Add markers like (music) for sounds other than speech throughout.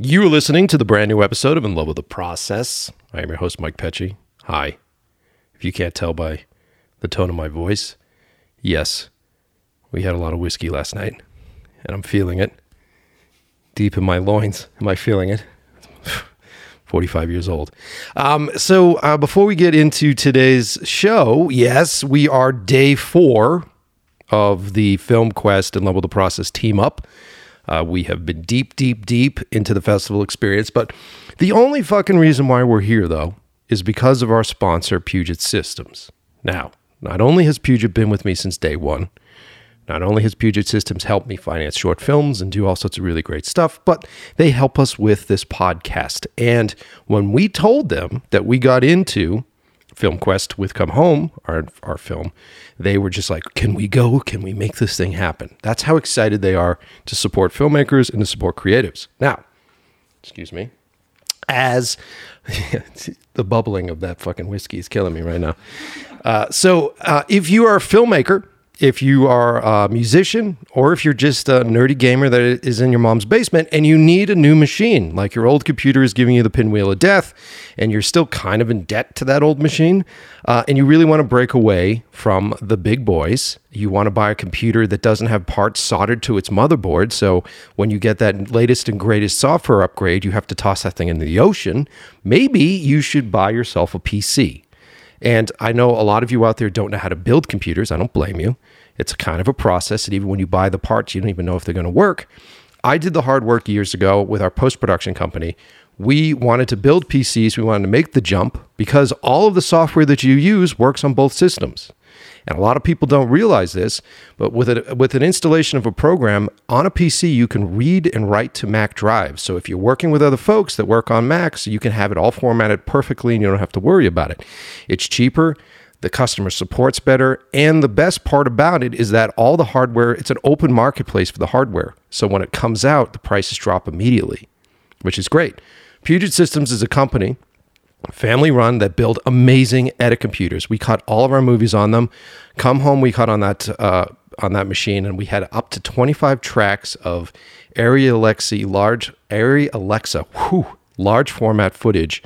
You are listening to the brand new episode of In Love with the Process. I am your host, Mike Pecci. Hi. If you can't tell by the tone of my voice, yes, we had a lot of whiskey last night, and I'm feeling it deep in my loins. Am I feeling it? (sighs) 45 years old. Um, so, uh, before we get into today's show, yes, we are day four of the Film Quest and Love with the Process team up. Uh, we have been deep, deep, deep into the festival experience. But the only fucking reason why we're here, though, is because of our sponsor, Puget Systems. Now, not only has Puget been with me since day one, not only has Puget Systems helped me finance short films and do all sorts of really great stuff, but they help us with this podcast. And when we told them that we got into Film Quest with Come Home, our, our film, they were just like, Can we go? Can we make this thing happen? That's how excited they are to support filmmakers and to support creatives. Now, excuse me, as (laughs) the bubbling of that fucking whiskey is killing me right now. Uh, so, uh, if you are a filmmaker, if you are a musician or if you're just a nerdy gamer that is in your mom's basement and you need a new machine, like your old computer is giving you the pinwheel of death and you're still kind of in debt to that old machine, uh, and you really want to break away from the big boys, you want to buy a computer that doesn't have parts soldered to its motherboard. So when you get that latest and greatest software upgrade, you have to toss that thing into the ocean. Maybe you should buy yourself a PC. And I know a lot of you out there don't know how to build computers. I don't blame you. It's kind of a process. And even when you buy the parts, you don't even know if they're going to work. I did the hard work years ago with our post production company. We wanted to build PCs, we wanted to make the jump because all of the software that you use works on both systems. And a lot of people don't realize this, but with a, with an installation of a program on a PC, you can read and write to Mac drives. So if you're working with other folks that work on Macs, you can have it all formatted perfectly and you don't have to worry about it. It's cheaper, the customer support's better, and the best part about it is that all the hardware, it's an open marketplace for the hardware. So when it comes out, the prices drop immediately, which is great. Puget Systems is a company family run that build amazing edit computers. We cut all of our movies on them. Come home, we cut on that uh, on that machine, and we had up to 25 tracks of Arri Alexa large Arri Alexa, whew, large format footage,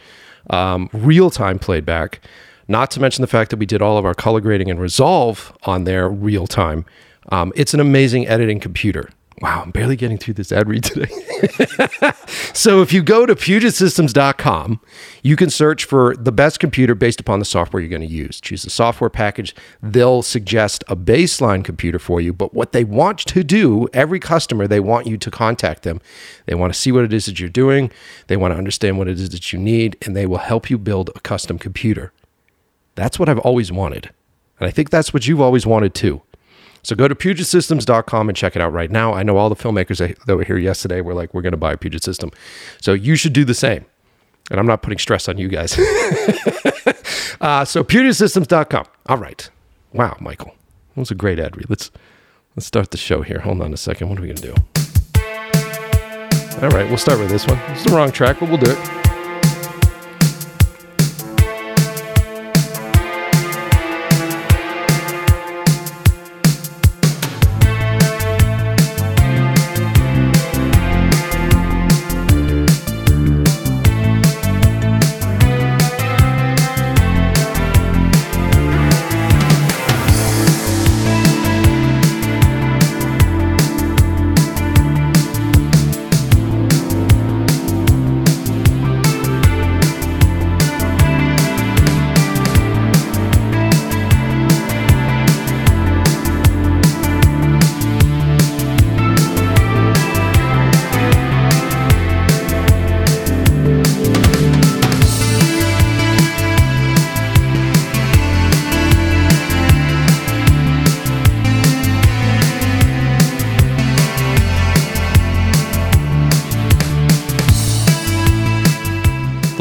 um, real time playback. Not to mention the fact that we did all of our color grading and resolve on there real time. Um, it's an amazing editing computer. Wow, I'm barely getting through this ad read today. (laughs) so if you go to PugetSystems.com, you can search for the best computer based upon the software you're going to use. Choose the software package. They'll suggest a baseline computer for you. But what they want to do, every customer, they want you to contact them. They want to see what it is that you're doing. They want to understand what it is that you need, and they will help you build a custom computer. That's what I've always wanted. And I think that's what you've always wanted too. So go to PugetSystems.com and check it out right now. I know all the filmmakers that were here yesterday were like, we're going to buy a Puget System. So you should do the same. And I'm not putting stress on you guys. (laughs) uh, so PugetSystems.com. All right. Wow, Michael. That was a great ad read. Let's, let's start the show here. Hold on a second. What are we going to do? All right, we'll start with this one. It's the wrong track, but we'll do it.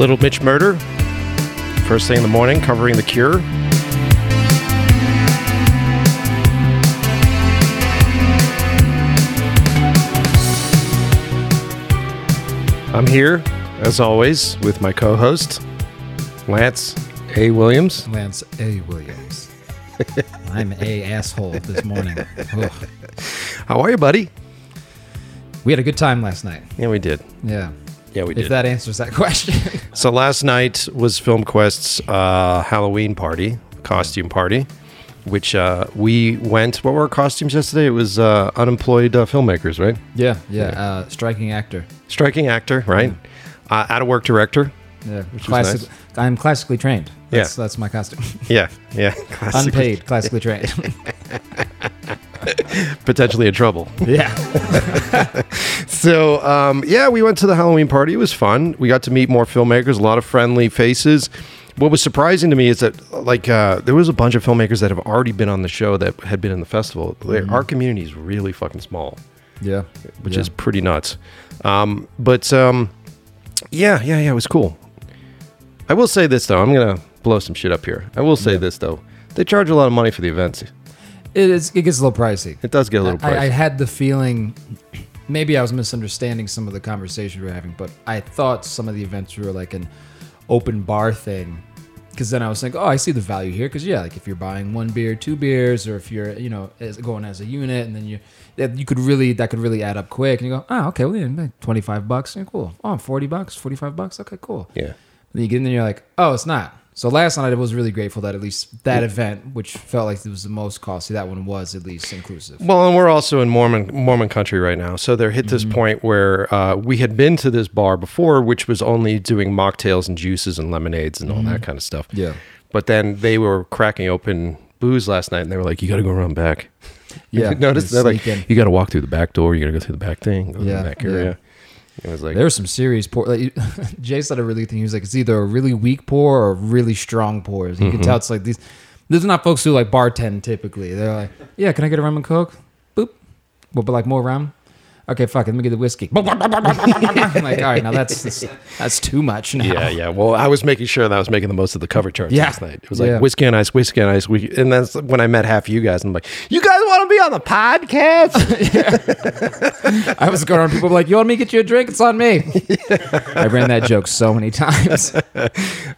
Little Mitch Murder, first thing in the morning, covering The Cure. I'm here, as always, with my co host, Lance A. Williams. Lance A. Williams. (laughs) I'm a asshole this morning. Ugh. How are you, buddy? We had a good time last night. Yeah, we did. Yeah. Yeah, we did. If that answers that (laughs) question. So last night was Film Quest's uh, Halloween party, costume party, which uh, we went. What were our costumes yesterday? It was uh, unemployed uh, filmmakers, right? yeah, yeah. Uh, striking actor. Striking actor, right? Uh, out of work director. Yeah, classic. I'm classically trained. That's, Yeah. that's my costume. Yeah, yeah. (laughs) Classic. Unpaid, (laughs) classically trained. (laughs) Potentially in trouble. yeah. (laughs) So um, yeah, we went to the Halloween party. It was fun. We got to meet more filmmakers, a lot of friendly faces. What was surprising to me is that like uh, there was a bunch of filmmakers that have already been on the show that had been in the festival. Our community is really fucking small, Yeah. which Yeah. is pretty nuts. Um, but um, yeah, yeah, yeah, it was cool. I will say this though, I'm gonna blow some shit up here. I will say Yeah. this though, they charge a lot of money for the events. It is. It gets a little pricey. It does get a little pricey. I, I had the feeling, maybe I was misunderstanding some of the conversation we were having, but I thought some of the events were like an open bar thing. Because then I was like, oh, I see the value here. Because yeah, like if you're buying one beer, two beers, or if you're, you know, as, going as a unit, and then you, that you could really, that could really add up quick. And you go, oh, okay, well, yeah, twenty five bucks, yeah, cool. Oh, 40 bucks, forty five bucks, okay, cool. yeah. Then you get in there, you're like, oh, it's not. So last night I was really grateful that at least that event, which felt like it was the most costly, that one was at least inclusive. Well, and we're also in Mormon Mormon country right now, so they're hit this point where uh, we had been to this bar before, which was only doing mocktails and juices and lemonades and all that kind of stuff. Yeah. But then they were cracking open booze last night, and they were like, "You got to go around back." (laughs) Yeah, you notice they're like, in. "You got to walk through the back door. You got to go through the back thing, go to Yeah, the back yeah. Area." It was like, There was some serious pour. Like (laughs) Jay said, a really thing. He was like, it's either a really weak pour or really strong pours. You Mm-hmm. can tell it's like these. These are not folks who like bartend typically. They're like, yeah, can I get a rum and coke? Boop. Well, but like more rum. Okay, fuck it. Let me get the whiskey. (laughs) I'm like, all right, now that's that's, that's too much now. Yeah, yeah. Well, I was making sure that I was making the most of the cover charts Yeah. last night. It was like Yeah. whiskey and ice, whiskey and ice. And that's when I met half you guys. I'm like, you guys want to be on the podcast? (laughs) I was going around. People were like, "You want me to get you a drink? It's on me." (laughs) I ran that joke so many times.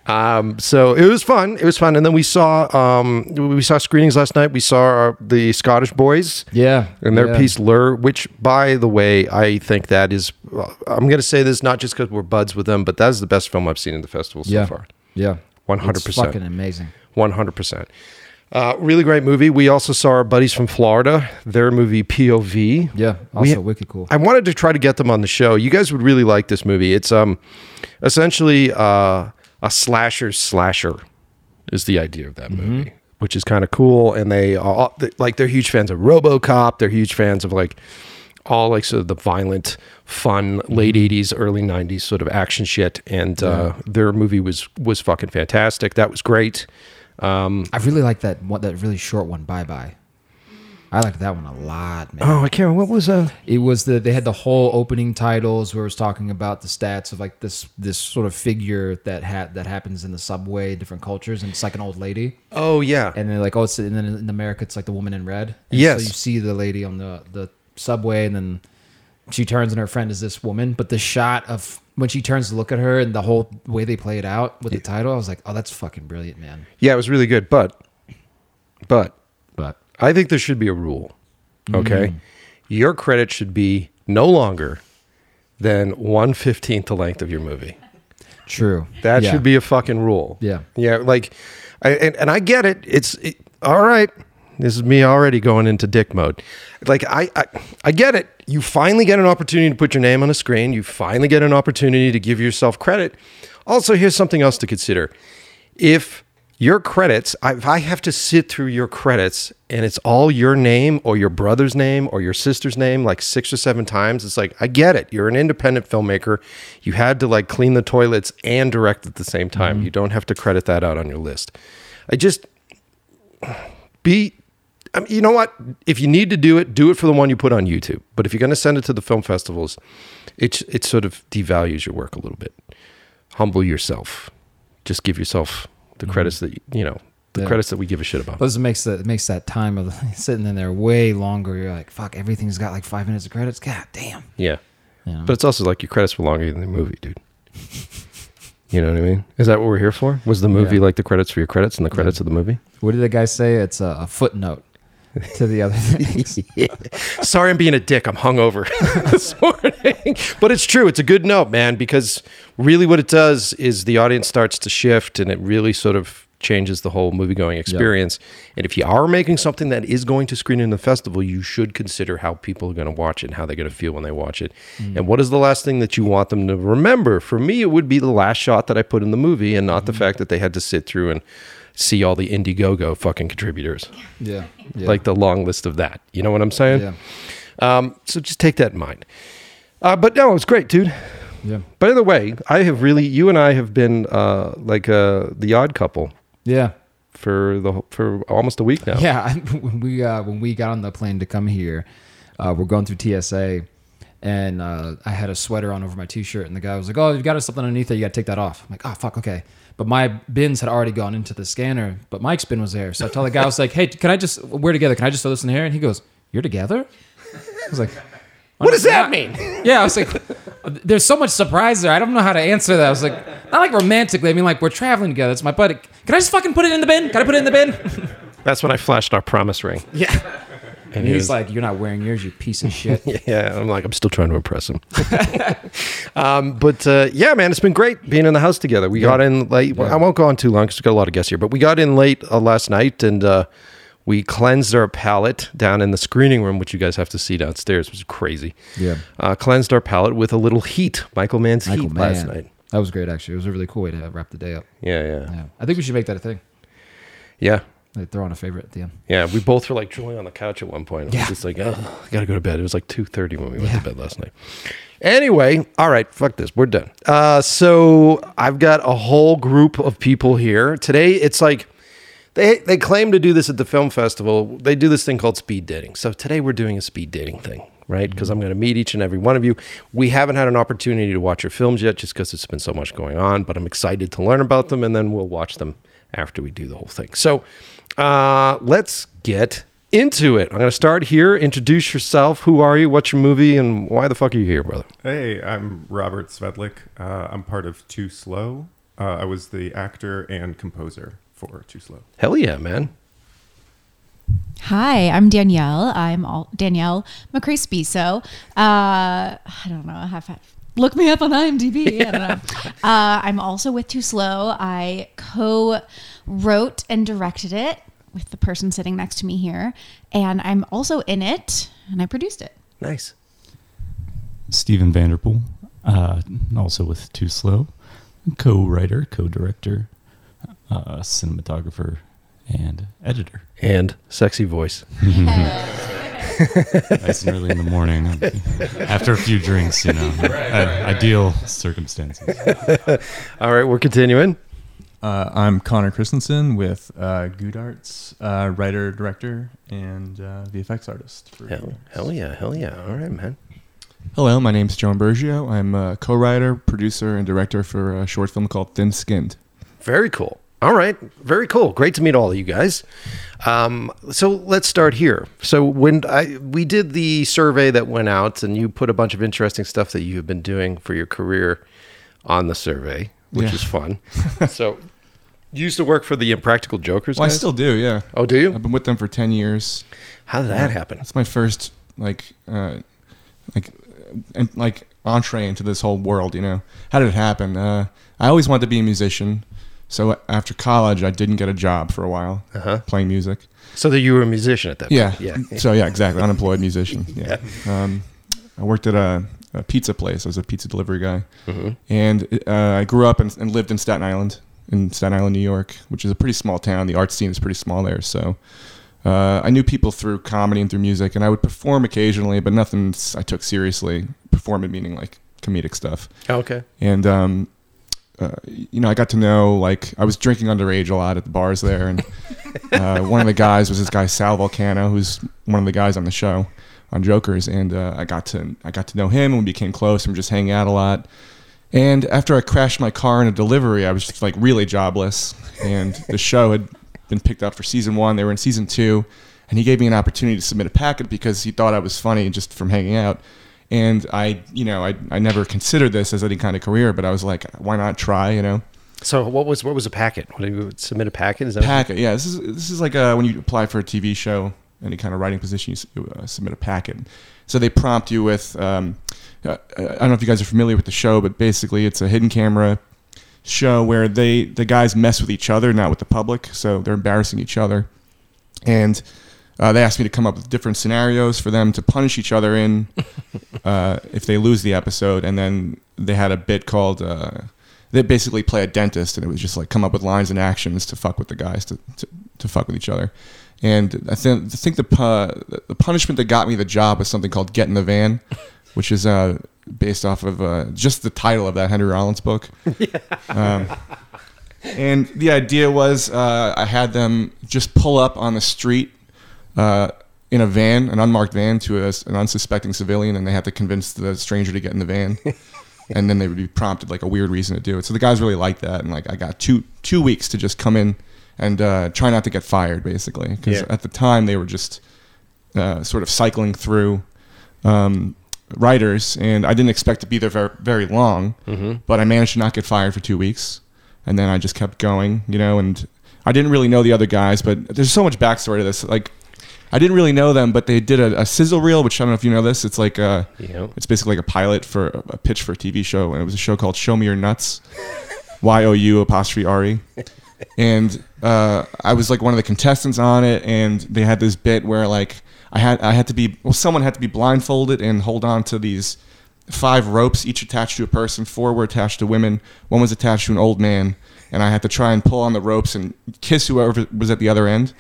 um, so it was fun. It was fun. And then we saw um, we saw screenings last night. We saw our, the Scottish Boys Yeah, and their yeah. piece Lure, which, by the way, I think that is. I'm going to say this not just because we're buds with them, but that is the best film I've seen in the festival so Yeah. far. Yeah, 100%. It's fucking amazing. One hundred percent. Uh, really great movie. We also saw our buddies from Florida, their movie POV. Yeah, We- also wicked cool. I wanted to try to get them on the show. You guys would really like this movie. It's um essentially uh, a slasher slasher is the idea of that movie, which is kind of cool. And they all like they're huge fans of RoboCop. They're huge fans of like all like sort of the violent, fun late '80s, early '90s sort of action shit. And uh, their movie was was fucking fantastic. That was great. Um, I really like that one, that really short one. Bye bye. I liked that one a lot, man. oh, I can't. What was uh? It was the they had the whole opening titles where it was talking about the stats of like this this sort of figure that had that happens in the subway, different cultures, and it's like an old lady, Oh yeah. and then like oh, it's and then in America it's like the woman in red. And Yes. So you see the lady on the the subway, and then she turns and her friend is this woman, but the shot of when she turns to look at her and the whole way they play it out with the title, I was like, oh, that's fucking brilliant, man. Yeah, it was really good. But, but But I think there should be a rule. Okay. Mm. Your credit should be no longer than one fifteenth the length of your movie. true. That Yeah. should be a fucking rule. Yeah. Yeah. Like, I, and, and I get it. It's it, all right. This is me already going into dick mode. Like, I, I, I get it. You finally get an opportunity to put your name on a screen. You finally get an opportunity to give yourself credit. Also, here's something else to consider. If your credits, if I have to sit through your credits and it's all your name or your brother's name or your sister's name like six or seven times, it's like, I get it. You're an independent filmmaker. You had to like clean the toilets and direct at the same time. Mm-hmm. You don't have to credit that out on your list. I just be, I mean, you know what? If you need to do it, do it for the one you put on YouTube. But if you're going to send it to the film festivals, it, it sort of devalues your work a little bit. Humble yourself. Just give yourself the mm-hmm. credits that, you- know, the Yeah. credits that we give a shit about. Plus, it makes that it makes that time of (laughs) sitting in there way longer. You're like, fuck, everything's got like five minutes of credits. God damn. Yeah. You know? But it's also like your credits were longer than the movie, dude. (laughs) You know what I mean? Is that what we're here for? Was the movie Yeah. like the credits for your credits and the credits of the movie? what did the guy say? It's a, a footnote. (laughs) to the other (laughs) things. Sorry, I'm being a dick. I'm hungover (laughs) this morning, but it's true. It's a good note, man, because really what it does is the audience starts to shift, and it really sort of changes the whole movie going experience. And if you are making something that is going to screen in the festival, you should consider how people are going to watch it and how they're going to feel when they watch it. Mm. And what is the last thing that you want them to remember? For me, it would be the last shot that I put in the movie, and not the mm. fact that they had to sit through and see all the Indiegogo fucking contributors, Yeah. yeah. like the long list of that. You know what I'm saying? yeah. Um, so just take that in mind. Uh, but no, it's great, dude. Yeah. By the way, I have really, you and I have been uh, like uh, the odd couple Yeah. for the for almost a week now. Yeah, I, (laughs) when we uh, when we got on the plane to come here, uh, we're going through TSA, and uh, I had a sweater on over my t-shirt, and the guy was like, "Oh, you've got something underneath there. You got to take that off." I'm like, "Oh, fuck, okay." But my bins had already gone into the scanner, but Mike's bin was there. So I tell the guy, I was like, "Hey, can I just we're together? Can I just throw this in here?" And he goes, "You're together?" I was like, What does that "Yeah." mean? Yeah, I was like, there's so much surprise there. I don't know how to answer that. I was like, not like romantically. I mean, like we're traveling together. It's my buddy. Can I just fucking put it in the bin? Can I put it in the bin? That's when I flashed our promise ring. Yeah. And And he he's was- like, "You're not wearing yours, you piece of shit." (laughs) Yeah, I'm like, I'm still trying to impress him. (laughs) um, but uh, yeah, man, it's been great being in the house together. We got in late. well, I won't go on too long because we've got a lot of guests here, but we got in late uh, last night and uh, we cleansed our palate down in the screening room, which you guys have to see downstairs, which is crazy. Yeah. Uh, cleansed our palate with a little heat, Michael Mann's Michael heat last night. That was great, actually. It was a really cool way to wrap the day up. Yeah, yeah, Yeah, I think we should make that a thing. yeah. Like throw on a favorite at the end. Yeah, we both were like drooling on the couch at one point. I was Yeah. just like, oh, I gotta go to bed. It was like two thirty when we went to bed last night. Anyway, all right, fuck this. We're done. Uh, so I've got a whole group of people here today. It's like they they claim to do this at the film festival. They do this thing called speed dating. So today we're doing a speed dating thing, right? Because I'm going to meet each and every one of you. We haven't had an opportunity to watch your films yet, just because it's been so much going on. But I'm excited to learn about them, and then we'll watch them after we do the whole thing. So uh, let's get into it. I'm going to start here. Introduce yourself. Who are you? What's your movie? And why the fuck are you here, brother? Hey, I'm Robert Svetlik. Uh, I'm part of Too Slow. Uh, I was the actor and composer for Too Slow. Hell yeah, man. Hi, I'm Danielle. I'm all, Danielle McRae Spisso. Uh, I don't know. I have look me up on IMDb. I don't know. (laughs) Uh, I'm also with Too Slow. I co-wrote and directed it with the person sitting next to me here, and I'm also in it, and I produced it. Nice. Stephen Vanderpool, uh, also with Too Slow, co-writer, co-director, uh, cinematographer, and editor. And sexy voice. (laughs) Nice and early in the morning, after a few drinks, you know, (laughs) uh, ideal circumstances. All right, we're continuing. Uh, I'm Connor Christensen with uh, Goo Darts, uh, writer, director, and uh, VFX artist. For Hell, hell yeah, hell yeah. All right, man. Hello, my name's Joe Imburgio. I'm a co-writer, producer, and director for a short film called Thin Skinned. Very cool. All right, very cool. Great to meet all of you guys. Um, so let's start here. So when I we did the survey that went out, and you put a bunch of interesting stuff that you have been doing for your career on the survey, which Yeah. is fun. (laughs) so you used to work for the Impractical Jokers. Well, I guys? still do, yeah. Oh, do you? I've been with them for ten years. How did that happen? That's my first like, uh, like, uh, and like entree into this whole world. You know, how did it happen? Uh, I always wanted to be a musician. So after college, I didn't get a job for a while Uh-huh. playing music. So that you were a musician at that Yeah, point. Yeah. So yeah, exactly, unemployed musician. (laughs) Yeah. Um, I worked at a, a pizza place. I was a pizza delivery guy, Mhm. and uh, I grew up and, and lived in Staten Island, in Staten Island, New York, which is a pretty small town. The art scene is pretty small there, so uh, I knew people through comedy and through music, and I would perform occasionally, but nothing I took seriously. Performing meaning like comedic stuff, Oh, okay. and um, uh, you know, I got to know like I was drinking underage a lot at the bars there, and (laughs) uh, one of the guys was this guy Sal Vulcano, who's one of the guys on the show on Jokers, and uh, I got to I got to know him, and we became close, and we just hanging out a lot. And after I crashed my car in a delivery, I was just like really jobless, and the show had been picked up for season one. They were in season two, and he gave me an opportunity to submit a packet because he thought I was funny just from hanging out. And I, you know, I, I never considered this as any kind of career, but I was like, why not try, you know? So what was what was a packet? What did you submit a packet? Is that Packet, yeah. This is this is like uh when you apply for a TV show any kind of writing position, you, uh, submit a packet. So they prompt you with. Um, I don't know if you guys are familiar with the show, but basically it's a hidden camera show where they the guys mess with each other, not with the public. So they're embarrassing each other, and uh, they asked me to come up with different scenarios for them to punish each other in (laughs) uh, if they lose the episode. And then they had a bit called uh, they basically play a dentist, and it was just like come up with lines and actions to fuck with the guys to to, to fuck with each other. And I think I think the pu- the punishment that got me the job was something called "Get in the Van," (laughs) which is uh, based off of uh, just the title of that Henry Rollins book. (laughs) Um, and the idea was uh, I had them just pull up on the street uh, in a van, an unmarked van, to a, an unsuspecting civilian, and they had to convince the stranger to get in the van. (laughs) and then they would be prompted like a weird reason to do it. So the guys really liked that, and like I got two two weeks to just come in and uh, try not to get fired, basically, because Yeah. at the time they were just uh, sort of cycling through um, writers, and I didn't expect to be there very, very long, but I managed to not get fired for two weeks, and then I just kept going, you know, and I didn't really know the other guys, but there's so much backstory to this, like. I didn't really know them, but they did a, a sizzle reel, which I don't know if you know this. It's like a, You know? it's basically like a pilot for a pitch for a TV show, and it was a show called "Show Me Your Nuts," (laughs) Y O U apostrophe R E, and uh, I was like one of the contestants on it, and they had this bit where like I had I had to be well, someone had to be blindfolded and hold on to these five ropes, each attached to a person. Four were attached to women, one was attached to an old man, and I had to try and pull on the ropes and kiss whoever was at the other end.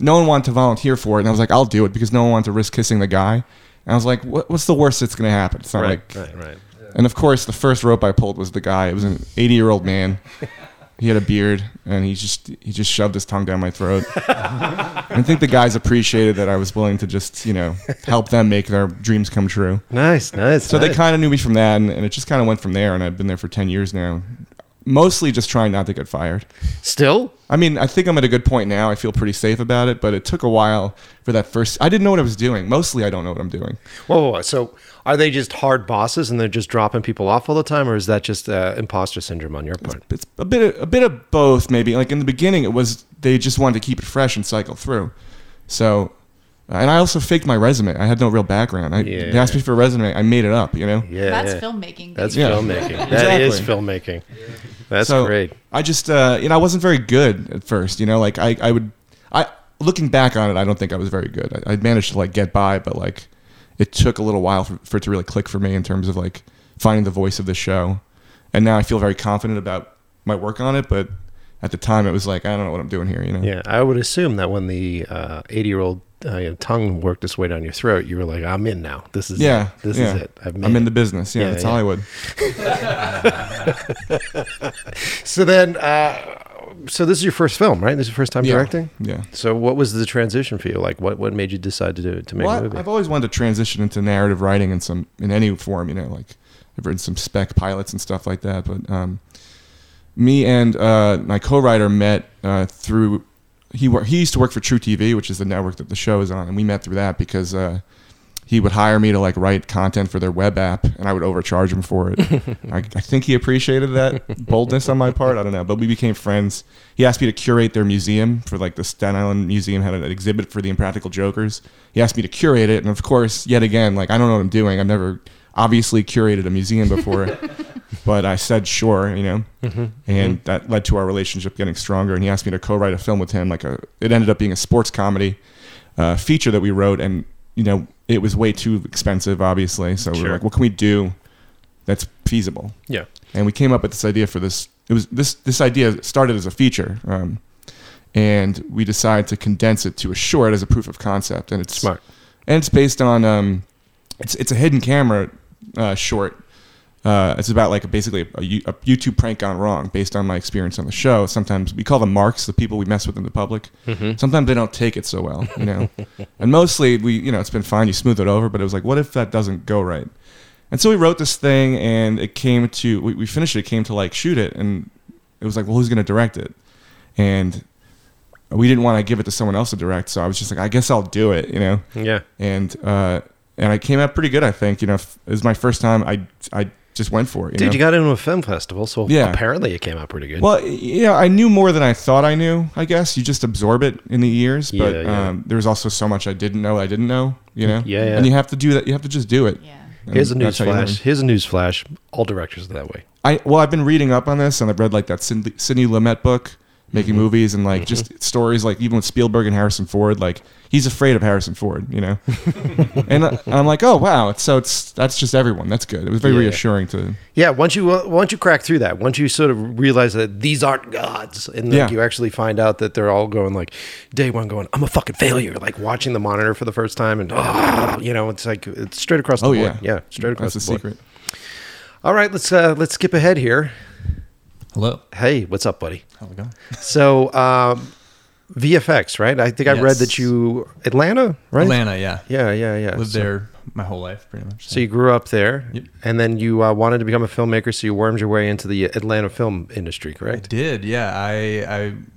No one wanted to volunteer for it, and I was like, I'll do it because no one wanted to risk kissing the guy. And I was like, what, what's the worst that's going to happen? It's not Right, like right, right. and of course, the first rope I pulled was the guy. It was an 80 year old man. (laughs) He had a beard, and he just he just shoved his tongue down my throat. (laughs) I think the guys appreciated that I was willing to just you know help them make their dreams come true. Nice, nice. So they kind of knew me from that, and, and it just kind of went from there. And I've been there for 10 years now, mostly just trying not to get fired. still. I mean, I think I'm at a good point now. I feel pretty safe about it, but it took a while for that first. I didn't know what I was doing. Mostly, I don't know what I'm doing. Whoa, whoa, whoa. So are they just hard bosses and they're just dropping people off all the time, or is that just uh, imposter syndrome on your part? it's a bit of, a bit of both maybe like in the beginning it was they just wanted to keep it fresh and cycle through so and i also faked my resume i had no real background I, they asked me for a resume i made it up you know Yeah, That's yeah. filmmaking. That's baby. Yeah. filmmaking. That is Exactly. filmmaking. That's so great. i just uh you know i wasn't very good at first you know like i i would i looking back on it i don't think i was very good. I, I managed to like get by but like it took a little while for, for it to really click for me in terms of like finding the voice of the show. And now i feel very confident about my work on it but at the time it was like i don't know what i'm doing here you know? Yeah, I would assume that when the eighty-year-old uh, you know, tongue worked its way down your throat, you were like, "I'm in now. This is Yeah, it. This yeah. is it. I've made I'm in it." the business. Yeah, Yeah, it's yeah. Hollywood. (laughs) So then, uh, so this is your first film, right? This is your first time directing. Yeah. So what was the transition for you? Like, what what made you decide to do to make Well, a I- movie? I've always wanted to transition into narrative writing in some in any form. You know, like I've written some spec pilots and stuff like that. But um, me and uh, my co-writer met uh, through he wor- he used to work for truTV, which is the network that the show is on, and we met through that because. Uh, he would hire me to like write content for their web app, and I would overcharge him for it. (laughs) I, I think he appreciated that (laughs) boldness on my part. I don't know, but we became friends. He asked me to curate their museum for like the Staten Island Museum had an exhibit for the Impractical Jokers. He asked me to curate it, and of course, yet again, like I don't know what I'm doing. I've never obviously curated a museum before, (laughs) but I said sure, you know, and that led to our relationship getting stronger. And he asked me to co-write a film with him. Like a, it ended up being a sports comedy uh, feature that we wrote, and you know, it was way too expensive, obviously. So we Sure. were like, what can we do that's feasible? yeah. and we came up with this idea for this. It was this this idea started as a feature, um, and we decided to condense it to a short as a proof of concept. And it's Smart. and it's based on um, it's it's a hidden camera uh, short. Uh, it's about like a, basically a, a YouTube prank gone wrong, based on my experience on the show. Sometimes we call them marks, the people we mess with in the public. Sometimes they don't take it so well, you know. (laughs) and mostly we, you know, it's been fine. You smooth it over, but it was like, what if that doesn't go right? And so we wrote this thing, and it came to we, we finished it. it. Came to like shoot it, and it was like, well, who's going to direct it? And we didn't want to give it to someone else to direct, so I was just like, I guess I'll do it, you know. Yeah. And uh, and I came out pretty good, I think. You know, f- it was my first time. I I just went for it. You Dude, know? you got into a film festival, so Yeah. apparently it came out pretty good. Well, yeah, I knew more than I thought I knew. I guess you just absorb it in the years, but Yeah, yeah. Um, there was also so much I didn't know. I didn't know. You know. Yeah, yeah. And you have to do that. You have to just do it. Yeah. And Here's a news that's how you learn. flash. Here's a news flash. All directors are that way. I well, I've been reading up on this, and I've read like that Sidney, Sidney Lumet book, making Mm-hmm. movies, and like just stories like even with Spielberg and Harrison Ford, like he's afraid of Harrison Ford, you know. (laughs) and, I, and I'm like, oh wow, it's, so it's that's just everyone. That's good. It was very Yeah. reassuring to. Yeah, once you uh, once you crack through that, once you sort of realize that these aren't gods, and like Yeah. you actually find out that they're all going like day one, going, "I'm a fucking failure," like watching the monitor for the first time, and "Ah," you know, it's like it's straight across the Oh board. yeah, yeah, straight across That's the the board. secret. All right, let's uh, let's skip ahead here. Hello. Hey, what's up, buddy? How's it going? So, um, VFX, right? I think I read that you Atlanta, right? Atlanta, yeah. Yeah, yeah, yeah. Lived so, there my whole life, pretty much. So you grew up there, Yep. and then you uh, wanted to become a filmmaker, so you wormed your way into the Atlanta film industry, I correct? did, yeah. I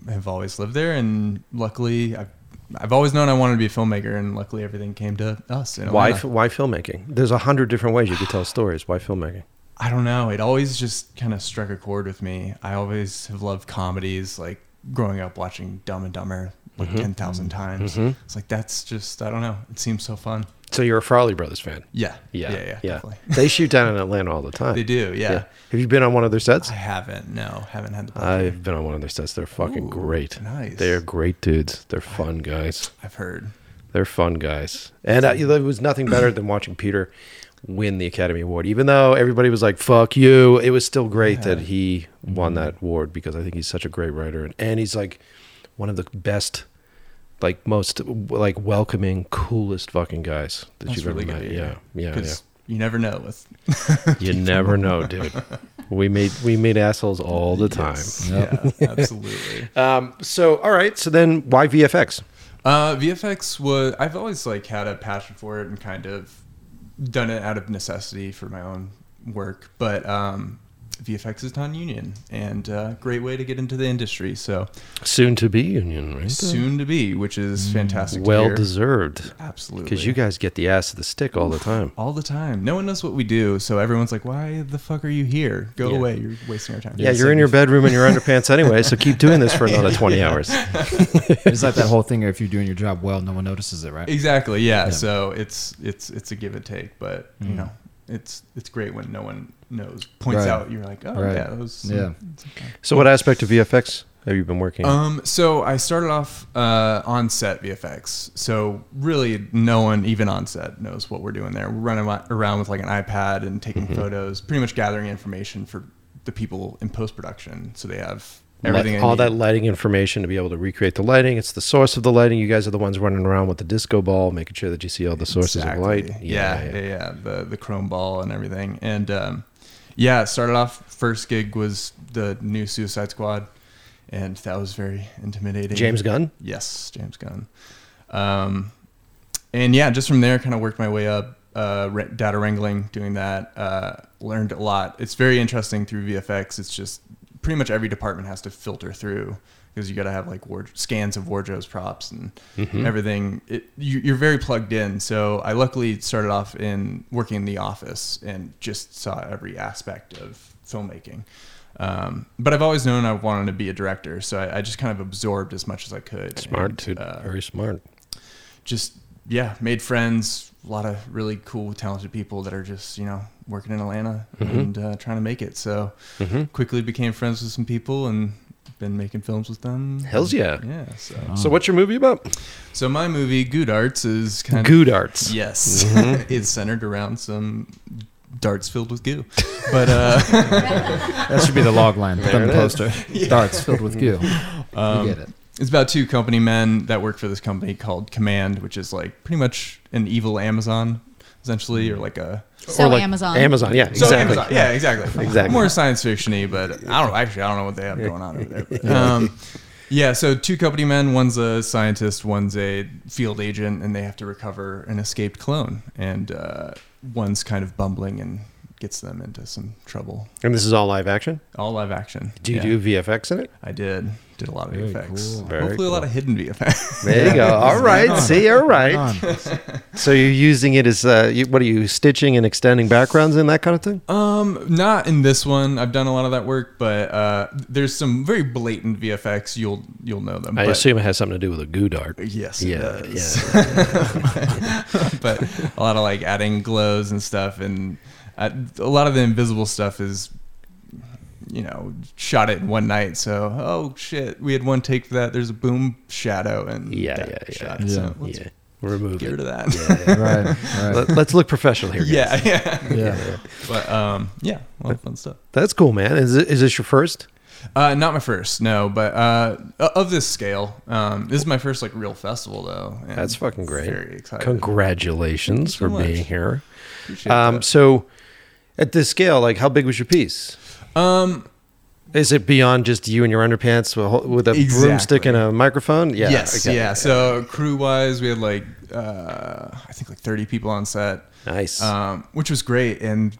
I have always lived there, and luckily, I've, I've always known I wanted to be a filmmaker, and luckily, everything came to us. In Why? Why filmmaking? There's a hundred different ways you could tell stories. Why filmmaking? I don't know. It always just kind of struck a chord with me. I always have loved comedies, like growing up watching Dumb and Dumber like Mm-hmm. ten thousand times. Mhm. It's like that's just I don't know. It seems so fun. So you're a Farrelly Brothers fan? Yeah, Yeah, yeah, yeah. Definitely. (laughs) they shoot down in Atlanta all the time. They do, yeah. Have you been on one of their sets? I haven't. No, haven't had the pleasure. I've been on one of their sets. They're fucking Ooh, great. nice. They're great dudes. They're fun guys. I've heard. They're fun guys. And uh, it was nothing better than watching Peter win the Academy Award. Even though everybody was like, fuck you, it was still great that he won Mm-hmm. that award because I think he's such a great writer. And, and he's like one of the best, like most like welcoming, coolest fucking guys that That's you've really ever met. to Yeah. Yeah. Yeah. you never know with (laughs) You never know, (laughs) dude. We made we made assholes all the time. Yeah, absolutely. (laughs) Um, so all right, so then why VFX? Uh, VFX was I've always like had a passion for it and kind of done it out of necessity for my own work, but um, VFX is non-union and uh, great way to get into the industry. So Soon to be union, right? soon to be, which is fantastic. to well hear. deserved. absolutely. Because you guys get the ass of the stick all the time. all the time. No one knows what we do, so everyone's like, "Why the fuck are you here? Go Yeah. away! You're wasting our time." Yeah, you're in your bedroom in your underpants (laughs) anyway, so keep doing this for another (laughs) 20 hours. (laughs) It's like that whole thing. If you're doing your job well, no one notices it, right? Exactly. Yeah. Yeah. So it's it's it's a give and take, but you Mm. know, it's it's great when no one knows points Right. out. You're like, oh Right. yeah, that was Yeah. okay." So, what aspect of VFX have you been working on? Um. So I started off uh, on set VFX. So really, no one even on set knows what we're doing there. We're running around with like an iPad and taking Mm-hmm. photos, pretty much gathering information for the people in post production, so they have everything. all that lighting information to be able to recreate the lighting. It's the source of the lighting. You guys are the ones running around with the disco ball, making sure that you see all the sources of light. Exactly. Yeah, yeah, yeah, The the chrome ball and everything. And um, yeah, started off first gig was the new Suicide Squad, and that was very intimidating. James Gunn? Yes, James Gunn. Um, and yeah, just from there, kind of worked my way up. Uh, data wrangling, doing that. Uh, learned a lot. It's very interesting through VFX. It's just pretty much every department has to filter through because you got to have like ward- scans of wardrobes, props, and everything. It, you, you're very plugged in. So I luckily started off in working in the office and just saw every aspect of filmmaking. Um, but I've always known I wanted to be a director, so I, I just kind of absorbed as much as I could. Smart, and, uh, Very smart. just yeah, made friends. A lot of really cool, talented people that are just you know working in Atlanta Mm-hmm. and uh, trying to make it. So quickly became friends with some people and been making films with them. Hells yeah. Yeah. So So, what's your movie about? so my movie Goo Darts is kind of Goo Darts. Yes, Mm-hmm. (laughs) it's centered around some darts filled with goo, but uh, (laughs) That should be the log line. Put on the There it poster. (laughs) Darts filled with goo. Um, you get it. It's about two company men that work for this company called Command, which is like pretty much an evil Amazon, essentially, or like a So Or like Amazon. Amazon, yeah, So exactly. Amazon- yeah, exactly. Exactly. More science fictiony, but I don't know. Actually, I don't know what they have going on over there. But, um, yeah, so two company men. One's a scientist, one's a field agent, and they have to recover an escaped clone. And uh, one's kind of bumbling and gets them into some trouble. And this is all live action. All live action. Do you Yeah. do VFX in it? I did. Did a lot of Very VFX. cool. Very Hopefully, a lot of hidden VFX. (laughs) There you go. (laughs) All right. See, all right. So you're using it as uh, you, what are you stitching and extending backgrounds and that kind of thing? Um, not in this one. I've done a lot of that work, but uh, there's some very blatant VFX. You'll you'll know them. I but, assume it has something to do with a goo dart. Yes, it Yeah, does. (laughs) yeah. but a lot of like adding glows and stuff, and uh, a lot of the invisible stuff is, you know, shot it in one night. So oh shit, we had one take for that. There's a boom shadow and Yeah, got yeah, yeah. shot. Yeah. So let's yeah. Remove get it. rid of that. Yeah, yeah. (laughs) right. Right. Let, us look professional here. guys. Yeah, yeah. yeah. But um, yeah, a lot of fun stuff. That's cool, man. Is, it, is this your first? Uh, not my first, no, but uh, of this scale, um, this is my first like real festival though. and That's fucking great. Very excited. Congratulations Thank you for so being here. Appreciate Um, that. so, at this scale, like, how big was your piece? um, Is it beyond just you and your underpants with a, whole- with a broomstick and a microphone? Yeah. yes, okay. yeah. So crew wise, we had like uh, I think like 30 people on set, Nice. um, which was great, and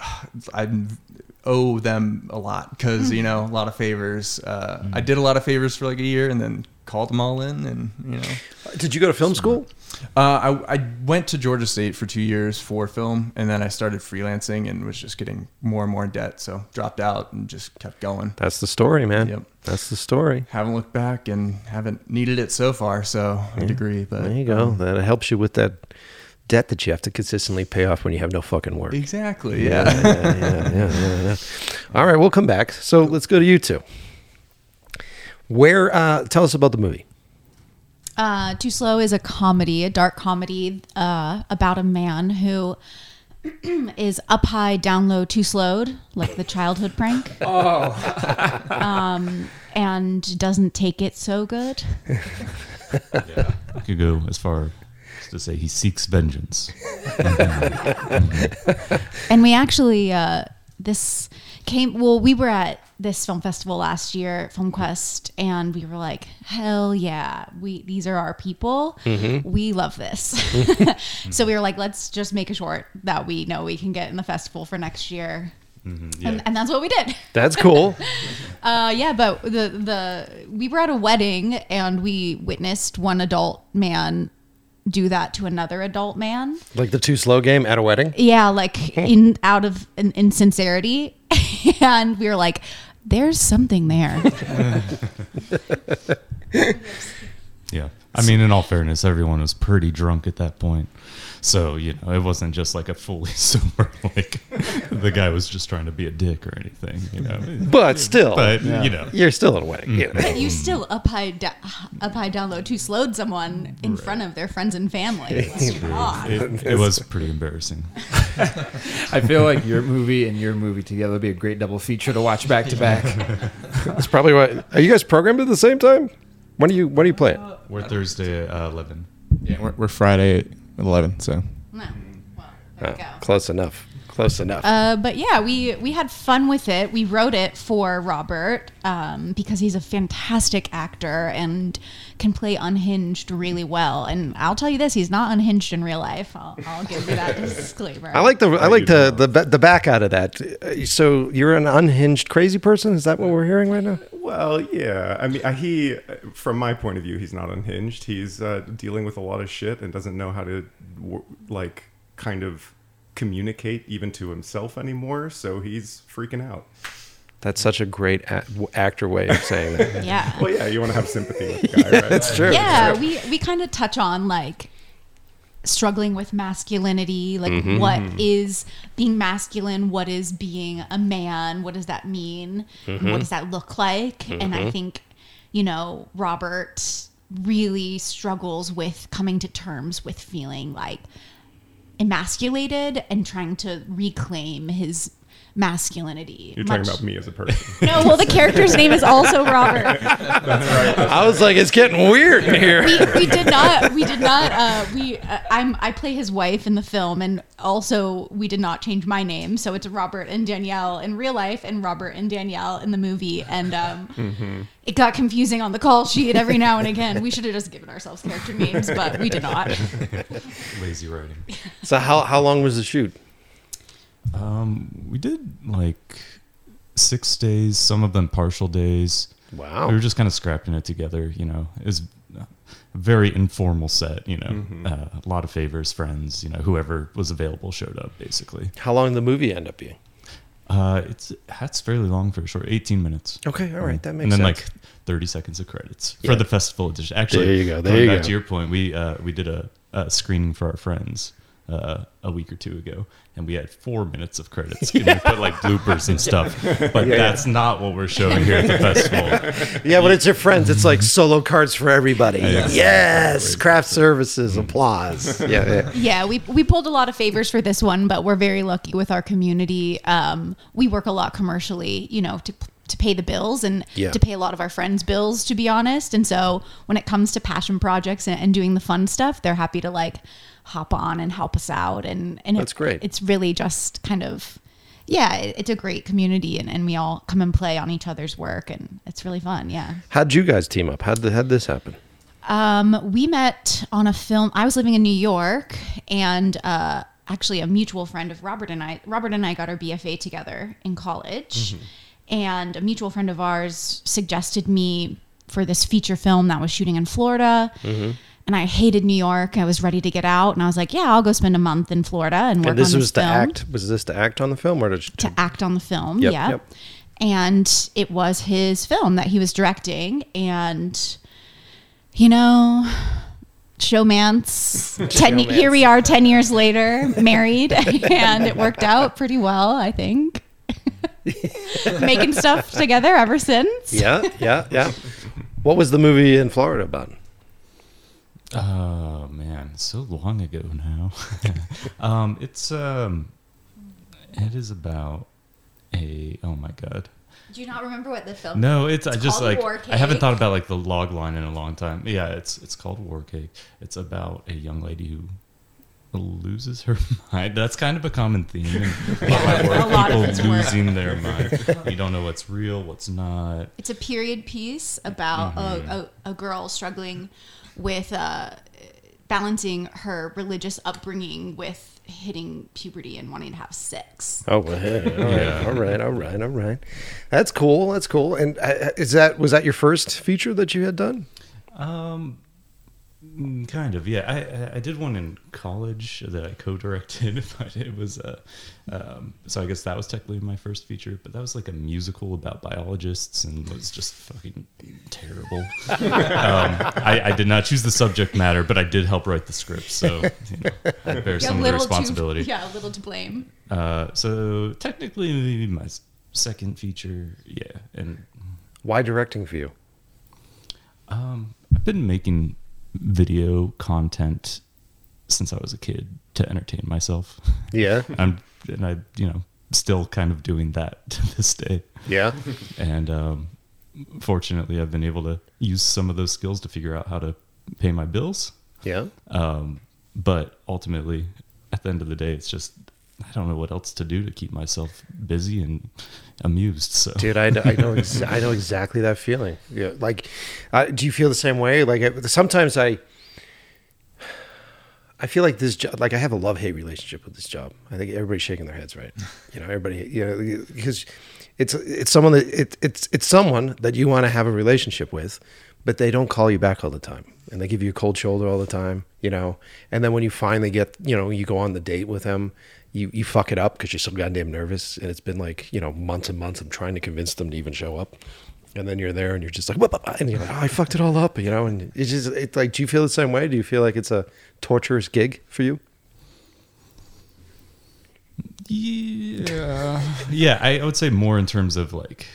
(sighs) I owe them a lot because you know a lot of favors. Uh, I did a lot of favors for like a year, and then called them all in, and you know. Did you go to film school? Uh, I, I went to Georgia State for two years for film, and then I started freelancing and was just getting more and more in debt. So dropped out and just kept going. That's the story, man. Yep. That's the story. Haven't looked back and haven't needed it so far. So a degree, but There you go. um, that helps you with that debt that you have to consistently pay off when you have no fucking work. exactly. yeah, Yeah. yeah, yeah, yeah, yeah, yeah. All right, we'll come back. So let's go to you two. Where? Uh, tell us about the movie. Uh, Too Slow is a comedy, a dark comedy uh, about a man who (clears throat) is up high, down low, too slowed, like the childhood prank. (laughs) Oh. um, and doesn't take it so good. Yeah. I could go as far as to say he seeks vengeance. (laughs) And we actually, uh, this came, well, we were at this film festival last year, Film Quest, and we were like, hell yeah, we these are our people. Mm-hmm. We love this. Mm-hmm. (laughs) so we were like, let's just make a short that we know we can get in the festival for next year. Mm-hmm. And, and that's what we did. That's cool. (laughs) Uh, yeah, but the the we were at a wedding and we witnessed one adult man do that to another adult man. like the too slow game at a wedding. Yeah, like hmm. in out of an insincerity, (laughs) and we were like, "There's something there." (laughs) Yeah. I mean, in all fairness, everyone was pretty drunk at that point. So, you know, it wasn't just like a fully (laughs) sober, like the guy was just trying to be a dick or anything, you know. But still, But, you know, you're still at a wedding. you know. but you still up high, da- up high, down low, too slowed someone in front of their friends and family. It, it was pretty embarrassing. I feel like your movie and your movie together would be a great double feature to watch back to back. (laughs) That's probably why. Are you guys programmed at the same time? When are you? When are you playing? We're Thursday at uh, 11. Yeah, we're, we're Friday at 11, so. No. Well, there you go. close enough. Close enough. Uh, but yeah, we we had fun with it. We wrote it for Robert um, because he's a fantastic actor and can play unhinged really well. And I'll tell you this: he's not unhinged in real life. I'll, I'll give you that (laughs) disclaimer. I like the I like the the the back out of that. Uh, So you're an unhinged crazy person. Is that what we're hearing right now? Well, yeah. I mean, uh, he, from my point of view, he's not unhinged. He's uh, dealing with a lot of shit and doesn't know how to, like, kind of communicate even to himself anymore. So he's freaking out. That's such a great a- w- actor way of saying that. (laughs) yeah. Well, yeah, you want to have sympathy with the (laughs) guy, right? That's true. yeah, we we kind of touch on like struggling with masculinity, like Mm-hmm. what is being masculine, what is being a man, what does that mean, Mm-hmm. what does that look like? And I think, you know, Robert really struggles with coming to terms with feeling like emasculated and trying to reclaim his masculinity. You're talking about me as a person. (laughs) No, well, the character's name is also (laughs) Robert. That's right. I was like, it's getting weird in here. we, we did not we did not uh, we uh, I'm I play his wife in the film and also we did not change my name so it's Robert and Danielle in real life and Robert and Danielle in the movie and um, it got confusing on the call sheet every now and again we should have just given ourselves character names but we did not (laughs) Lazy writing. So how how long was the shoot? Um, we did like six days, some of them partial days. Wow. We were just kind of scrapping it together, you know. It was a very informal set, you know. Mm-hmm. Uh, a lot of favors, friends, you know, whoever was available showed up, basically. How long did the movie end up being? Uh, it's that's fairly long for a short, eighteen minutes. Okay, all right, that makes sense. and then sense. like thirty seconds of credits Yeah. for the festival edition. Actually, There you go, there you back go. to your point, we uh, we did a, a screening for our friends uh, a week or two ago, and we had four minutes of credits. And we put like bloopers and stuff, (laughs) but Yeah, yeah. that's not what we're showing here at the festival. (laughs) Yeah, but it's your friends, it's like solo cards for everybody. Yeah. Yes, craft services, applause. (laughs) Yeah, yeah. Yeah, we we pulled a lot of favors for this one, but we're very lucky with our community. Um, we work a lot commercially, you know, to to pay the bills and Yeah. to pay a lot of our friends' bills, to be honest. And so when it comes to passion projects and, and doing the fun stuff, they're happy to like hop on and help us out. And and That's it- great. It's really just kind of. Yeah, it, it's a great community, and, and we all come and play on each other's work, and it's really fun. Yeah. How'd you guys team up? How'd, the, how'd this happen? Um, we met on a film. I was living in New York, and uh, actually, a mutual friend of Robert and I. Robert and I got our BFA together in college, and a mutual friend of ours suggested me for this feature film that was shooting in Florida. And I hated New York. I was ready to get out, and I was like, "Yeah, I'll go spend a month in Florida and work And this on was this to film." act. Was this to act on the film or to? to act on the film. Yep, yeah. yep. And it was his film that he was directing. And, you know, showmance. (laughs) ten, Showmance. Here we are 10 years later, married. (laughs) and it worked out pretty well, I think. (laughs) Making stuff together ever since. yeah, yeah, yeah. What was the movie in Florida about? Oh man, so long ago now. (laughs) um, it's um, it is about a oh my god. Do you not remember what the film No, it's, I just like I haven't thought about like the log line in a long time. Yeah, it's it's called War Cake. It's about a young lady who loses her (laughs) mind. That's kind of a common theme in (laughs) a lot of work. It's People work. losing their mind. You don't know what's real, what's not. It's a period piece about a, a, a girl struggling with uh, balancing her religious upbringing with hitting puberty and wanting to have sex. Oh, well, hey, all right, Yeah. all right, all right, all right. That's cool. That's cool. And uh, is that was that your first feature that you had done? Um, kind of, yeah. I I- I did one in college that I co-directed, (laughs) but it was uh, um, so I guess that was technically my first feature. But that was like a musical about biologists and was just fucking terrible. (laughs) um, I, I did not choose the subject matter, but I did help write the script, so you know, I (laughs) bear some of the responsibility. To, yeah, a little to blame. Uh, so technically, maybe my second feature, yeah, and Why directing for you? Um, I've been making video content since I was a kid to entertain myself. (laughs) Yeah, I'm, and I, you know, still kind of doing that (laughs) to this day. yeah. And um, fortunately, I've been able to use some of those skills to figure out how to pay my bills. Yeah. Um, but ultimately, at the end of the day, it's just I don't know what else to do to keep myself busy and amused. So Dude, I, I know ex- (laughs) I know exactly that feeling. Yeah, like, uh, do you feel the same way? Like, I- sometimes I, I feel like this job, like I have a love hate relationship with this job. I think everybody's shaking their heads, right? (laughs) You know, everybody, you know, because it's it's someone that it, it's it's someone that you want to have a relationship with, but they don't call you back all the time, and they give you a cold shoulder all the time. You know, and then when you finally get, you know, you go on the date with them. You, you fuck it up because you're so goddamn nervous, and it's been like you know months and months of trying to convince them to even show up, and then you're there and you're just like, "Whoop, whoop," and you're like, oh, I fucked it all up, you know. And it's just it's like, do you feel the same way? Do you feel like it's a torturous gig for you? Yeah, yeah. I would say more in terms of like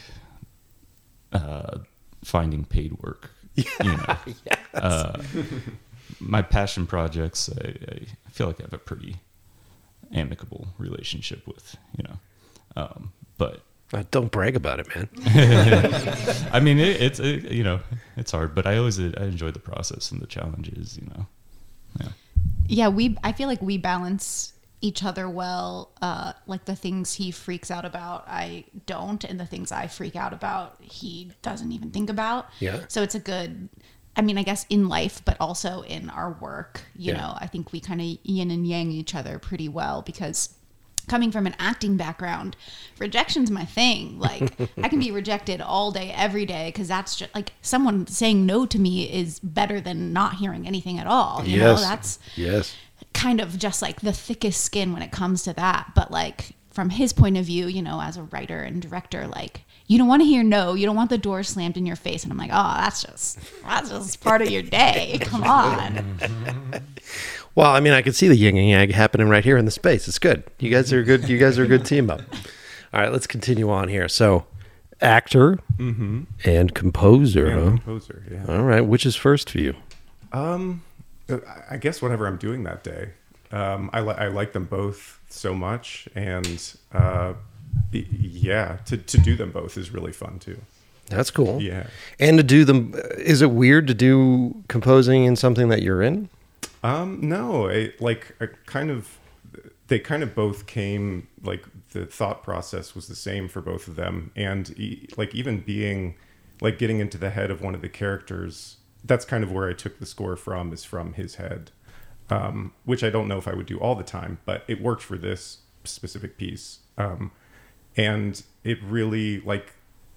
uh, finding paid work. You (laughs) know, uh, my passion projects. I, I feel like I have a pretty amicable relationship with. You know, um, but Uh, don't brag about it, man. (laughs) I mean, it, it's it, you know, it's hard. But I always I enjoy the process and the challenges. You know, yeah. Yeah, we. I feel like we balance each other well. Uh, like the things he freaks out about, I don't, and the things I freak out about, he doesn't even think about. Yeah. So it's a good. I mean, I guess in life, but also in our work. You Yeah. know, I think we kind of yin and yang each other pretty well because coming from an acting background, rejection's my thing. (laughs) Like I can be rejected all day, every day, because that's just like someone saying no to me is better than not hearing anything at all. You know, that's Yes. kind of just like the thickest skin when it comes to that. But like from his point of view, you know, as a writer and director, like you don't want to hear no, you don't want the door slammed in your face. And I'm like, oh, that's just that's just part of your day. (laughs) Come on. (laughs) Well, I mean, I can see the yin and yang happening right here in the space. It's good. You guys are good. You guys are a good team up. (laughs) All right, let's continue on here. So, actor and composer. And huh? composer, yeah. All right, which is first for you? Um, I guess whatever I'm doing that day. Um, I, li- I like them both so much, and uh, y- yeah, to, to do them both is really fun too. That's cool. Yeah. And to do them, is it weird to do composing in something that you're in? Um, no, I, like I kind of, they kind of both came like the thought process was the same for both of them, and e- like even being like getting into the head of one of the characters. That's kind of where I took the score from is from his head, um, which I don't know if I would do all the time, but it worked for this specific piece, um, and it really like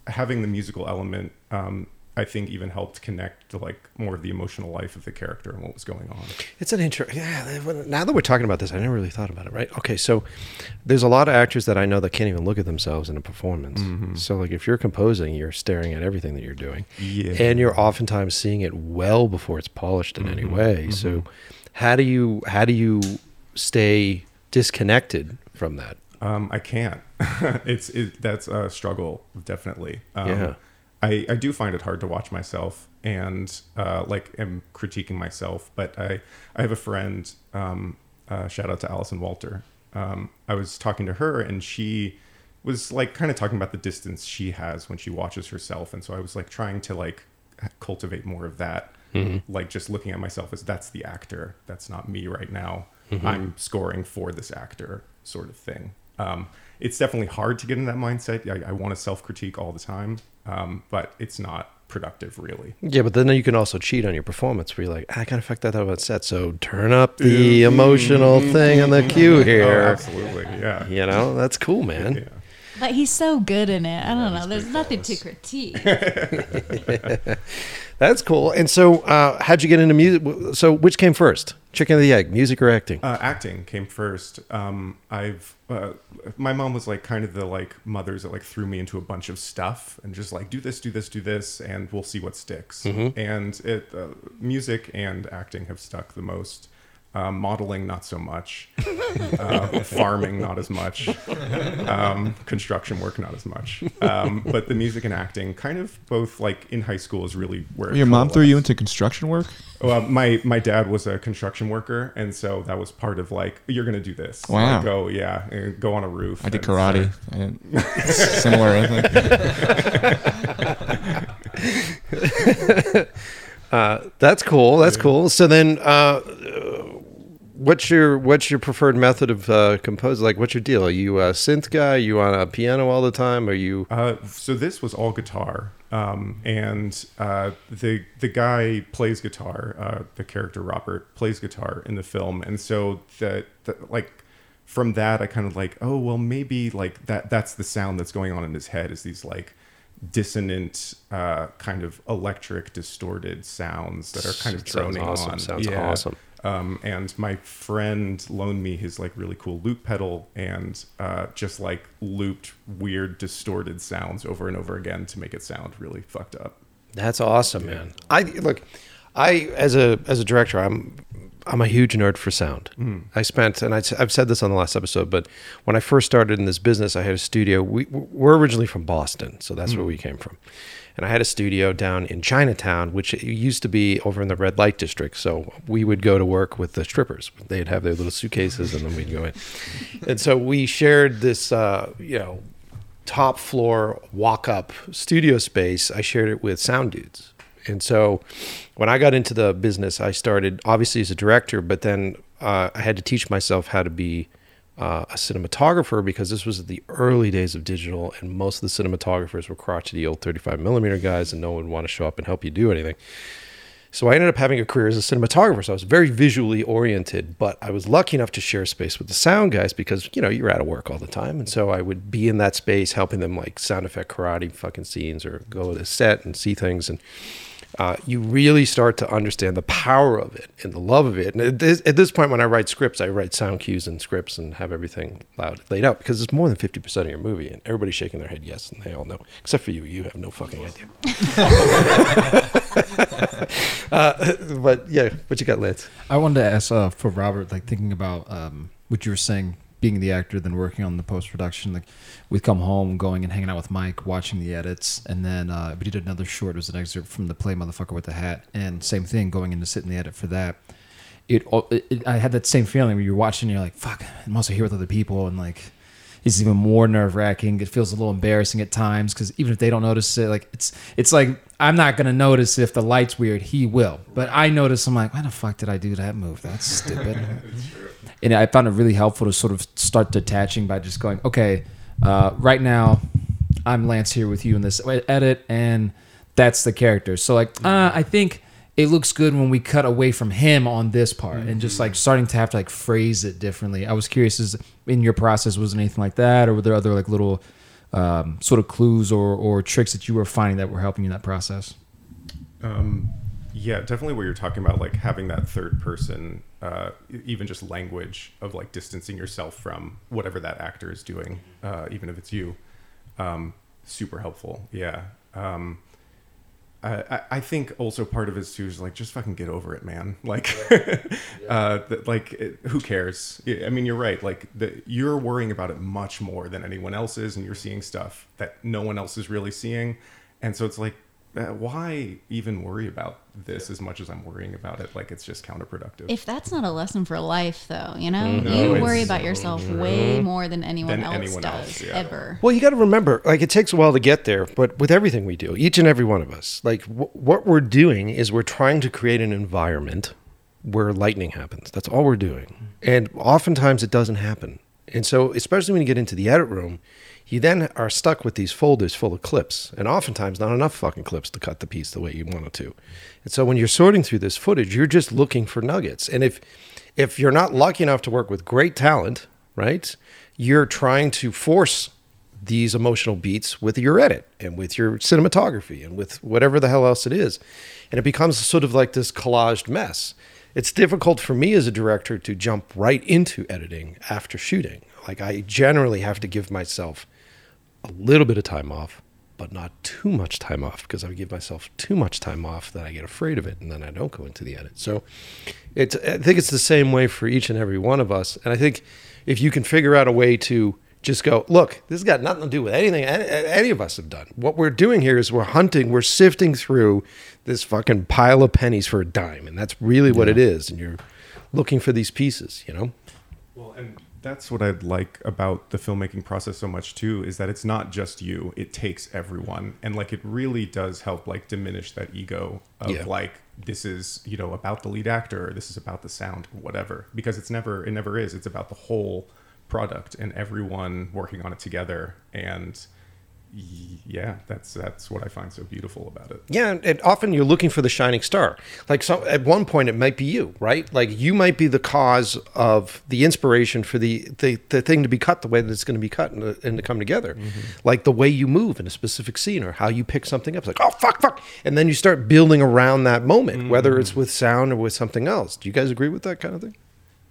having the musical element. Um, I think even helped connect to like more of the emotional life of the character and what was going on. It's an interesting. Yeah. Now that we're talking about this, I never really thought about it. Right. Okay. So, there's a lot of actors that I know that can't even look at themselves in a performance. So, like, if you're composing, you're staring at everything that you're doing, Yeah. and you're oftentimes seeing it well before it's polished in any way. So, how do you how do you stay disconnected from that? Um, I can't. (laughs) it's it, that's a struggle, definitely. Um, Yeah. I, I do find it hard to watch myself and uh, like am critiquing myself. But I I have a friend. Um, uh, shout out to Allison Walter. Um, I was talking to her and she was like kind of talking about the distance she has when she watches herself, and so I was like trying to like cultivate more of that. Like just looking at myself as that's the actor, that's not me right now. I'm scoring for this actor, sort of thing. Um, it's definitely hard to get in that mindset. I, I want to self critique all the time, um, but it's not productive, really. Yeah, but then you can also cheat on your performance where you're like, I kind of fucked that up on set, so turn up the emotional thing on the (laughs) cue Oh, here. absolutely, yeah. You know, that's cool, man. Yeah. But he's so good in it. I don't know. There's nothing to critique. (laughs) That's cool. And so, uh, how'd you get into music? So, which came first, chicken or the egg, music or acting? Uh, acting came first. Um, I've uh, my mom was like kind of the like mothers that like threw me into a bunch of stuff and just like do this, do this, do this, and we'll see what sticks. And it uh, music and acting have stuck the most. Um, modeling not so much, uh, farming not as much, um, construction work not as much. Um, but the music and acting, kind of both like in high school, is really where Your mom threw you into construction work? Well, my my dad was a construction worker, and so that was part of like you're gonna do this. So Wow. I go, yeah, and go on a roof. I did and karate. I didn't, (laughs) similar. I think. (laughs) Uh, that's cool. That's cool. So then, uh, what's your what's your preferred method of uh, composing? Like, what's your deal? Are you a synth guy? Are you on a piano all the time? Are you? Uh, so this was all guitar, um, and uh, the the guy plays guitar. Uh, the character Robert plays guitar in the film, and so that like from that I kind of like, oh well, maybe like that that's the sound that's going on in his head is these like dissonant uh, kind of electric distorted sounds that are kind of droning Sounds awesome. on. Sounds awesome. Um, and my friend loaned me his like really cool loop pedal and uh, just like looped weird distorted sounds over and over again to make it sound really fucked up. That's awesome, man. I look. I as a as a director, I'm I'm a huge nerd for sound. I spent, and I, have said this on the last episode, but when I first started in this business, I had a studio. We, we're originally from Boston, so that's where we came from. And I had a studio down in Chinatown, which used to be over in the red light district. So we would go to work with the strippers. They'd have their little suitcases, and then we'd go in. and so we shared this, uh, you know, top floor walk up studio space. I shared it with Sound Dudes. And so when I got into the business, I started obviously as a director, but then uh, I had to teach myself how to be uh, a cinematographer because this was the early days of digital, and most of the cinematographers were crotchety old 35 millimeter guys, and no one would want to show up and help you do anything. So I ended up having a career as a cinematographer. So I was very visually oriented, but I was lucky enough to share space with the sound guys because, you know, you're out of work all the time. And so I would be in that space helping them like sound effect karate fucking scenes or go to the set and see things. And uh, you really start to understand the power of it and the love of it. And at this, at this point, when I write scripts, I write sound cues and scripts and have everything loud laid out because it's more than 50% of your movie. And everybody's shaking their head yes, and they all know, except for you. You have no fucking idea. (laughs) uh, but yeah, what you got, Lance? I wanted to ask uh, for Robert, like thinking about um, what you were saying, being the actor, then working on the post production. Like we'd come home, going and hanging out with Mike, watching the edits, and then uh, we did another short. It was an excerpt from the play "Motherfucker with the Hat," and same thing, going in to sit in the edit for that. It, it, I had that same feeling where you're watching, and you're like, "Fuck, I'm also here with other people," and like. It's even more nerve wracking. It feels a little embarrassing at times because even if they don't notice it, like it's it's like I'm not gonna notice if the light's weird. He will, but I notice. I'm like, why the fuck did I do that move? That's stupid. (laughs) and I found it really helpful to sort of start detaching by just going, okay, uh, right now, I'm Lance here with you in this edit, and that's the character. So like, uh, I think it looks good when we cut away from him on this part, and just like starting to have to like phrase it differently. I was curious, is in your process was there anything like that, or were there other like little um, sort of clues or or tricks that you were finding that were helping you in that process? Um, yeah, definitely what you're talking about, like having that third person, uh, even just language of like distancing yourself from whatever that actor is doing, uh, even if it's you, um, super helpful. Yeah. Um, I, I- think also part of it is too is like just fucking get over it, man. (laughs) Like, (laughs) uh, th- like it, who cares? I mean, you're right. Like the, you're worrying about it much more than anyone else is, and you're seeing stuff that no one else is really seeing, and so it's like, uh, Uh, why even worry about this as much as I'm worrying about it? Like it's just counterproductive. If that's not a lesson for life, though, you know, mm-hmm. No, you worry about yourself mm-hmm. way more than anyone Than else anyone does else, yeah. ever. Well, you got to remember, like, it takes a while to get there, but with everything we do, each and every one of us, like, w- what we're doing is we're trying to create an environment where lightning happens. That's all we're doing. And oftentimes it doesn't happen. And so, especially when you get into the edit room, you then are stuck with these folders full of clips, and oftentimes not enough fucking clips to cut the piece the way you want it to. And so, when you're sorting through this footage, you're just looking for nuggets. And if if you're not lucky enough to work with great talent, right, you're trying to force these emotional beats with your edit and with your cinematography and with whatever the hell else it is. And it becomes sort of like this collaged mess. It's difficult for me as a director to jump right into editing after shooting. Like I generally have to give myself a little bit of time off, but not too much time off because I give myself too much time off that I get afraid of it and then I don't go into the edit. So it's I think it's the same way for each and every one of us. And I think if you can figure out a way to just go, look, this has got nothing to do with anything any, any of us have done. What we're doing here is we're hunting, we're sifting through this fucking pile of pennies for a dime. And that's really what it is. And you're looking for these pieces, you know? Well, and that's what I like about the filmmaking process so much too is that it's not just you; it takes everyone, and like it really does help like diminish that ego of Yeah. like this is you know about the lead actor, or this is about the sound, or whatever. Because it's never, it never is. It's about the whole product and everyone working on it together, and yeah, that's that's what I find so beautiful about it. Yeah, and, and often you're looking for the shining star. Like some, at one point, it might be you, right? Like you might be the cause of the inspiration for the the, the thing to be cut the way that it's going to be cut and, to- and to come together. Mm-hmm. Like the way you move in a specific scene or how you pick something up. It's like, oh fuck, fuck, and then you start building around that moment, whether it's mm. with sound or with something else. Do you guys agree with that kind of thing?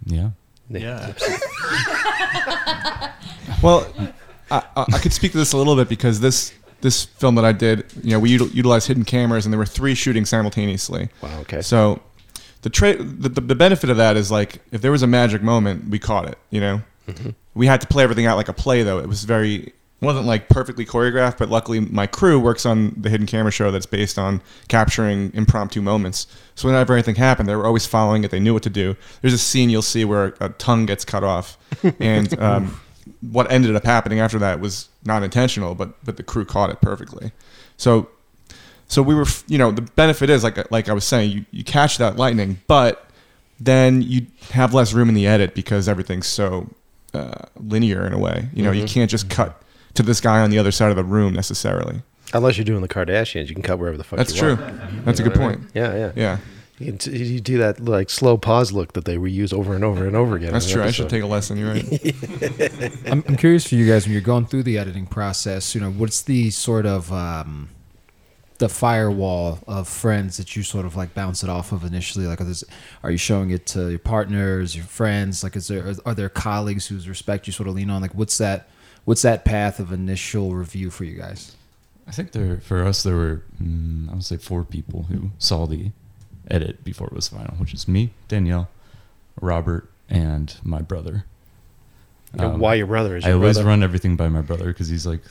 Yeah. Yeah. (laughs) (laughs) (laughs) Well, I, I I could speak to this a little bit because this this film that I did, you know, we util- utilized hidden cameras and there were three shooting simultaneously. Wow, okay. So the, tra- the, the the benefit of that is like if there was a magic moment, we caught it. You know, we had to play everything out like a play though. It was very wasn't like perfectly choreographed, but luckily my crew works on the hidden camera show that's based on capturing impromptu moments. So whenever anything happened, they were always following it. They knew what to do. There's a scene you'll see where a tongue gets cut off, (laughs) and um, what ended up happening after that was not intentional, but but the crew caught it perfectly. So so we were, you know, the benefit is like like I was saying, you, you catch that lightning, but then you have less room in the edit because everything's so uh, linear in a way. You know, you can't just cut to this guy on the other side of the room necessarily. Unless you're doing the Kardashians, you can cut wherever the fuck That's you true. want. That's a good You what I point. mean? Yeah, yeah. Yeah, You, t- you do that like slow pause look that they reuse over and over and over again. that's in an true. I should take a lesson. You're right. (laughs) I'm, I'm curious for you guys when you're going through the editing process. You know, what's the sort of um, the firewall of friends that you sort of like bounce it off of initially? Like, are, this, are you showing it to your partners, your friends? Like, is there are there colleagues whose respect you sort of lean on? Like, what's that? What's that path of initial review for you guys? I think there for us there were mm, I would say four people who saw the edit before it was final, which is me, Danielle, Robert, and my brother. You know, Um, why your brother is I always brother? run everything by my brother because he's like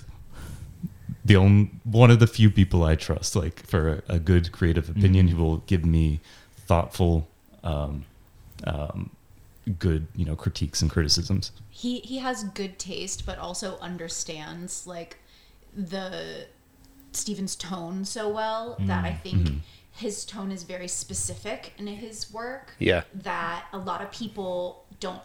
the only one of the few people I trust. Like for a, a good creative opinion, he will give me thoughtful, um, um, good you know critiques and criticisms. he he has good taste but also understands like the Stephen's tone so well that I think his tone is very specific in his work. Yeah. That a lot of people don't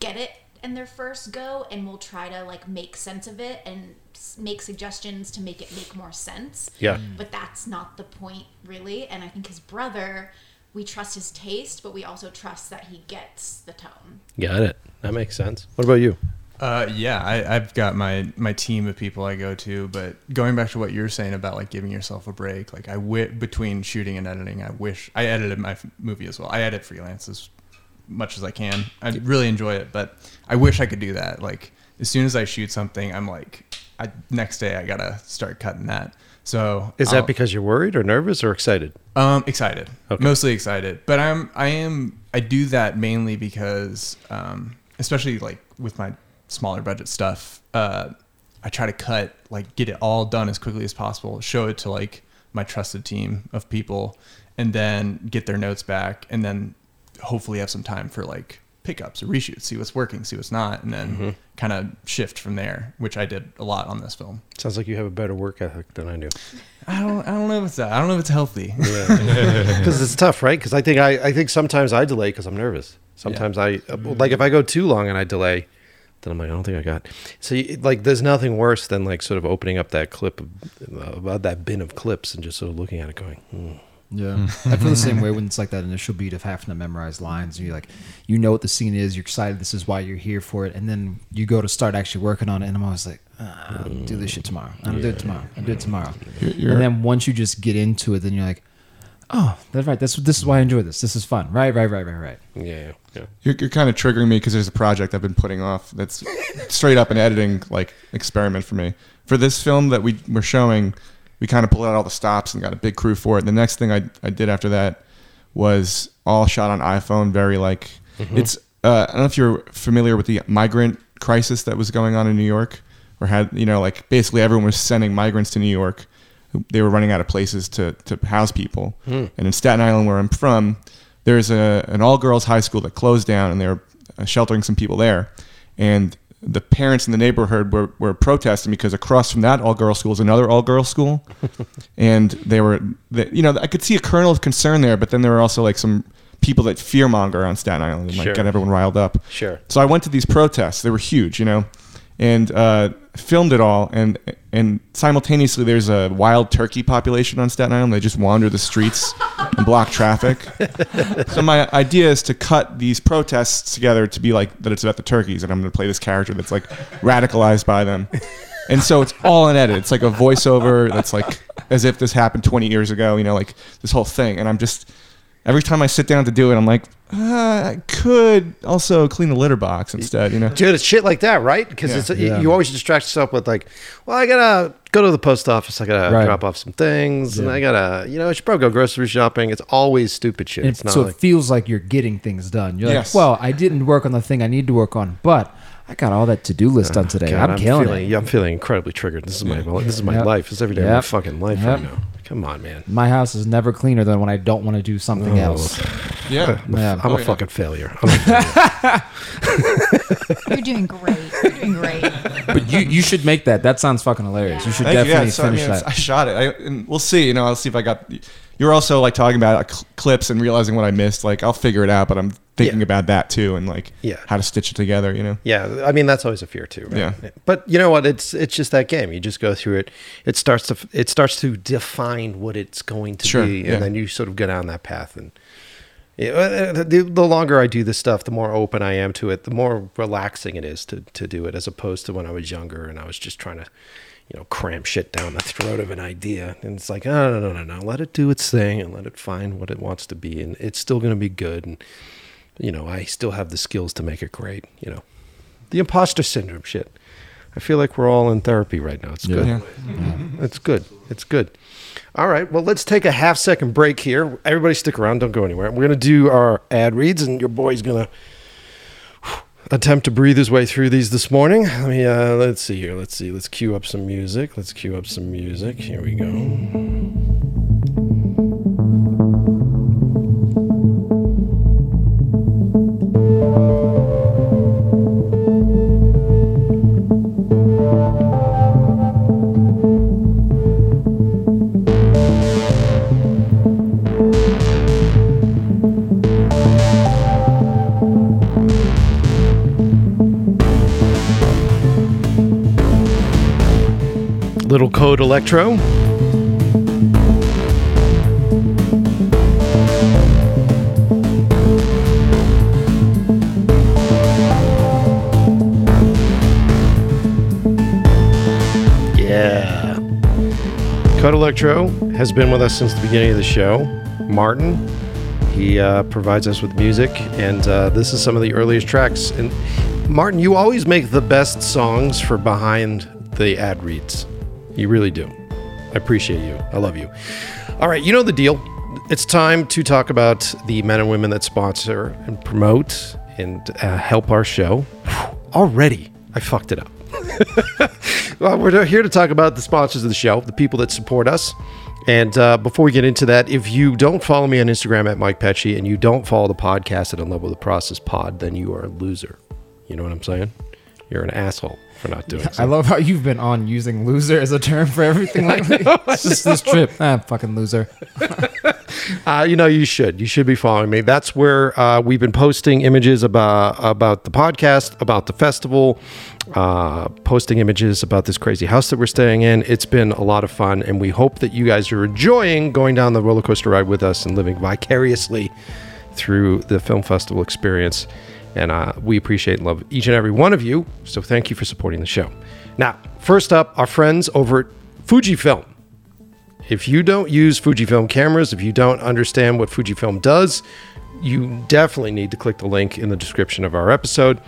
get it in their first go and will try to like make sense of it and make suggestions to make it make more sense. Yeah. Mm. But that's not the point really and I think his brother we trust his taste, but we also trust that he gets the tone. Got it. That makes sense. What about you? Uh, yeah, I, I've got my my team of people I go to, but going back to what you're saying about like giving yourself a break, like I wi- between shooting and editing, I wish I edited my f- movie as well. I edit freelance as much as I can. I really enjoy it, but I wish I could do that. Like as soon as I shoot something, I'm like, I, next day I gotta start cutting that. So Is I'll- that because you're worried or nervous or excited? um, excited. Okay. Mostly excited. But I'm I am I do that mainly because um, especially like with my smaller budget stuff, uh, I try to cut like get it all done as quickly as possible, show it to like my trusted team of people, and then get their notes back, and then hopefully have some time for like pickups or reshoots, see what's working, see what's not, and then kind of shift from there, which I did a lot on this film. Sounds like you have a better work ethic than I do. I don't I don't know if it's that. I don't know if it's healthy. Because (laughs) it's tough, right? Because I think I, I think sometimes I delay because I'm nervous. Sometimes I uh, like if I go too long and I delay, then I'm like I don't think I got. So you, like there's nothing worse than like sort of opening up that clip of, about that bin of clips and just sort of looking at it going. Hmm. Yeah, I feel the same way when it's like that initial beat of having to memorize lines, and you're like, you know what the scene is, you're excited, this is why you're here for it, and then you go to start actually working on it, and I'm always like, ah, I'll do this shit tomorrow. I'll do it tomorrow. I'll do it tomorrow. You're- you're- and then once you just get into it, then you're like, oh, that's right. That's this is why I enjoy this. This is fun. Right, right, right, right, right. Yeah, yeah. You're, you're kind of triggering me because there's a project I've been putting off that's straight up an editing like experiment for me. For this film that we were showing, we kind of pulled out all the stops and got a big crew for it. The next thing I, I did after that was all shot on iPhone, very like it's. Uh, I don't know if you're familiar with the migrant crisis that was going on in New York, or had you know like basically everyone was sending migrants to New York. They were running out of places to to house people, and in Staten Island, where I'm from, there's a an all girls high school that closed down, and they were uh, sheltering some people there, and the parents in the neighborhood were, were protesting because across from that all girls school is another all girls school, (laughs) and they were, they, you know, I could see a kernel of concern there, but then there were also like some people that fearmonger on Staten Island and like Sure. get everyone riled up. Sure. So I went to these protests. They were huge, you know, and uh, filmed it all. And and simultaneously, there's a wild turkey population on Staten Island. They just wander the streets and block traffic. (laughs) so my idea is to cut these protests together to be like that. It's about the turkeys, and I'm going to play this character that's like radicalized by them. And so it's all an edit. It's like a voiceover that's like as if this happened 20 years ago. You know, like this whole thing. And I'm just every time I sit down to do it, I'm like, uh, I could also clean the litter box instead. You know. Dude, it's shit like that, right? Because Yeah. it's Yeah. you always distract yourself with like, well, I gotta go to the post office, I gotta Right. drop off some things, and I gotta, you know, I should probably go grocery shopping. It's always stupid shit. And It's not so like it feels like you're getting things done. You're Yes. like, well, I didn't work on the thing I need to work on, but I got all that to do list uh, done today. God, I'm, killing feeling, it. yeah, I'm feeling incredibly triggered. This is my this is my Yep. life. It's every day of my fucking life Yep. right now. Come on, man. My house is never cleaner than when I don't want to do something Oh. else. Yeah. Yeah. I'm Oh, a yeah. fucking failure. I'm a failure. (laughs) You're doing great. You're doing great. But you you should make that. That sounds fucking hilarious. You should Thank you. definitely Yeah, so, I, finish mean, that. I shot it. I, and we'll see. You know, I'll see if I got. You're also like talking about uh, cl- clips and realizing what I missed. Like I'll figure it out, but I'm thinking Yeah. about that too, and like Yeah. how to stitch it together. You know. Yeah, I mean that's always a fear too. Right? Yeah. But you know what? It's it's just that game. You just go through it. It starts to it starts to define what it's going to Sure, be, and yeah. then you sort of go down that path. And yeah, uh, the, the longer I do this stuff, the more open I am to it. The more relaxing it is to to do it, as opposed to when I was younger and I was just trying to. You know, cram shit down the throat of an idea, and it's like, oh, no, no, no, no, let it do its thing and let it find what it wants to be, and it's still going to be good. And you know, I still have the skills to make it great. You know, the imposter syndrome shit. I feel like we're all in therapy right now. It's good. Yeah. It's good. It's good. All right. Well, let's take a half second break here. Everybody stick around. Don't go anywhere. We're going to do our ad reads, and your boy's going to attempt to breathe his way through these this morning. Let me, uh, let's see here. Let's see. Let's cue up some music. Let's cue up some music. Here we go. Little Code Electro. Yeah. Code Electro has been with us since the beginning of the show. Martin, he uh, provides us with music, and uh, this is some of the earliest tracks. And Martin, you always make the best songs for behind the ad reads. You really do. I appreciate you. I love you. All right, you know the deal. It's time to talk about the men and women that sponsor and promote and uh, help our show. Already, I fucked it up. (laughs) well, we're here to talk about the sponsors of the show, the people that support us. And uh, before we get into that, if you don't follow me on Instagram at Mike Pecci and you don't follow the podcast at In Love with the Process Pod, then you are a loser. You know what I'm saying? You're an asshole for not doing so. I love how you've been on using loser as a term for everything (laughs) lately. It's just this trip. Ah, fucking loser. (laughs) Uh, you know, you should. You should be following me. That's where uh, we've been posting images about about the podcast, about the festival, uh, posting images about this crazy house that we're staying in. It's been a lot of fun, and we hope that you guys are enjoying going down the roller coaster ride with us and living vicariously through the film festival experience. And uh, we appreciate and love each and every one of you. So thank you for supporting the show. Now, first up, our friends over at Fujifilm. If you don't use Fujifilm cameras, if you don't understand what Fujifilm does, you definitely need to click the link in the description of our episode.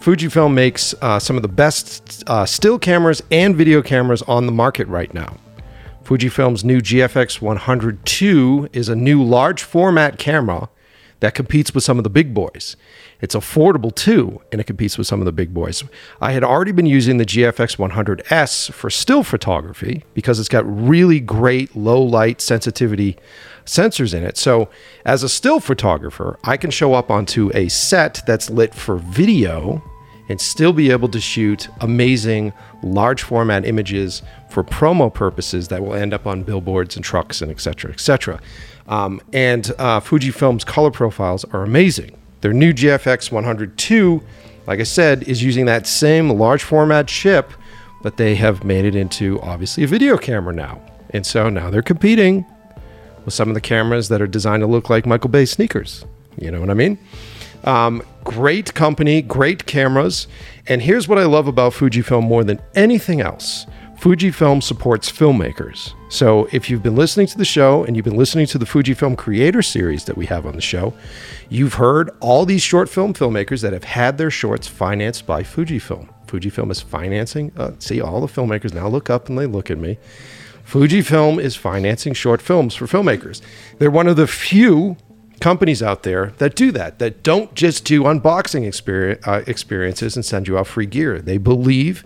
Fujifilm makes uh, some of the best uh, still cameras and video cameras on the market right now. Fujifilm's new GFX 102 is a new large format camera that competes with some of the big boys. It's affordable too, and it competes with some of the big boys. I had already been using the GFX 100S for still photography because it's got really great low light sensitivity sensors in it. So, as a still photographer, I can show up onto a set that's lit for video and still be able to shoot amazing large format images for promo purposes that will end up on billboards and trucks and etc cetera, et cetera. Um, and uh, Fujifilm's color profiles are amazing. Their new GFX 102, like I said, is using that same large format chip, but they have made it into obviously a video camera now. And so now they're competing with some of the cameras that are designed to look like Michael Bay sneakers. You know what I mean? Um, great company, great cameras. And here's what I love about Fujifilm more than anything else Fujifilm supports filmmakers. So if you've been listening to the show and you've been listening to the Fujifilm Creator Series that we have on the show, you've heard all these short film filmmakers that have had their shorts financed by Fujifilm. Fujifilm is financing. Uh, see, all the filmmakers now look up and they look at me. Fujifilm is financing short films for filmmakers. They're one of the few companies out there that do that, that don't just do unboxing experience, uh, experiences and send you out free gear. They believe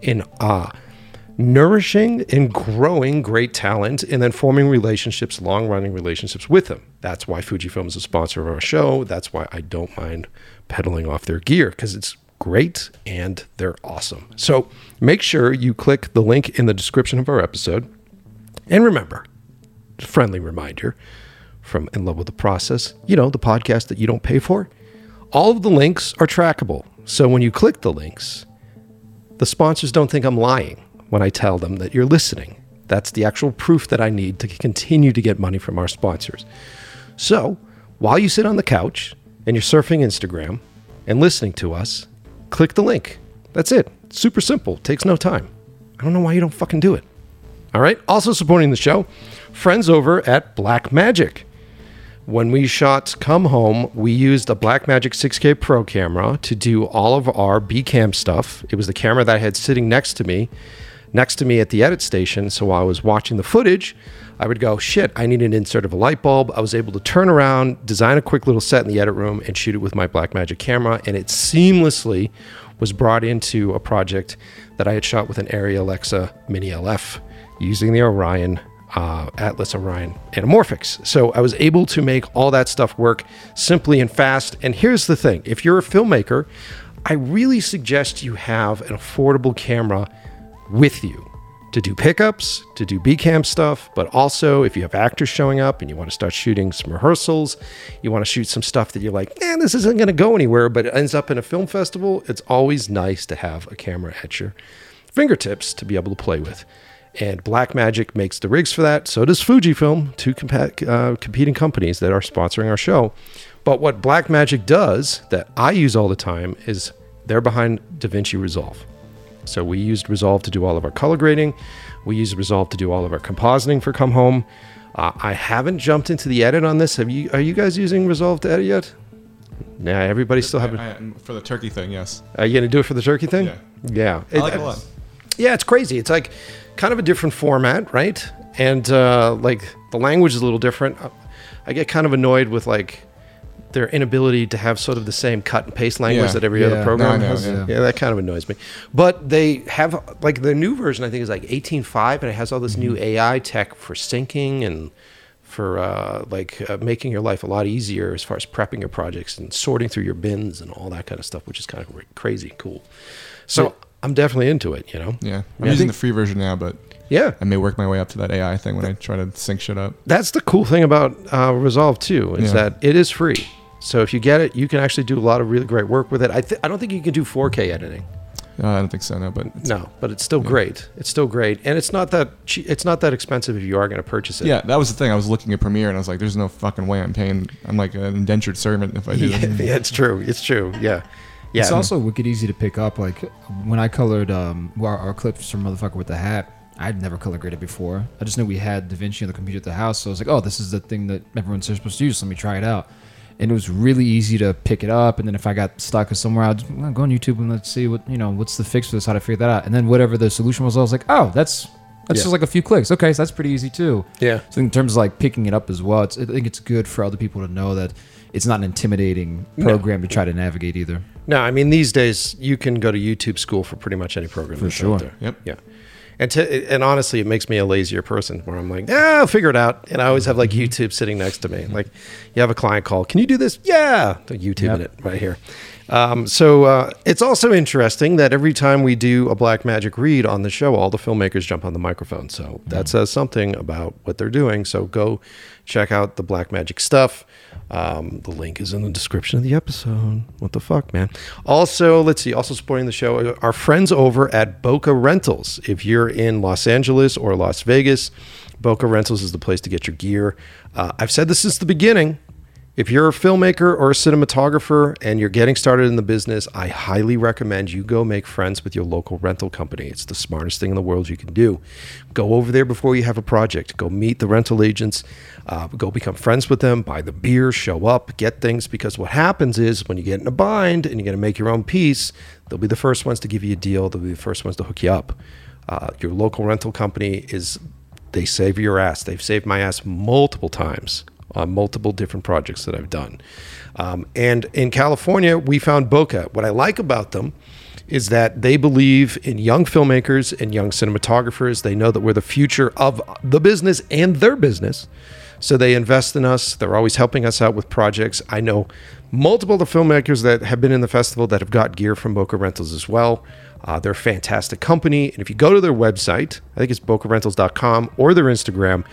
in uh, nourishing and growing great talent and then forming relationships, long running relationships with them. That's why Fujifilm is a sponsor of our show. That's why I don't mind peddling off their gear because it's great and they're awesome. So make sure you click the link in the description of our episode. And remember, friendly reminder from In Love with the Process, you know, the podcast that you don't pay for. All of the links are trackable. So when you click the links, the sponsors don't think I'm lying when I tell them that you're listening. That's the actual proof that I need to continue to get money from our sponsors. So while you sit on the couch and you're surfing Instagram and listening to us, click the link. That's it. Super simple. Takes no time. I don't know why you don't fucking do it. All right. Also supporting the show, friends over at Blackmagic. When we shot Come Home, we used a Blackmagic 6K Pro camera to do all of our B cam stuff. It was the camera that I had sitting next to me, next to me at the edit station. So while I was watching the footage, I would go, shit, I need an insert of a light bulb. I was able to turn around, design a quick little set in the edit room, and shoot it with my Blackmagic camera. And it seamlessly was brought into a project that I had shot with an Arri Alexa Mini LF using the Orion uh, Atlas Orion anamorphics. So I was able to make all that stuff work simply and fast. And here's the thing if you're a filmmaker, I really suggest you have an affordable camera with you to do pickups, to do B cam stuff, but also if you have actors showing up and you want to start shooting some rehearsals, you want to shoot some stuff that you're like, man, this isn't going to go anywhere, but it ends up in a film festival, it's always nice to have a camera at your fingertips to be able to play with. And Blackmagic makes the rigs for that. So does Fujifilm, two uh, competing companies that are sponsoring our show. But what Blackmagic does that I use all the time is they're behind DaVinci Resolve. So we used Resolve to do all of our color grading. We used Resolve to do all of our compositing for Come Home. Uh, I haven't jumped into the edit on this. Have you? Are you guys using Resolve to edit yet? Nah, everybody's still. I- I- for the turkey thing, yes. Are you gonna do it for the turkey thing? Yeah. Yeah. I like it a lot. Yeah, it's crazy. It's like kind of a different format, right? And uh, like the language is a little different. I get kind of annoyed with like their inability to have sort of the same cut and paste language Yeah. that every Yeah. other program No, I know, has. yeah. Yeah, that kind of annoys me. But they have like the new version. I think is like 18.5, and it has all this new AI tech for syncing and for uh, like uh, making your life a lot easier as far as prepping your projects and sorting through your bins and all that kind of stuff, which is kind of crazy cool. So. I'm definitely into it. You know. Yeah. I'm using the free version now, but Yeah. I may work my way up to that AI thing when I try to sync shit up. that's the cool thing about uh, Resolve too is Yeah. that it is free. So if you get it, you can actually do a lot of really great work with it. I th- I don't think you can do 4K editing. Uh, I don't think so, no, but it's, No, but it's still great. It's still great, and it's not that che- it's not that expensive if you are going to purchase it. Yeah, that was the thing. I was looking at Premiere and I was like, "There's no fucking way I'm paying. I'm like an indentured servant if I do (laughs) yeah, this." yeah, it's true. It's true. Yeah, yeah. It's also wicked easy to pick up. Like when I colored um, our, our clips from Motherfucker with the Hat, I'd never color graded before. I just knew we had DaVinci on the computer at the house, so I was like, oh, this is the thing that everyone's supposed to use. Let me try it out. And it was really easy to pick it up. And then if I got stuck somewhere, I'd just, well, go on YouTube and let's see what you know. What's the fix for this? How to figure that out? And then whatever the solution was, I was like, oh, that's that's Yeah. just like a few clicks. Okay, so that's pretty easy too. yeah. So in terms of like picking it up as well, it's, I think it's good for other people to know that it's not an intimidating program to try to navigate either. No, I mean these days you can go to YouTube school for pretty much any program. For that's sure. Out there. Yep. Yeah. And to, and honestly, it makes me a lazier person where I'm like, yeah, I'll figure it out. And I always have like mm-hmm. YouTube sitting next to me. Like, you have a client call, can you do this? Yeah, the YouTube Yep. in it right here. Um, so uh, it's also interesting that every time we do a Blackmagic read on the show, all the filmmakers jump on the microphone. So that says something about what they're doing. So go check out the Blackmagic stuff. Um, the link is in the description of the episode. What the fuck, man? Also, let's see. Also supporting the show, our friends over at Bokeh Rentals. If you're in Los Angeles or Las Vegas, Bokeh Rentals is the place to get your gear. Uh, I've said this since the beginning. If you're a filmmaker or a cinematographer and you're getting started in the business, I highly recommend you go make friends with your local rental company. It's the smartest thing in the world you can do. Go over there before you have a project. Go meet the rental agents. Uh, go become friends with them. Buy the beer. Show up. Get things. Because what happens is when you get in a bind and you're going to make your own piece, they'll be the first ones to give you a deal. They'll be the first ones to hook you up. Uh, your local rental company is they save your ass. They've saved my ass multiple times on multiple different projects that I've done. Um, and in California, we found Bokeh. What I like about them is that they believe in young filmmakers and young cinematographers. They know that we're the future of the business and their business. So they invest in us. They're always helping us out with projects. I know multiple of the filmmakers that have been in the festival that have got gear from Bokeh Rentals as well. Uh, they're a fantastic company. And if you go to their website, I think it's bokehrentals.com or their Instagram,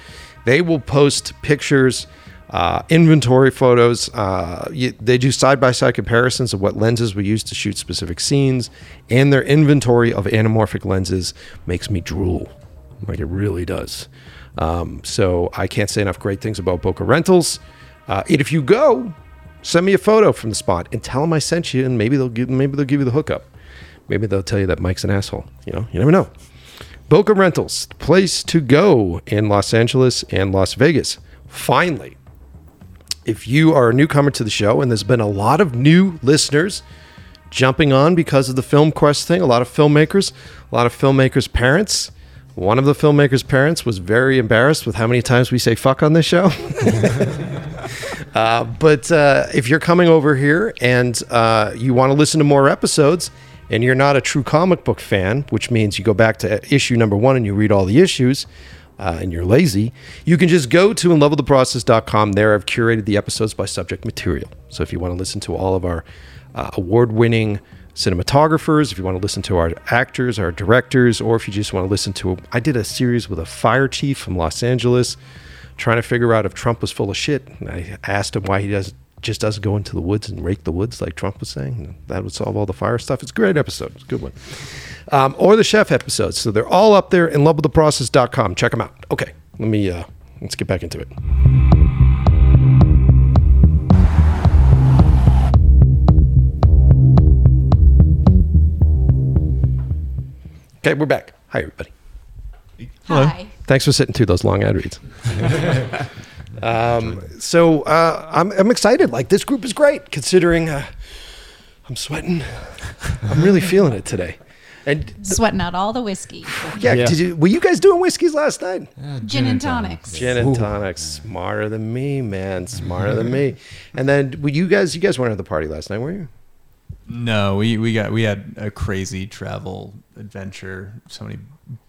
they will post pictures uh, inventory photos. Uh, you, they do side by side comparisons of what lenses we use to shoot specific scenes, and their inventory of anamorphic lenses makes me drool. Like it really does. Um, so I can't say enough great things about Bokeh Rentals. Uh, and if you go, send me a photo from the spot and tell them I sent you, and maybe they'll give maybe they'll give you the hookup. Maybe they'll tell you that Mike's an asshole. You know, you never know. Bokeh Rentals, the place to go in Los Angeles and Las Vegas. Finally, if you are a newcomer to the show, and there's been a lot of new listeners jumping on because of the FilmQuest thing, a lot of filmmakers, a lot of filmmakers' parents. One of the filmmakers' parents was very embarrassed with how many times we say fuck on this show. (laughs) Uh, but uh, if you're coming over here and uh, you want to listen to more episodes and you're not a true comic book fan, which means you go back to issue number one and you read all the issues uh, and you're lazy, you can just go to inlovewiththeprocess.com. There I've curated the episodes by subject material. So if you want to listen to all of our uh, award winning cinematographers, if you want to listen to our actors, our directors, or if you just want to listen to, I did a series with a fire chief from Los Angeles trying to figure out if Trump was full of shit. And I asked him why he does just doesn't go into the woods and rake the woods like Trump was saying. That would solve all the fire stuff. It's a great episode. It's a good one. Um, or the chef episodes. So they're all up there in lovewiththeprocess.com. Check them out. Okay, let me uh, let's get back into it. Okay, we're back. Hi, everybody. Hi. Thanks for sitting through those long ad reads. (laughs) um, so uh, I'm, I'm excited. Like this group is great, considering uh, I'm sweating. I'm really feeling it today. And Sweating out all the whiskey. yeah, Yeah. Did you, were you guys doing whiskeys last night? Gin and tonics. Gin and tonics, smarter than me, man, smarter than me. And then were you guys, you guys weren't at the party last night, were you? No, we, we got we had a crazy travel adventure. So many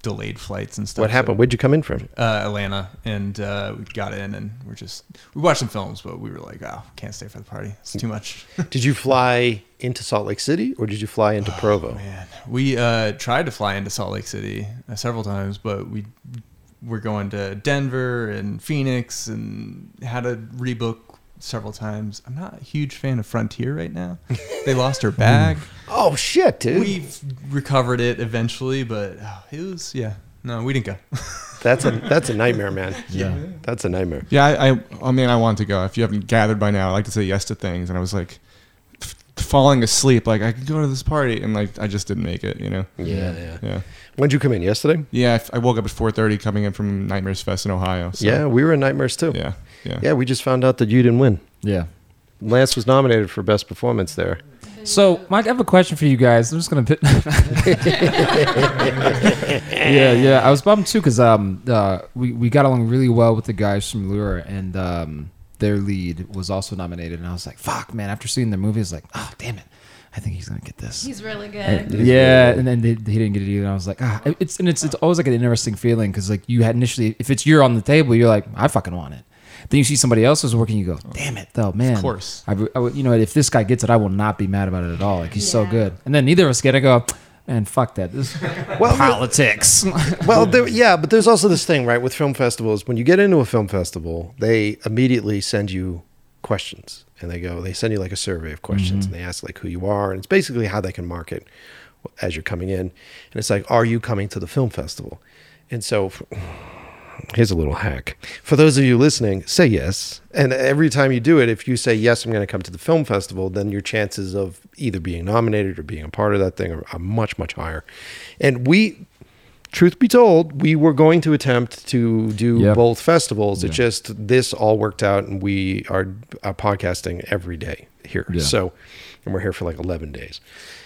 delayed flights and stuff. What happened? So, Where'd you come in from? uh, Atlanta, and uh, we got in, and we're just we watched some films, but we were like, oh, can't stay for the party. It's too much. Did you fly into Salt Lake City or did you fly into Provo? Man, we uh, tried to fly into Salt Lake City uh, several times, but we were going to Denver and Phoenix, and had to rebook several times. I'm not a huge fan of Frontier right now. (laughs) They lost our bag. Oh shit, dude. we recovered it eventually, but oh, it was yeah. No, we didn't go. (laughs) that's a that's a nightmare, man. Yeah. That's a nightmare. Yeah, I, I, I mean, I want to go. If you haven't gathered by now, I like to say yes to things, and I was like f- falling asleep. Like I could go to this party, and like I just didn't make it. You know? Yeah, yeah. Yeah. When'd you come in? Yesterday? Yeah. I f- I woke up at 4:30, coming in from Nightmares Fest in Ohio. So, yeah, we were in Nightmares too. Yeah. Yeah. Yeah, we just found out that you didn't win. Yeah. Lance was nominated for best performance there. So, Mike, I have a question for you guys. I'm just gonna. Pit- (laughs) yeah, yeah. I was bummed too because um, uh, we we got along really well with the guys from Lure, and um, their lead was also nominated. And I was like, "Fuck, man!" After seeing the movie, I was like, "Oh, damn it! I think he's gonna get this." He's really good. And- yeah, and then they, he didn't get it either. And I was like, ah, it's and it's it's always like an interesting feeling because like you had initially, if it's you're on the table, you're like, I fucking want it. Then you see somebody else is working, you go, damn it, though, man. Of course. I, I you know, if this guy gets it, I will not be mad about it at all. Like he's so good. And then neither of us get it. Go, man, fuck that. This (laughs) Well, politics. (laughs) well, there, yeah, but there's also this thing, right, with film festivals. When you get into a film festival, they immediately send you questions, and they go, they send you like a survey of questions, mm-hmm. and they ask like who you are, and it's basically how they can market as you're coming in, and it's like, are you coming to the film festival? And so. Here's a little hack. For those of you listening, say yes. And every time you do it, if you say, yes, I'm going to come to the film festival, then your chances of either being nominated or being a part of that thing are, are much, much higher. And we, truth be told, we were going to attempt to do Yep. both festivals. It just, this all worked out and we are, are podcasting every day here. Yeah. So, and we're here for like 11 days.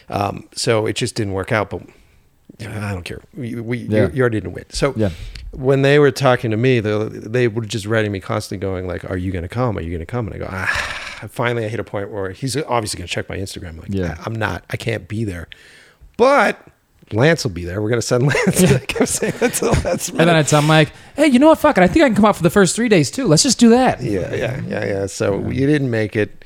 Um, so it just didn't work out, but I don't care. We, we Yeah. you, you already didn't win. So Yeah. When they were talking to me, they, they were just writing me constantly going like, are you going to come? Are you going to come? And I go, ah, finally I hit a point where he's obviously going to check my Instagram. Like, Yeah. I'm not, I can't be there, but Lance will be there. We're going to send (laughs) Lance. I kept saying that to Lance. and then I tell like, hey, you know what? Fuck it. I think I can come out for the first three days too. Let's just do that. yeah, yeah, yeah, yeah. So you didn't make it.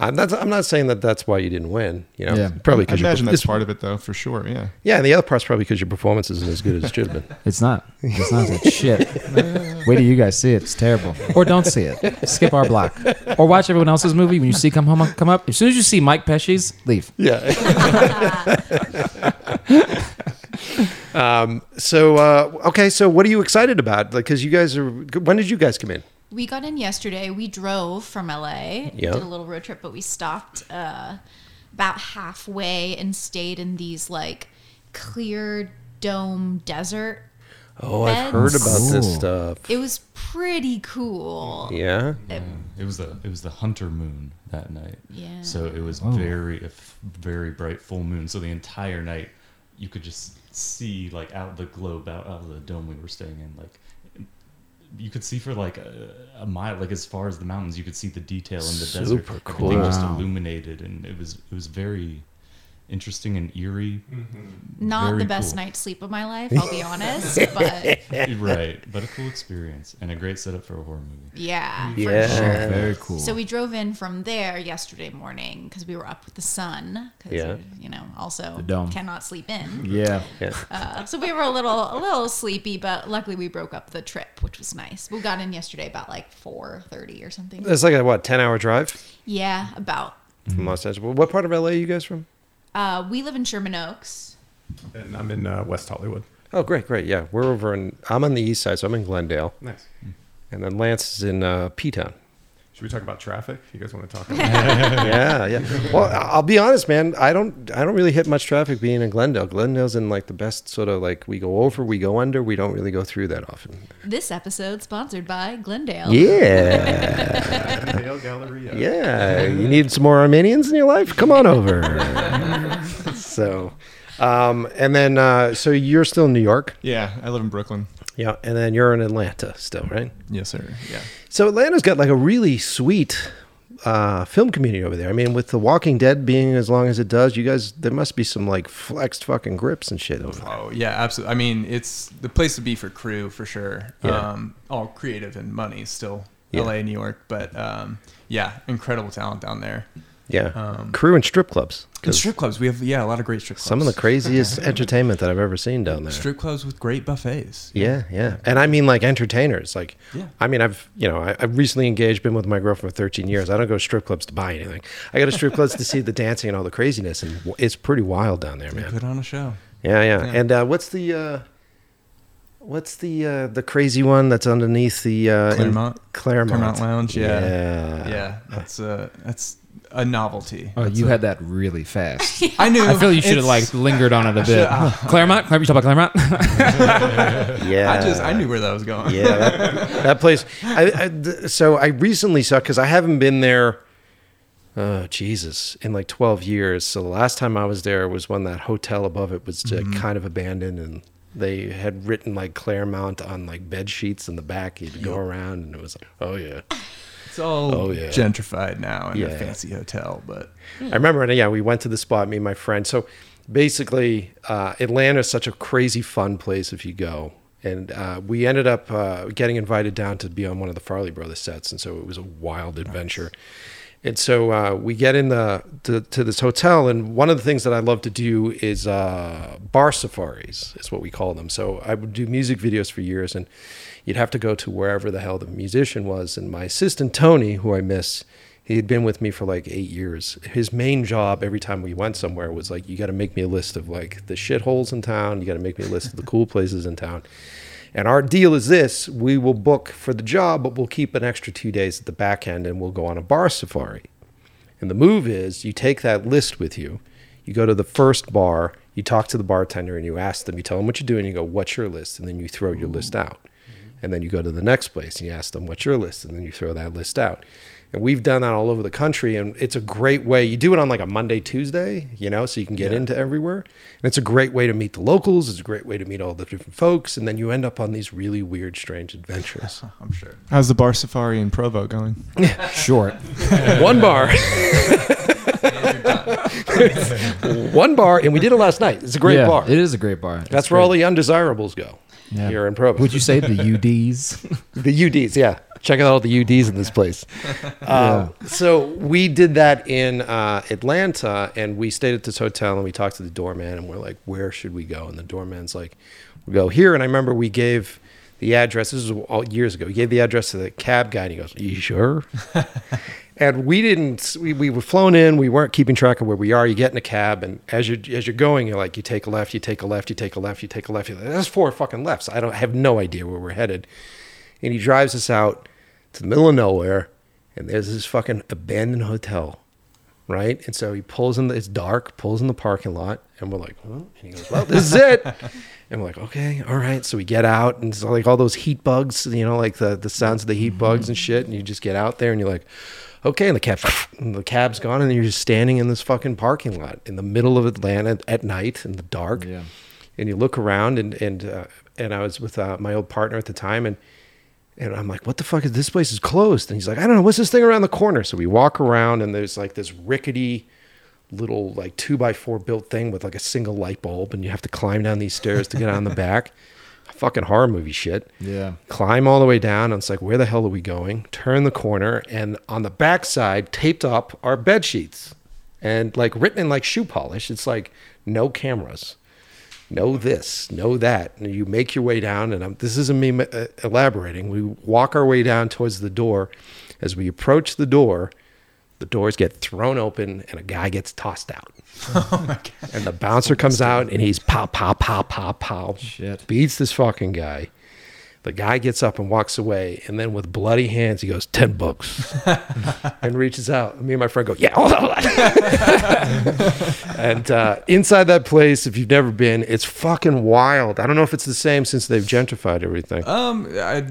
I'm not, I'm not saying that that's why you didn't win. You know, Yeah. probably I because imagine that's part of it, though, for sure. Yeah. Yeah, and the other part's probably because your performance isn't as good as it should have been. (laughs) It's not. It's not. It's shit. (laughs) Wait till you guys see it. It's terrible. Or don't see it. Skip our block. Or watch everyone else's movie. When you see come home, come up. As soon as you see Mike Pecci's, leave. Yeah. (laughs) um, so uh, okay, so what are you excited about? Like, because you guys are. When did you guys come in? We got in yesterday. We drove from LA, Yeah. did a little road trip, but we stopped uh, about halfway and stayed in these like clear dome desert. Oh, I've heard Beds. about this stuff. It was pretty cool. Yeah. It was the it was the hunter moon that night. Yeah. So it was Oh. very a f- very bright full moon. So the entire night you could just see like out the globe out, out of the dome we were staying in like you could see for like a, a mile like as far as the mountains you could see the detail in the desert. Super everything just illuminated and it was it was very interesting and eerie Not Very the best cool. night's sleep of my life, I'll be honest. (laughs) But right but a cool experience and a great setup for a horror movie yeah, Yeah. for sure. Very cool. So we drove in from there yesterday morning because we were up with the sun. Cause Yeah. You know, also cannot sleep in. yeah. Yeah. Uh, so we were a little a little sleepy, but luckily we broke up the trip, which was nice. We got in yesterday about like four thirty or something. It's like a what, ten hour drive Yeah, about. from Los Angeles. What part of LA are you guys from? Uh, we live in Sherman Oaks. And I'm in uh, West Hollywood. Oh, great, great. Yeah, we're over in. I'm on the east side, so I'm in Glendale, Nice. and then Lance is in uh, P Town. Should we talk about traffic? You guys want to talk (laughs) about yeah, yeah. Well, I- I'll be honest, man. I don't, I don't really hit much traffic being in Glendale. Glendale's in like the best sort of like we go over, we go under. We don't really go through that often. This episode sponsored by Glendale. Yeah, (laughs) Dale Galleria? yeah. You need some more Armenians in your life? Come on over. (laughs) so, um, and then uh, so you're still in New York, Yeah. I live in Brooklyn. yeah, and then you're in Atlanta still, right? Yes, sir. Yeah. So Atlanta's got like a really sweet uh, film community over there. I mean, with The Walking Dead being as long as it does, you guys there must be some like flexed fucking grips and shit over there. Oh yeah, absolutely. I mean, it's the place to be for crew for sure. Yeah. Um, all creative and money still. Yeah. L.A., New York, but um, yeah, incredible talent down there. Yeah, Um, crew and strip clubs. And strip clubs, we have yeah a lot of great strip clubs. Some of the craziest (laughs) entertainment that I've ever seen down there. strip clubs with great buffets. Yeah, yeah, and I mean like entertainers. Like, Yeah. I mean, I've you know I, I've recently engaged, been with my girlfriend for 13 years. I don't go to strip clubs to buy anything. I go to strip clubs to see the (laughs) dancing and all the craziness, and it's pretty wild down there, They man. put on a show. Yeah, yeah. Yeah. And uh, what's the uh, what's the uh, the crazy one that's underneath the uh, Clermont? Clermont Clermont Lounge, yeah. yeah, Yeah, that's uh that's a novelty. Oh, That's you a- had that really fast. (laughs) I knew. I feel you should have like lingered on it a (laughs) bit. (laughs) Clermont? Clermont? You talk about Clermont? yeah. I just I knew where that was going. yeah, that, that place. I, I, so I recently saw because I haven't been there. Oh Jesus! In like twelve years. So the last time I was there was when that hotel above it was uh, kind of abandoned, and they had written like Clermont on like bed sheets in the back. You'd go around, and it was like, oh yeah. It's all Oh, yeah. gentrified now in Yeah. a fancy hotel, but I remember, and yeah, we went to the spot, me and my friend. So basically, uh, Atlanta is such a crazy fun place if you go. And uh, we ended up uh, getting invited down to be on one of the Farrelly Brothers sets, and so it was a wild adventure. And so uh, we get in the to, to this hotel, and one of the things that I love to do is uh, bar safaris, is what we call them. So I would do music videos for years, and you'd have to go to wherever the hell the musician was. And my assistant Tony, who I miss, he had been with me for like eight years. His main job every time we went somewhere was like, you got to make me a list of like the shitholes in town. You got to make me a list of the cool places in town. And our deal is this we will book for the job, but we'll keep an extra two days at the back end and we'll go on a bar safari. And the move is you take that list with you, you go to the first bar, you talk to the bartender and you ask them, you tell them what you're doing, you go, What's your list? And then you throw your list out. And then you go to the next place and you ask them, What's your list? And then you throw that list out. And we've done that all over the country. And it's a great way. You do it on like a Monday, Tuesday, you know, so you can get into everywhere. And it's a great way to meet the locals. It's a great way to meet all the different folks. And then you end up on these really weird, strange adventures. (laughs) I'm sure. How's the bar safari in Provo going? (laughs) Short. (laughs) One bar. One bar. And we did it last night. It's a great yeah, bar. It is a great bar. That's It's where all the undesirables go Yeah. here in Provo. Would you say the (laughs) UDs? the UDs, yeah. Check out all the UDs in this place. (laughs) Uh, so we did that in uh, Atlanta, and we stayed at this hotel, and we talked to the doorman, and we're like, "Where should we go?" And the doorman's like, "We go here." And I remember we gave the address. This was all years ago. We gave the address to the cab guy, and he goes, "You sure?" (laughs) and we didn't. We, we were flown in. We weren't keeping track of where we are. You get in a cab, and as you as you're going, you're like, you take a left, you take a left, you take a left, you take a left. You're like, That's four fucking lefts. I don't I have no idea where we're headed. And he drives us out to the middle of nowhere, and there's this fucking abandoned hotel, right? And so he pulls in. The, it's dark. Pulls in the parking lot, and we're like, huh? and he goes, "Well, this is it." (laughs) And we're like, okay, all right. So we get out, and so like all those heat bugs, you know, like the the sounds of the heat bugs and shit. And you just get out there, and you're like, okay. And the cab, and the cab's gone, and you're just standing in this fucking parking lot in the middle of Atlanta at night in the dark. Yeah. And you look around, and and uh, and I was with uh, my old partner at the time, and and I'm like, what the fuck is this place is closed? And he's like, I don't know, what's this thing around the corner? So we walk around, and there's like this rickety little like two by four built thing with like a single light bulb, and you have to climb down these stairs to get on the back. (laughs) Fucking horror movie shit. Yeah. Climb all the way down, and it's like, where the hell are we going? Turn the corner, and on the backside, taped up are bed sheets, and like written in like shoe polish. It's like no cameras, no this, no that. And you make your way down, and I'm, this isn't me uh, elaborating. We walk our way down towards the door. As we approach the door, the doors get thrown open and a guy gets tossed out. (laughs) Oh And the bouncer comes out and he's pow, pow, pow, pow, pow. Shit. Beats this fucking guy. The guy gets up and walks away. And then with bloody hands, he goes, 10 bucks. (laughs) and reaches out. Me and my friend go, yeah, hold (laughs) on. and uh, inside that place, if you've never been, it's fucking wild. I don't know if it's the same since they've gentrified everything. Um, I,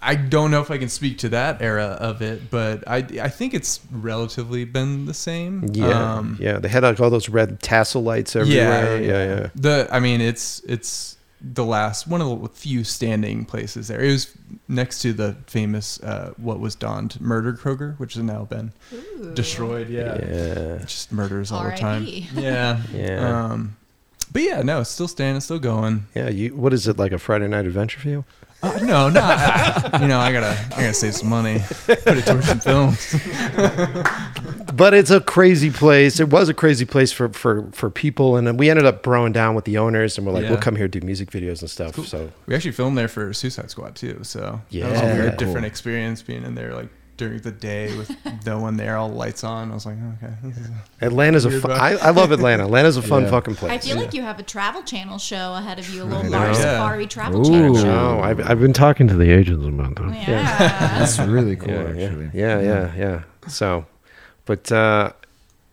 I don't know if I can speak to that era of it, but I, I think it's relatively been the same. Yeah, Um, yeah. They had like all those red tassel lights everywhere. Yeah, yeah. yeah. The I mean, it's it's the last one of the few standing places there. It was next to the famous uh, what was donned murder Kroger, which has now been destroyed. Yeah, Yeah. just murders all the time. (laughs) Yeah, Yeah. Um, but yeah, no, it's still standing, still going. Yeah, you. What is it like a Friday night adventure for you? Uh, no, no, I- you know, I gotta, I gotta save some money, put it towards some films. But it's a crazy place. It was a crazy place for for for people, and then we ended up throwing down with the owners, and we're like, Yeah. we'll come here do music videos and stuff. So We actually filmed there for Suicide Squad too, so yeah, that was Yeah. a Cool. different experience being in there like during the day with (laughs) no one there, all lights on. I was like, okay, Atlanta's a Weird fun. I, I love Atlanta. Atlanta's a fun Yeah. fucking place. I feel like you have a Travel Channel show ahead of you, a little know. Yeah. Safari Travel Ooh. Channel show. No, I've, I've been talking to the agents about that. Yeah. That's really cool, yeah, yeah, actually. yeah, yeah, yeah. So, but uh,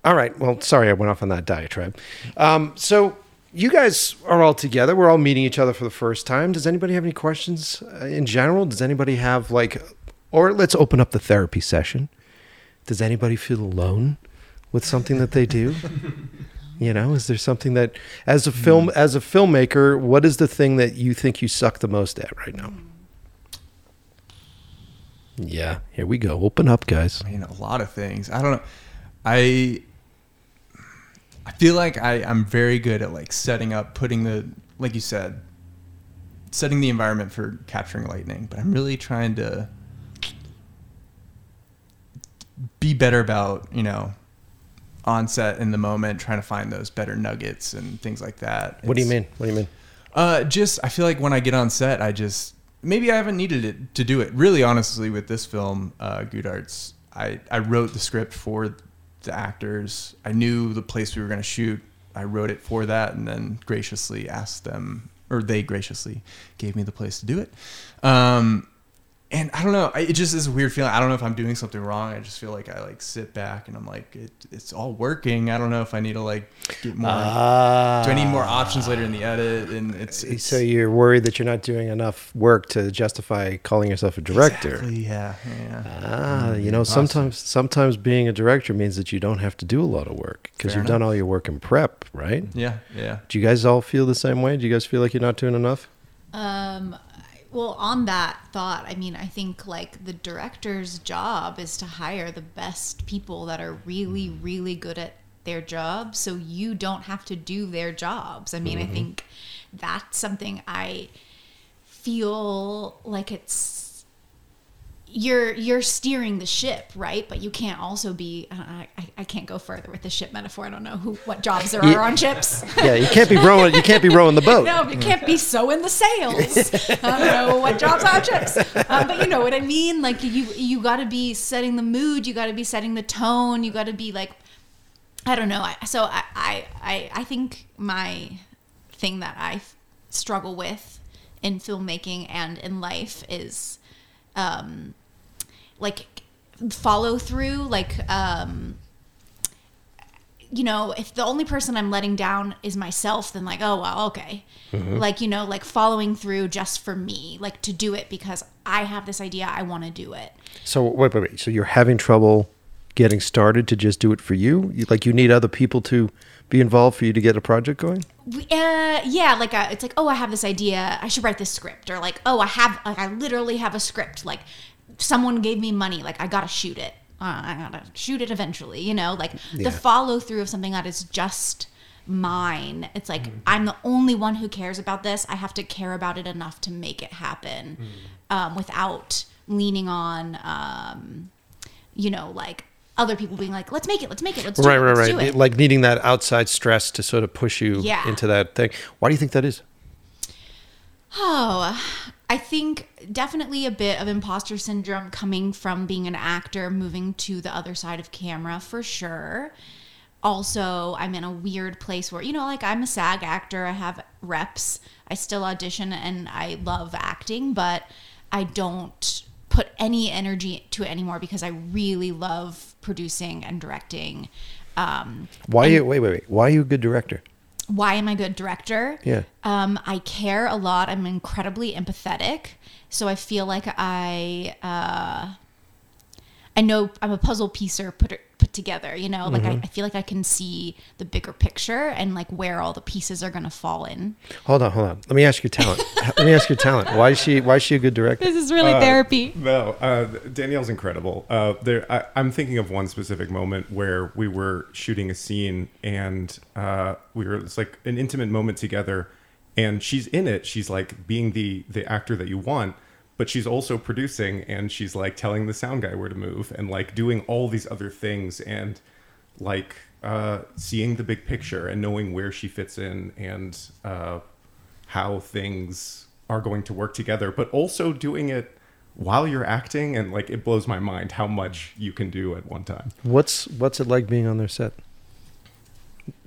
all right. Well, sorry, I went off on that diatribe. Um, so you guys are all together. We're all meeting each other for the first time. Does anybody have any questions uh, in general? Does anybody have like, or let's open up the therapy session. Does anybody feel alone with something that they do? (laughs) You know, is there something that, as a film, hmm. as a filmmaker, what is the thing that you think you suck the most at right now? Yeah, here we go. Open up, guys. I mean, a lot of things. I don't know. I I feel like I I'm very good at like setting up, putting the like you said, setting the environment for capturing lightning. But I'm really trying to be better about you know on set in the moment, trying to find those better nuggets and things like that. What do you mean? What do you mean? Uh, just I feel like when I get on set, I just maybe I haven't needed it to do it. Really, honestly, with this film, uh, Goo Darts, I I wrote the script for the actors. I knew the place we were going to shoot. I wrote it for that, and then graciously asked them, or they graciously gave me the place to do it. Um, and I don't know. I, it just is a weird feeling. I don't know if I'm doing something wrong. I just feel like I like sit back and I'm like, it, it's all working. I don't know if I need to like get more. Ah. do I need more options later in the edit? And it's, it's So you're worried that you're not doing enough work to justify calling yourself a director. Exactly, yeah, yeah. Ah, you know, sometimes sometimes being a director means that you don't have to do a lot of work because you've done all your work in prep, right? Yeah, yeah. Do you guys all feel the same way? Do you guys feel like you're not doing enough? Um, well, on that thought, I mean, I think like the director's job is to hire the best people that are really, mm-hmm. really good at their job, so you don't have to do their jobs. I mean, I mm-hmm. think that's something I feel like it's you're you're steering the ship, right? But you can't also be. I, I, I can't go further with the ship metaphor. I don't know who what jobs there Yeah. are on ships. Yeah, you can't be rowing. You can't be rowing the (laughs) boat. no, you can't be sewing the sails. (laughs) I don't know what jobs are on ships, um, but you know what I mean. Like you you got to be setting the mood. You got to be setting the tone. You got to be like, I don't know. I, so I, I I I think my thing that I struggle with in filmmaking and in life is um like follow through like um you know if the only person i'm letting down is myself then like oh well okay like you know like following through just for me like to do it because i have this idea i want to do it So wait, wait, wait. So you're having trouble getting started to just do it for you? you like you need other people to be involved for you to get a project going? Uh, yeah, like uh it's like, oh, I have this idea. I should write this script, or like, oh, I have, like, I literally have a script. Like, someone gave me money. Like, I gotta shoot it. Uh, I gotta shoot it eventually. You know, like Yeah. the follow through of something that is just mine. It's like I'm the only one who cares about this. I have to care about it enough to make it happen, um, without leaning on, um, you know, like other people being like, let's make it, let's make it, let's do right, it, right, let's right. it. Like needing that outside stress to sort of push you Yeah. into that thing. Why do you think that is? Oh, I think definitely a bit of imposter syndrome coming from being an actor, moving to the other side of camera for sure. Also, I'm in a weird place where, you know, like I'm a SAG actor, I have reps, I still audition, and I love acting, but I don't put any energy to it anymore because I really love producing and directing. Um, Why you wait, wait, wait. Why are you a good director? Why am I a good director? Yeah. Um, I care a lot. I'm incredibly empathetic. So I feel like I, uh, I know I'm a puzzle piecer together. You know, like Mm-hmm. I, I feel like I can see the bigger picture and like where all the pieces are gonna fall in. Hold on, hold on. Let me ask your talent. (laughs) Let me ask your talent. Why is she why is she a good director? This is really therapy. No, uh, Danielle's incredible. Uh, there, I, I'm thinking of one specific moment where we were shooting a scene and uh, we were it's like an intimate moment together, and she's in it. She's like being the the actor that you want, but she's also producing and she's like telling the sound guy where to move and like doing all these other things and like uh, seeing the big picture and knowing where she fits in and uh, how things are going to work together, but also doing it while you're acting and like it blows my mind how much you can do at one time. What's what's it like being on their set?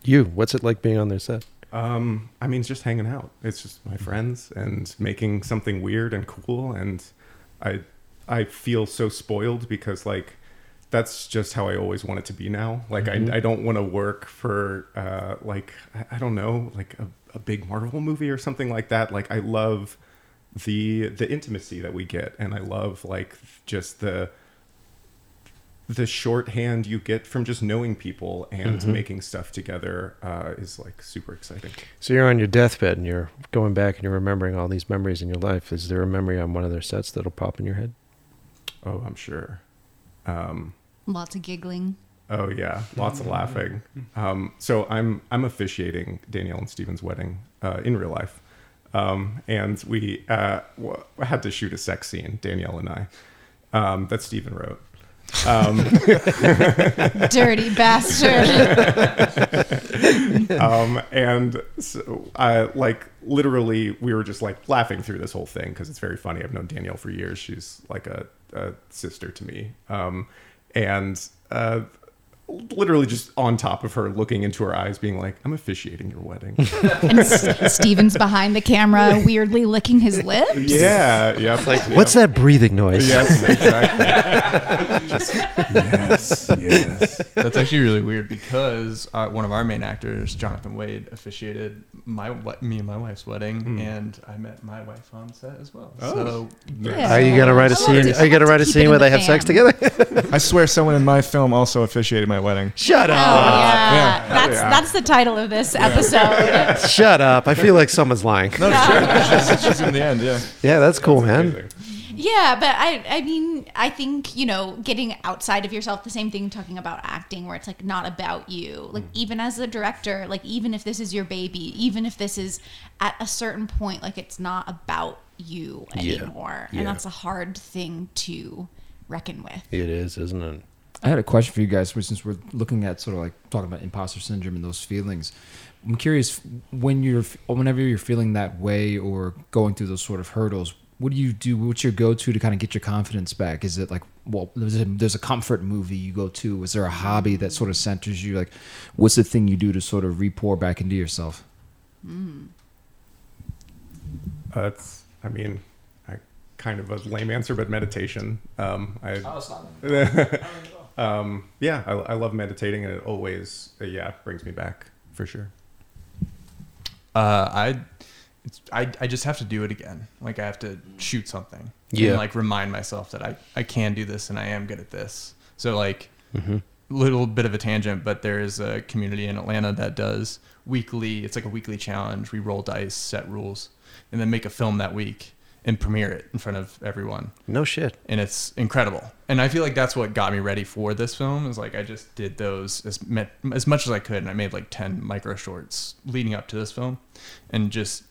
You, what's it like being on their set? Um, I mean, it's just hanging out. It's just my friends and making something weird and cool. And I, I feel so spoiled because like, that's just how I always want it to be now. Like, I, I don't want to work for, uh, like, I, I don't know, like a, a big Marvel movie or something like that. Like, I love the, the intimacy that we get. And I love like just the, the shorthand you get from just knowing people and making stuff together uh, is like super exciting. So you're on your deathbed and you're going back and you're remembering all these memories in your life. Is there a memory on one of their sets that'll pop in your head? Oh, I'm sure. Um, Lots of giggling. oh yeah, lots of laughing. Um, so I'm I'm officiating Danielle and Stephen's wedding uh, in real life, um, and we uh, w- had to shoot a sex scene, Danielle and I, um, that Steven wrote. Um, (laughs) Dirty bastard. (laughs) um, and so I like literally we were just like laughing through this whole thing because it's very funny. I've known Danielle for years. She's like a, a sister to me. Um, and uh, literally just on top of her, looking into her eyes, being like, "I'm officiating your wedding." (laughs) and S- Stephen's behind the camera, weirdly licking his lips. yeah, yeah. Like What's that breathing noise? Yes, exactly. (laughs) Just, yes, yes. That's actually really weird because uh, one of our main actors, Jonathan Wade, officiated my me and my wife's wedding, and I met my wife on set as well. So Yeah. Are you gonna write a I like scene? Are you gonna write a scene where they have sex together? I swear someone in my film also officiated my wedding. Shut Oh up! yeah, Yeah. that's that's the title of this episode. (laughs) Shut up! I feel like someone's lying. she's, she's in the end, yeah. Yeah, that's cool, man. Amazing. Yeah, but I I mean I think you know getting outside of yourself. The same thing talking about acting, where it's like not about you. Like mm. even as a director, like even if this is your baby, even if this is at a certain point, like it's not about you anymore. Yeah. And that's a hard thing to reckon with. It is, isn't it? I had a question for you guys, since we're looking at sort of like talking about imposter syndrome and those feelings. I'm curious when you're, whenever you're feeling that way or going through those sort of hurdles, what do you do? What's your go-to to kind of get your confidence back? Is it like, well, there's a, there's a comfort movie you go to? Is there a hobby that sort of centers you? Like, what's the thing you do to sort of re-pour back into yourself? Uh, it's, I mean, I kind of a lame answer, but meditation. Um, I, (laughs) um, yeah, I, I love meditating, and it always, uh, yeah, brings me back for sure. Uh, I, it's, I, I just have to do it again. Like I have to shoot something. Yeah. And like remind myself that I, I can do this and I am good at this. So like, Mm-hmm. little bit of a tangent, but there is a community in Atlanta that does weekly. It's like a weekly challenge. We roll dice, set rules, and then make a film that week and premiere it in front of everyone. No shit. And it's incredible. And I feel like that's what got me ready for this film. Is like I just did those as as much as I could, and I made like ten micro shorts leading up to this film, and just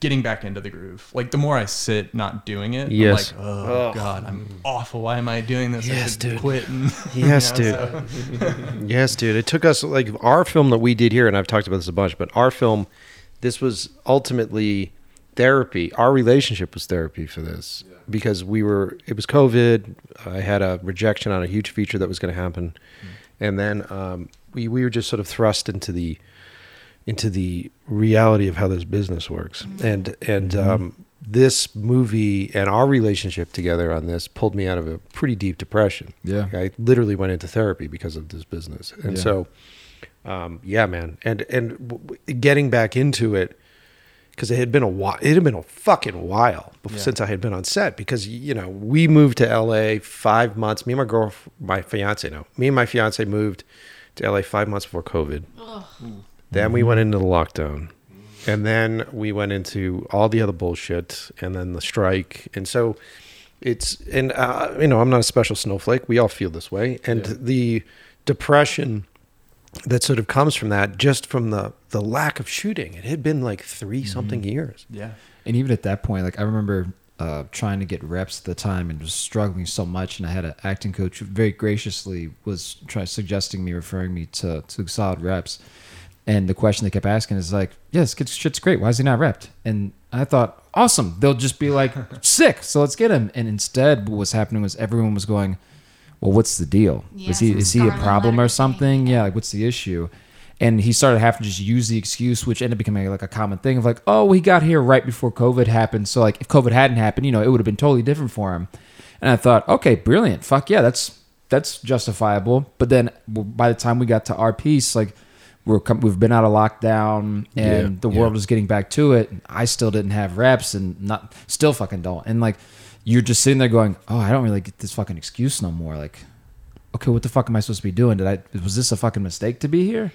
getting back into the groove. Like the more I sit not doing it, Yes. I'm like, oh, god, I'm awful. Why am I doing this? I Yes, should dude. Quit. (laughs) And, Yes, you know, dude. so- (laughs) Yes, dude. It took us like our film that we did here, and I've talked about this a bunch, but our film, this was ultimately therapy. Our relationship was therapy for this because we were. It was COVID. I had a rejection on a huge feature that was going to happen, and then um, we we were just sort of thrust into the into the reality of how this business works, and and um, this movie and our relationship together on this pulled me out of a pretty deep depression. Yeah. I literally went into therapy because of this business, and Yeah. so, um, yeah, man, and and w- getting back into it because it had been a while. It had been a fucking while bef- Yeah. since I had been on set because you know we moved to L.A. five months. Me and my girl, my fiance, no, me and my fiance moved to L.A. five months before COVID. Then we went into the lockdown. And then we went into all the other bullshit and then the strike. And so it's, and, uh, you know, I'm not a special snowflake. We all feel this way. And the depression that sort of comes from that, just from the, the lack of shooting, it had been like 3 something years. yeah. And even at that point, like I remember uh, trying to get reps at the time and was struggling so much. And I had an acting coach who very graciously was trying suggesting me, referring me to, to solid reps. And the question they kept asking is like, yes, kid's shit's great. Why is he not repped? And I thought, awesome. They'll just be like, (laughs) sick. So let's get him. And instead, what was happening was everyone was going, well, what's the deal? Yeah, is he is he a problem letter or thing. something? Yeah, like what's the issue? And he started having to just use the excuse, which ended up becoming like a common thing of like, oh, we got here right before COVID happened. So like, if COVID hadn't happened, you know, it would have been totally different for him. And I thought, okay, brilliant, fuck yeah, that's that's justifiable. But then by the time we got to our piece, like we're we've been out of lockdown and Yeah, the world was getting back to it. I still didn't have reps and not still fucking don't. And like, you're just sitting there going, oh, I don't really get this fucking excuse no more. Like, okay, what the fuck am I supposed to be doing? Did I was this a fucking mistake to be here?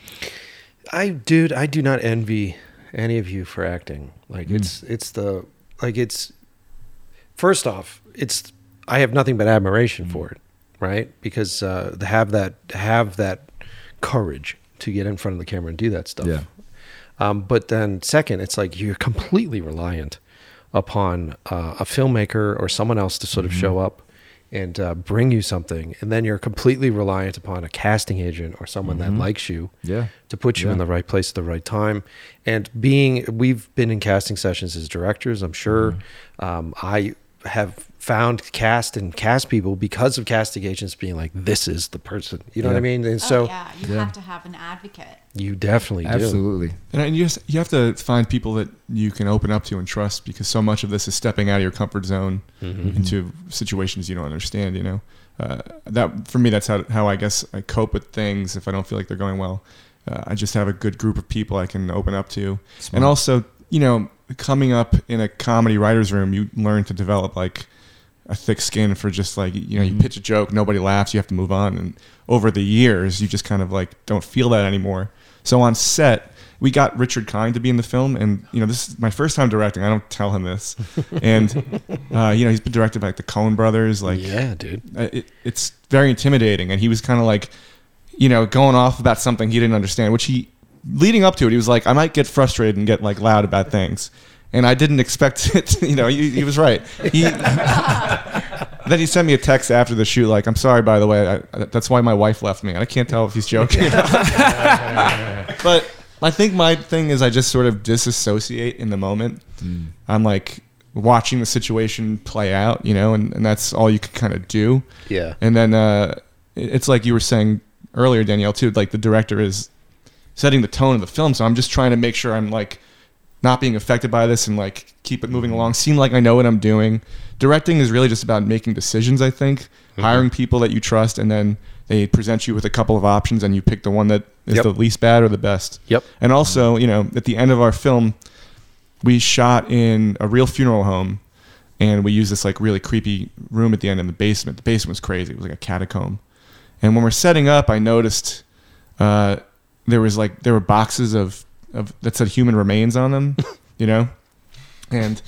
I, dude, I do not envy any of you for acting. Like it's, it's the, like it's, first off, it's, I have nothing but admiration for it, right? Because uh, to have that, have that courage to get in front of the camera and do that stuff. Yeah. Um, but then second, it's like you're completely reliant upon uh, a filmmaker or someone else to sort of show up and uh, bring you something, and then you're completely reliant upon a casting agent or someone that likes you Yeah. to put you in the right place at the right time. And being, we've been in casting sessions as directors. I'm sure um, I have found cast and cast people because of casting agents being like, "This is the person." You know what I mean? And oh, so yeah, you Yeah. have to have an advocate. you definitely do. Absolutely. And you just you have to find people that you can open up to and trust because so much of this is stepping out of your comfort zone into situations you don't understand. You know, uh, that for me that's how how I guess I cope with things if I don't feel like they're going well. Uh, I just have a good group of people I can open up to, Smart. and also you know coming up in a comedy writers room, you learn to develop like a thick skin for just like you know you pitch a joke nobody laughs you have to move on. And over the years you just kind of like don't feel that anymore. So on set we got richard kind to be in the film and you know this is my first time directing. I don't tell him this. (laughs) And uh, you know he's been directed by like the coen brothers like yeah, dude. uh, it, it's very intimidating. And he was kind of like you know going off about something he didn't understand which he leading up to it he was like i might get frustrated and get like loud about things and I didn't expect (laughs) it. You know, he, he was right. He, (laughs) then he sent me a text after the shoot, like, "I'm sorry, by the way. I, that's why my wife left me." And I can't tell if he's joking. (laughs) but I think my thing is I just sort of disassociate in the moment. I'm like watching the situation play out, you know, and, and that's all you can kind of do. Yeah. And then uh, it's like you were saying earlier, Danielle, too. Like the director is setting the tone of the film, so I'm just trying to make sure I'm like not being affected by this and like keep it moving along. Seem like I know what I'm doing. Directing is really just about making decisions. I think hiring people that you trust, and then they present you with a couple of options, and you pick the one that is Yep. the least bad or the best. Yep. And also, you know, at the end of our film, we shot in a real funeral home and we used this like really creepy room at the end in the basement. The basement was crazy. It was like a catacomb. And when we're setting up, I noticed uh, there was like there were boxes of, of that said human remains on them, (laughs) you know? And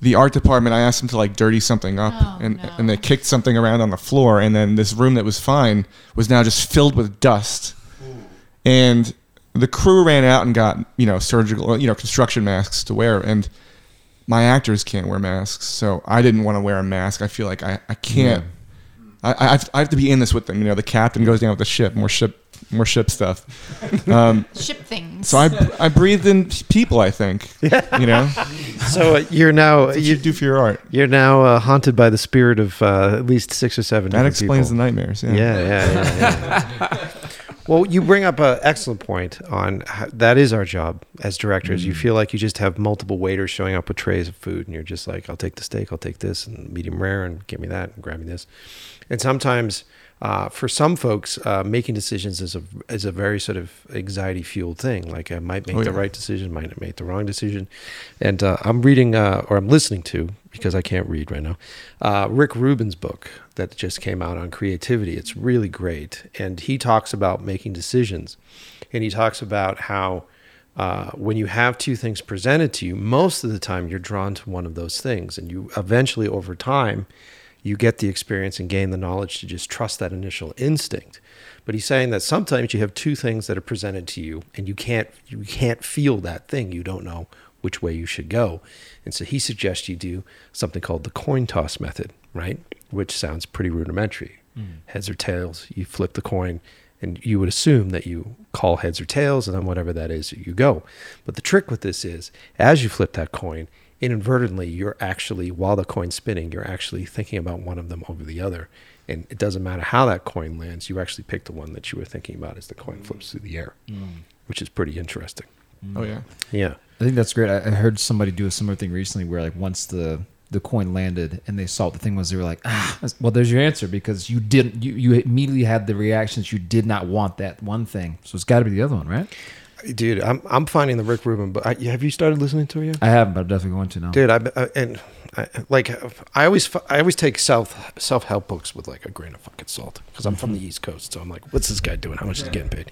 the art department, I asked them to like dirty something up, Oh, and no. and they kicked something around on the floor, and then this room that was fine was now just filled with dust. And the crew ran out and got you know surgical, you know, construction masks to wear, and my actors can't wear masks, so I didn't want to wear a mask. I feel like I, I can't. I, I, have, I have to be in this with them. You know, the captain goes down with the ship, more ship, more ship stuff. Um, Ship things. so I, I breathed in people. I think. Yeah. You know, So uh, you're now what you you, do for your art. you're now uh, haunted by the spirit of uh, at least six or seven. That explains people. the nightmares. Yeah. Yeah, yeah, yeah. yeah. (laughs) well, you bring up an excellent point on how, that is our job as directors. You feel like you just have multiple waiters showing up with trays of food, and you're just like, "I'll take the steak, I'll take this, and medium rare, and give me that, and grab me this." And sometimes, uh, for some folks, uh, making decisions is a is a very sort of anxiety fueled thing. Like I might make Oh, the right decision, might make the wrong decision. And uh, I'm reading uh, or I'm listening to because I can't read right now. Uh, Rick Rubin's book that just came out on creativity. It's really great, and he talks about making decisions, and he talks about how. Uh, when you have two things presented to you, most of the time you're drawn to one of those things, and you eventually, over time, you get the experience and gain the knowledge to just trust that initial instinct. But he's saying that sometimes you have two things that are presented to you and you can't you can't feel that thing. You don't know which way you should go. And so he suggests you do something called the coin toss method, right? Which sounds pretty rudimentary. Mm. Heads or tails, you flip the coin and you would assume that you call heads or tails and then whatever that is you go. But the trick with this is as you flip that coin, inadvertently you're actually while the coin's spinning you're actually thinking about one of them over the other and it doesn't matter how that coin lands you actually pick the one that you were thinking about as the coin mm. flips through the air mm. which is pretty interesting mm. Oh yeah. yeah I think that's great. I, I heard somebody do a similar thing recently where like once the the coin landed and they saw what the thing was, they were like, ah, well, there's your answer because you didn't you, you immediately had the reactions you did not want that one thing. So it's got to be the other one, right? Dude i'm, I'm finding the rick rubin but I, have you started listening to it yet I haven't, but I'm definitely going to now. dude I, I and I, like I always I always take self self help books with like a grain of fucking salt because I'm from the East Coast, so I'm like, what's this guy doing? How much is he getting paid?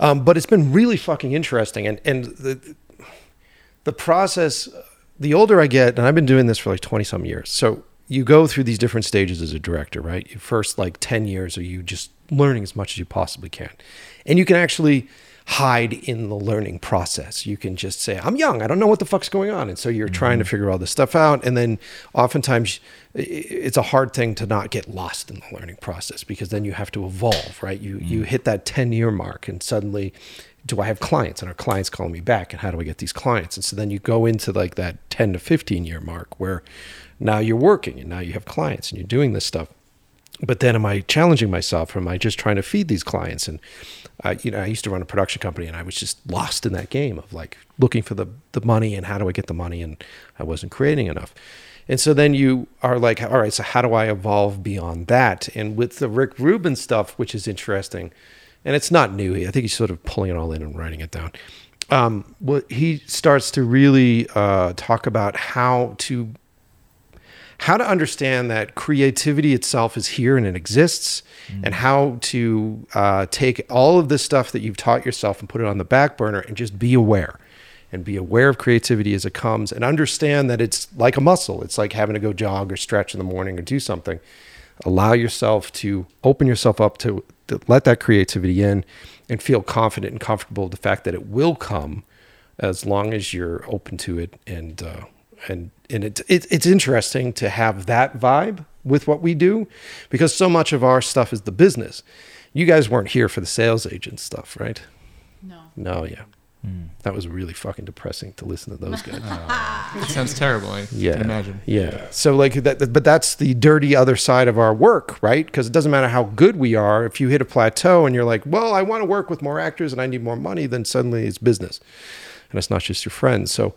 Um, but it's been really fucking interesting, and and the the process. The older I get, and I've been doing this for like twenty some years, so you go through these different stages as a director, right? Your first like ten years are you just learning as much as you possibly can, and you can actually hide in the learning process. You can just say, I'm young, I don't know what the fuck's going on. And so you're trying to mm-hmm. figure all this stuff out. And then oftentimes it's a hard thing to not get lost in the learning process because then you have to evolve, right? You, you mm. hit that 10 year mark and suddenly, do I have clients and are clients calling me back? And how do I get these clients? And so then you go into like that 10 to 15 year mark where now you're working and now you have clients and you're doing this stuff but then am I challenging myself or am I just trying to feed these clients? And uh, you know, I used to run a production company and I was just lost in that game of like looking for the the money and how do I get the money and I wasn't creating enough. And so then you are like, all right, so how do I evolve beyond that? And with the Rick Rubin stuff, which is interesting, and it's not new. I think he's sort of pulling it all in and writing it down. Um, what he starts to really uh, talk about how to how to understand that creativity itself is here and it exists, and how to uh, take all of this stuff that you've taught yourself and put it on the back burner and just be aware and be aware of creativity as it comes and understand that it's like a muscle. It's like having to go jog or stretch in the morning or do something. Allow yourself to open yourself up to, to let that creativity in and feel confident and comfortable with the fact that it will come as long as you're open to it and uh, and and it, it it's interesting to have that vibe with what we do because so much of our stuff is the business. You guys weren't here for the sales agent stuff, right? No. No, yeah. That was really fucking depressing to listen to those guys. (laughs) Oh. It sounds terrible. I yeah. can imagine. Yeah. So like that, but that's the dirty other side of our work, right? Because it doesn't matter how good we are. If you hit a plateau and you're like, well, I want to work with more actors and I need more money, then suddenly it's business, and it's not just your friends. So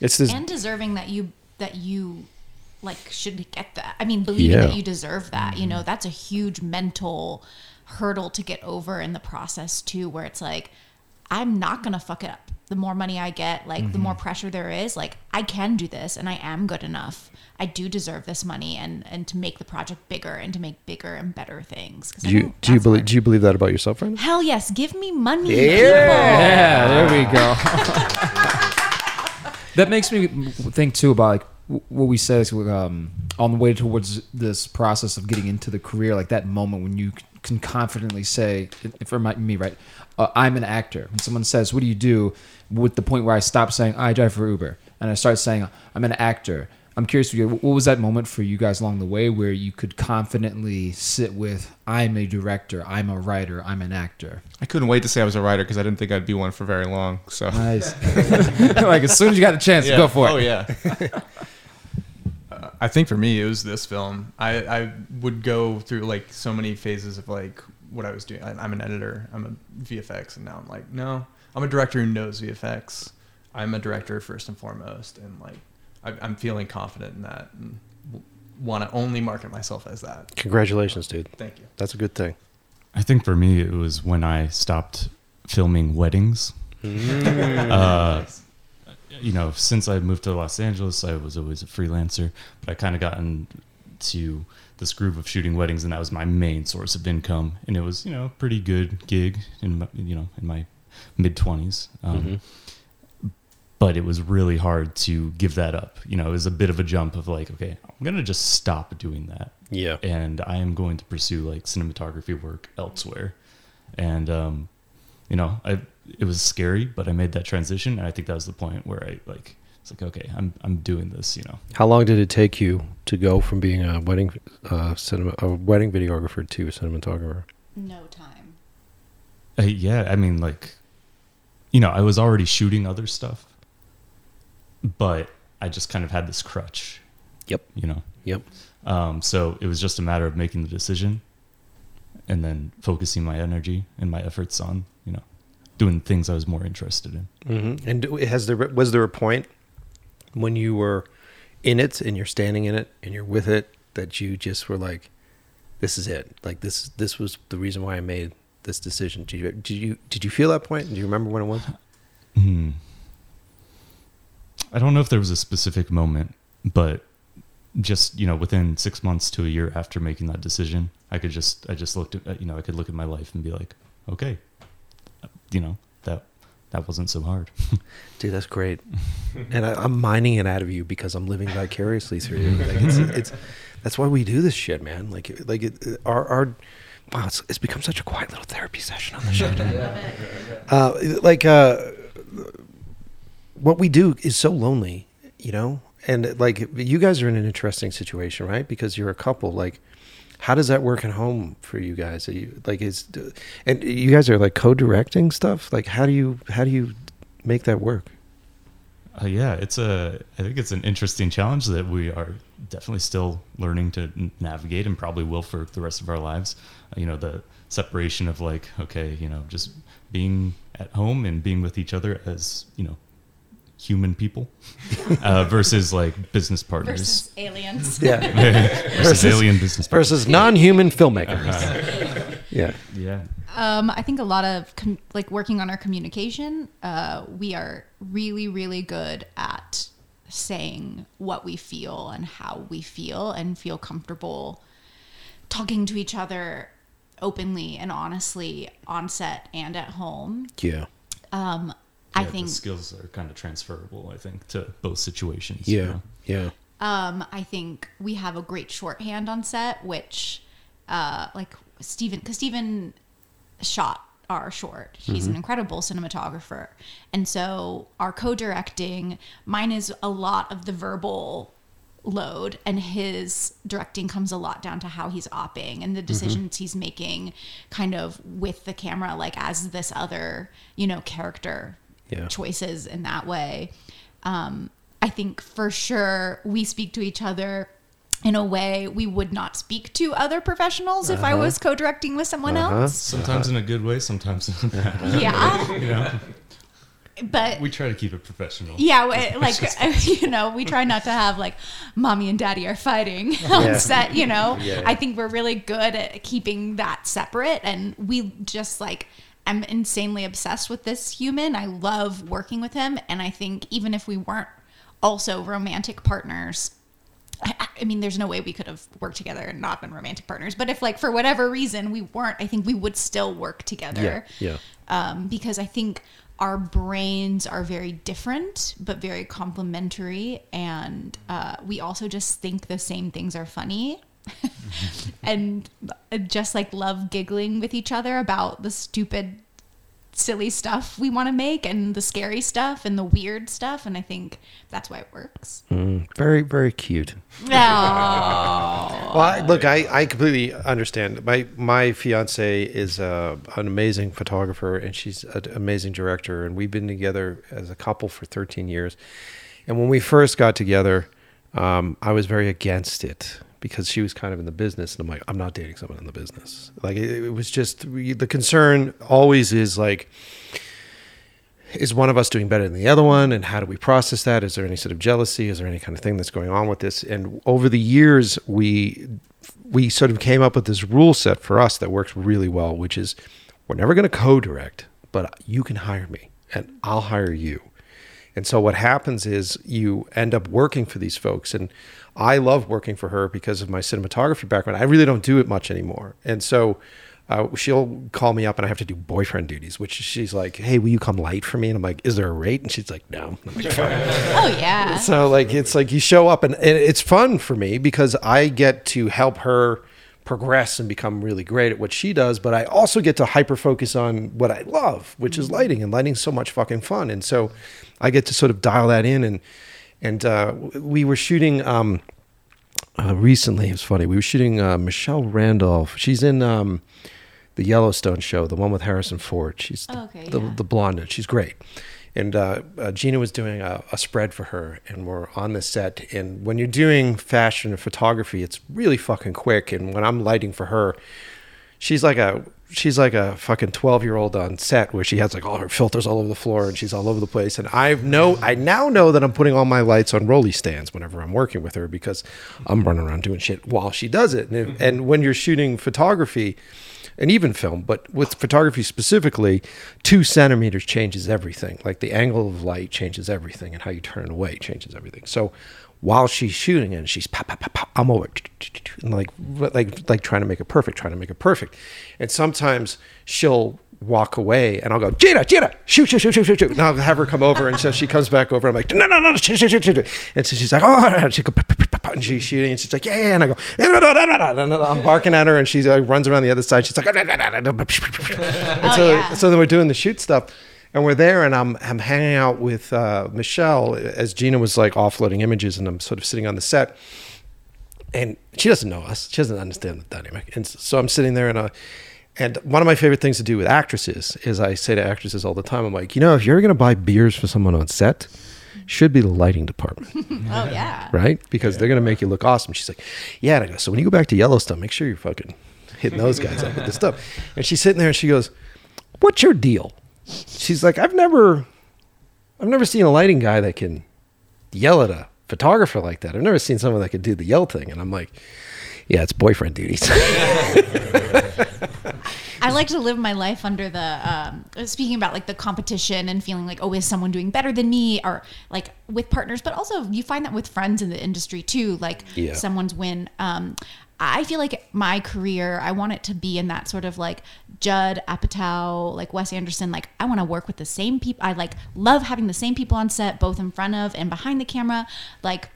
it's this. and deserving that you that you like should get that i mean believing Yeah. that you deserve that you mm-hmm. know that's a huge mental hurdle to get over in the process too where it's like i'm not gonna fuck it up the more money i get like the more mm-hmm. pressure there is like i can do this and i am good enough i do deserve this money and and to make the project bigger and to make bigger and better things. Do you do you believe hard. do you believe that about yourself, right? hell yes give me money Yeah. Yeah, there we go. (laughs) that makes me think too about like what we said is, um, on the way towards this process of getting into the career, like that moment when you can confidently say, for me, right, uh, I'm an actor. When someone says, "What do you do?" with the point where I stop saying I drive for Uber and I start saying I'm an actor. I'm curious. What was that moment for you guys along the way where you could confidently sit with, "I'm a director. I'm a writer. I'm an actor." I couldn't wait to say I was a writer because I didn't think I'd be one for very long. So Nice. (laughs) (laughs) like as soon as you got the chance, Yeah. go for it. Oh yeah. (laughs) Uh, I think for me it was this film. I, I would go through like so many phases of like what I was doing. I, I'm an editor. I'm a VFX, and now I'm like, no, I'm a director who knows VFX. I'm a director first and foremost, and like I, I'm feeling confident in that, and want to only market myself as that. Congratulations, dude. Thank you. That's a good thing. I think for me, it was when I stopped filming weddings. (laughs) uh, you know, since I moved to Los Angeles, I was always a freelancer, but I kind of gotten to this groove of shooting weddings, and that was my main source of income. And it was, you know, a pretty good gig in, my, you know, in my mid twenties. Um, But it was really hard to give that up. You know, it was a bit of a jump of like, okay, I'm gonna just stop doing that Yeah. and I am going to pursue like cinematography work elsewhere. And um, you know, I it was scary, but I made that transition, and I think that was the point where I like it's like okay, I'm I'm doing this. You know, How long did it take you to go from being a wedding uh, cinema, a wedding videographer to a cinematographer? no time uh, yeah, I mean like, you know, I was already shooting other stuff, but I just kind of had this crutch. Yep. You know, Yep. Um, so it was just a matter of making the decision and then focusing my energy and my efforts on, you know, doing things I was more interested in. hmm And has there was there a point when you were in it and you're standing in it and you're with it that you just were like, "This is it. Like this. This was the reason why I made this decision." Did you did you did you feel that point? Do you remember when it was? Hmm. I don't know if there was a specific moment, but just you know, within six months to a year after making that decision, I could just I just looked at you know I could look at my life and be like, okay, you know that that wasn't so hard. (laughs) Dude, that's great. and I, I'm mining it out of you because I'm living vicariously through you. Like it's, (laughs) it's that's why we do this shit, man. Like like it, our our wow, it's, it's become such a quiet little therapy session on the show. (laughs) uh, like uh, what we do is so lonely, you know. And like you guys are in an interesting situation, right? Because you're a couple. Like, how does that work at home for you guys? Are you like is and you guys are like co-directing stuff. Like, how do you how do you make that work? Uh, yeah, it's a. I think it's an interesting challenge that we are definitely still learning to navigate, and probably will for the rest of our lives. Uh, you know, the separation of like, okay, you know, just being at home and being with each other as you know, human people, (laughs) uh, versus like business partners versus aliens (laughs) Yeah. (laughs) versus, Versus- alien business partners. Versus non-human filmmakers. Yeah. Yeah, Um, I think a lot of com- like working on our communication, uh, we are really, really good at saying what we feel and how we feel and feel comfortable talking to each other openly and honestly on set and at home. Yeah. Um, I think the skills are kind of transferable. I think to both situations. you Yeah. know? Yeah. Um, I think we have a great shorthand on set, which, uh, like Stephen, because Stephen shot our short. He's an incredible cinematographer. And so our co-directing, mine is a lot of the verbal load and his directing comes a lot down to how he's opping and the decisions he's making kind of with the camera like as this other you know character Yeah. choices in that way um i think for sure we speak to each other in a way we would not speak to other professionals if i was co-directing with someone else Sometimes in a good way, sometimes in a bad. way. (laughs) yeah You know, but we try to keep it professional. Yeah, w- like (laughs) you know, we try not to have like mommy and daddy are fighting (laughs) Yeah. on set. You know, Yeah. I think we're really good at keeping that separate, and we just like. I'm insanely obsessed with this human. I love working with him, and I think even if we weren't also romantic partners, I, I mean, there's no way we could have worked together and not been romantic partners. But if, like, for whatever reason we weren't, I think we would still work together Yeah. um, because I think our brains are very different but very complementary, and uh, we also just think the same things are funny. (laughs) and uh, just like love giggling with each other about the stupid silly stuff we want to make and the scary stuff and the weird stuff and i think that's why it works Mm, very, very cute. Well, I, look, I, I completely understand. My my fiance is uh, an amazing photographer, and she's an amazing director, and we've been together as a couple for 13 years. And when we first got together, um, I was very against it because she was kind of in the business, and I'm like, I'm not dating someone in the business. Like it, it was just the concern always is like is one of us doing better than the other one and how do we process that? Is there any sort of jealousy? Is there any kind of thing that's going on with this? And over the years we we sort of came up with this rule set for us that works really well which is we're never going to co-direct but you can hire me and i'll hire you and so what happens is you end up working for these folks and i love working for her because of my cinematography background i really don't do it much anymore and so uh, she'll call me up and I have to do boyfriend duties, which she's like, "Hey, will you come light for me?" And I'm like, "Is there a rate?" And she's like, "No." Like, (laughs) oh yeah so like it's like you show up and, and it's fun for me because I get to help her progress and become really great at what she does, but I also get to hyper focus on what I love, which is lighting, and lighting's so much fucking fun. And so I get to sort of dial that in and and uh, we were shooting um, uh, recently. It was funny. We were shooting uh, Michelle Randolph. She's in um, the Yellowstone show, the one with Harrison Ford. She's the, Okay, the, yeah. the blonde. She's great. And uh, uh, Gina was doing a, a spread for her, and we're on the set. And when you're doing fashion and photography, it's really fucking quick. And when I'm lighting for her, she's like a she's like a fucking 12 year old on set where she has like all her filters all over the floor and she's all over the place. And i know i now know that i'm putting all my lights on rolly stands whenever i'm working with her because i'm running around doing shit while she does it. And, if, and when you're shooting photography and even film but with photography specifically two centimeters changes everything. Like the angle of light changes everything and how you turn it away changes everything. So while she's shooting and she's pop, pop, pop, pop, I'm over and like like like trying to make it perfect, trying to make it perfect. And sometimes she'll walk away and I'll go, Gina, Gina, shoot, shoot, shoot, shoot, shoot, shoot. And I'll have her come over and so she comes back over. I'm like, no, no, no, shoot, shoot, shoot, shoot. And so she's like, oh, and she go, and she's shooting and she's like, yeah, yeah. And I go, no, no, no, no, no. I'm barking at her and she like, runs around the other side. She's like, "No, no, no, no, no." and so, yeah. so then we're doing the shoot stuff and we're there and I'm I'm hanging out with uh, Michelle as Gina was like offloading images and I'm sort of sitting on the set and she doesn't know us she doesn't understand the dynamic and so I'm sitting there and uh, and one of my favorite things to do with actresses is I say to actresses all the time I'm like you know if you're gonna buy beers for someone on set should be the lighting department (laughs) oh yeah right? Because they're gonna make you look awesome. She's like, yeah. And I go, so when you go back to Yellowstone, make sure you're fucking hitting those guys up with this stuff. And she's sitting there and she goes, what's your deal? She's like, I've never, I've never seen a lighting guy that can yell at a photographer like that. I've never seen someone that could do the yell thing. And I'm like, yeah, it's boyfriend duties. (laughs) I like to live my life under the um, speaking about like the competition and feeling like oh is someone doing better than me or like with partners, but also you find that with friends in the industry too. Like Yeah. someone's win. Um, I feel like my career, I want it to be in that sort of like Judd Apatow, like Wes Anderson. Like I want to work with the same people. I like love having the same people on set, both in front of and behind the camera. Like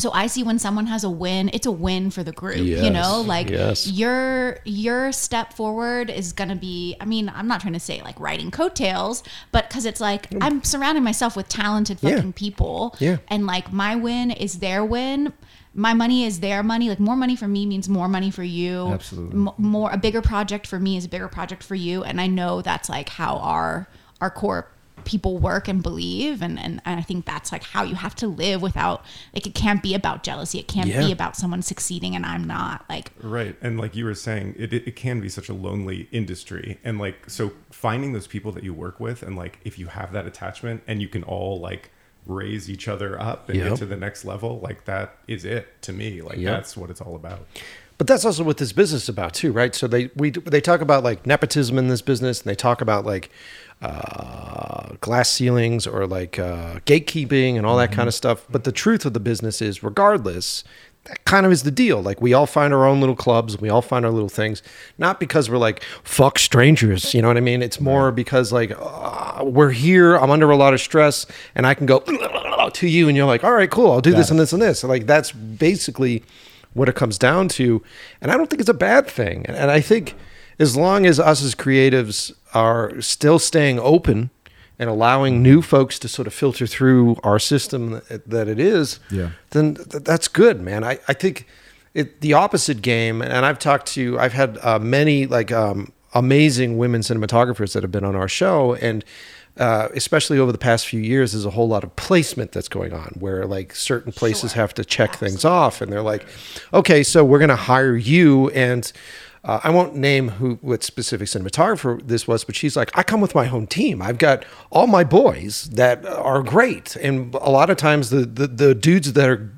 so I see when someone has a win, it's a win for the group. You know, like yes. your your step forward is gonna be. I mean, I'm not trying to say like riding coattails, but because it's like mm. I'm surrounding myself with talented Yeah. fucking people. Yeah. And like my win is their win. My money is their money. Like more money for me means more money for you. Absolutely. M- more a bigger project for me is a bigger project for you, and I know that's like how our our core people work and believe and, and and I think that's like how you have to live without like it can't be about jealousy it can't Yeah. be about someone succeeding and I'm not like Right. And like you were saying, it, it, it can be such a lonely industry. And like, so finding those people that you work with, and like, if you have that attachment and you can all like raise each other up and Yep. get to the next level, like, that is it to me. Like, Yep. that's what it's all about. But that's also what this business is about too, right? So they we they talk about like nepotism in this business, and they talk about like uh, glass ceilings or like uh, gatekeeping and all that kind of stuff. But the truth of the business is, regardless, that kind of is the deal. Like we all find our own little clubs, we all find our little things, not because we're like fuck strangers, you know what I mean? It's more because like uh, we're here, I'm under a lot of stress, and I can go (clears throat) to you, and you're like, all right, cool, I'll do this and this and this. Like that's basically what it comes down to. And I don't think it's a bad thing. And, and I think as long as us as creatives are still staying open and allowing new folks to sort of filter through our system that, that it is, Yeah. then th- that's good, man. I, I think it, the opposite game, and I've talked to, I've had uh, many like um, amazing women cinematographers that have been on our show, and uh, especially over the past few years, there's a whole lot of placement that's going on where like certain places have to check things off, and they're like, okay, so we're going to hire you, and uh, I won't name who what specific cinematographer this was, but she's like, I come with my home team. I've got all my boys that are great, and a lot of times the the, the dudes that are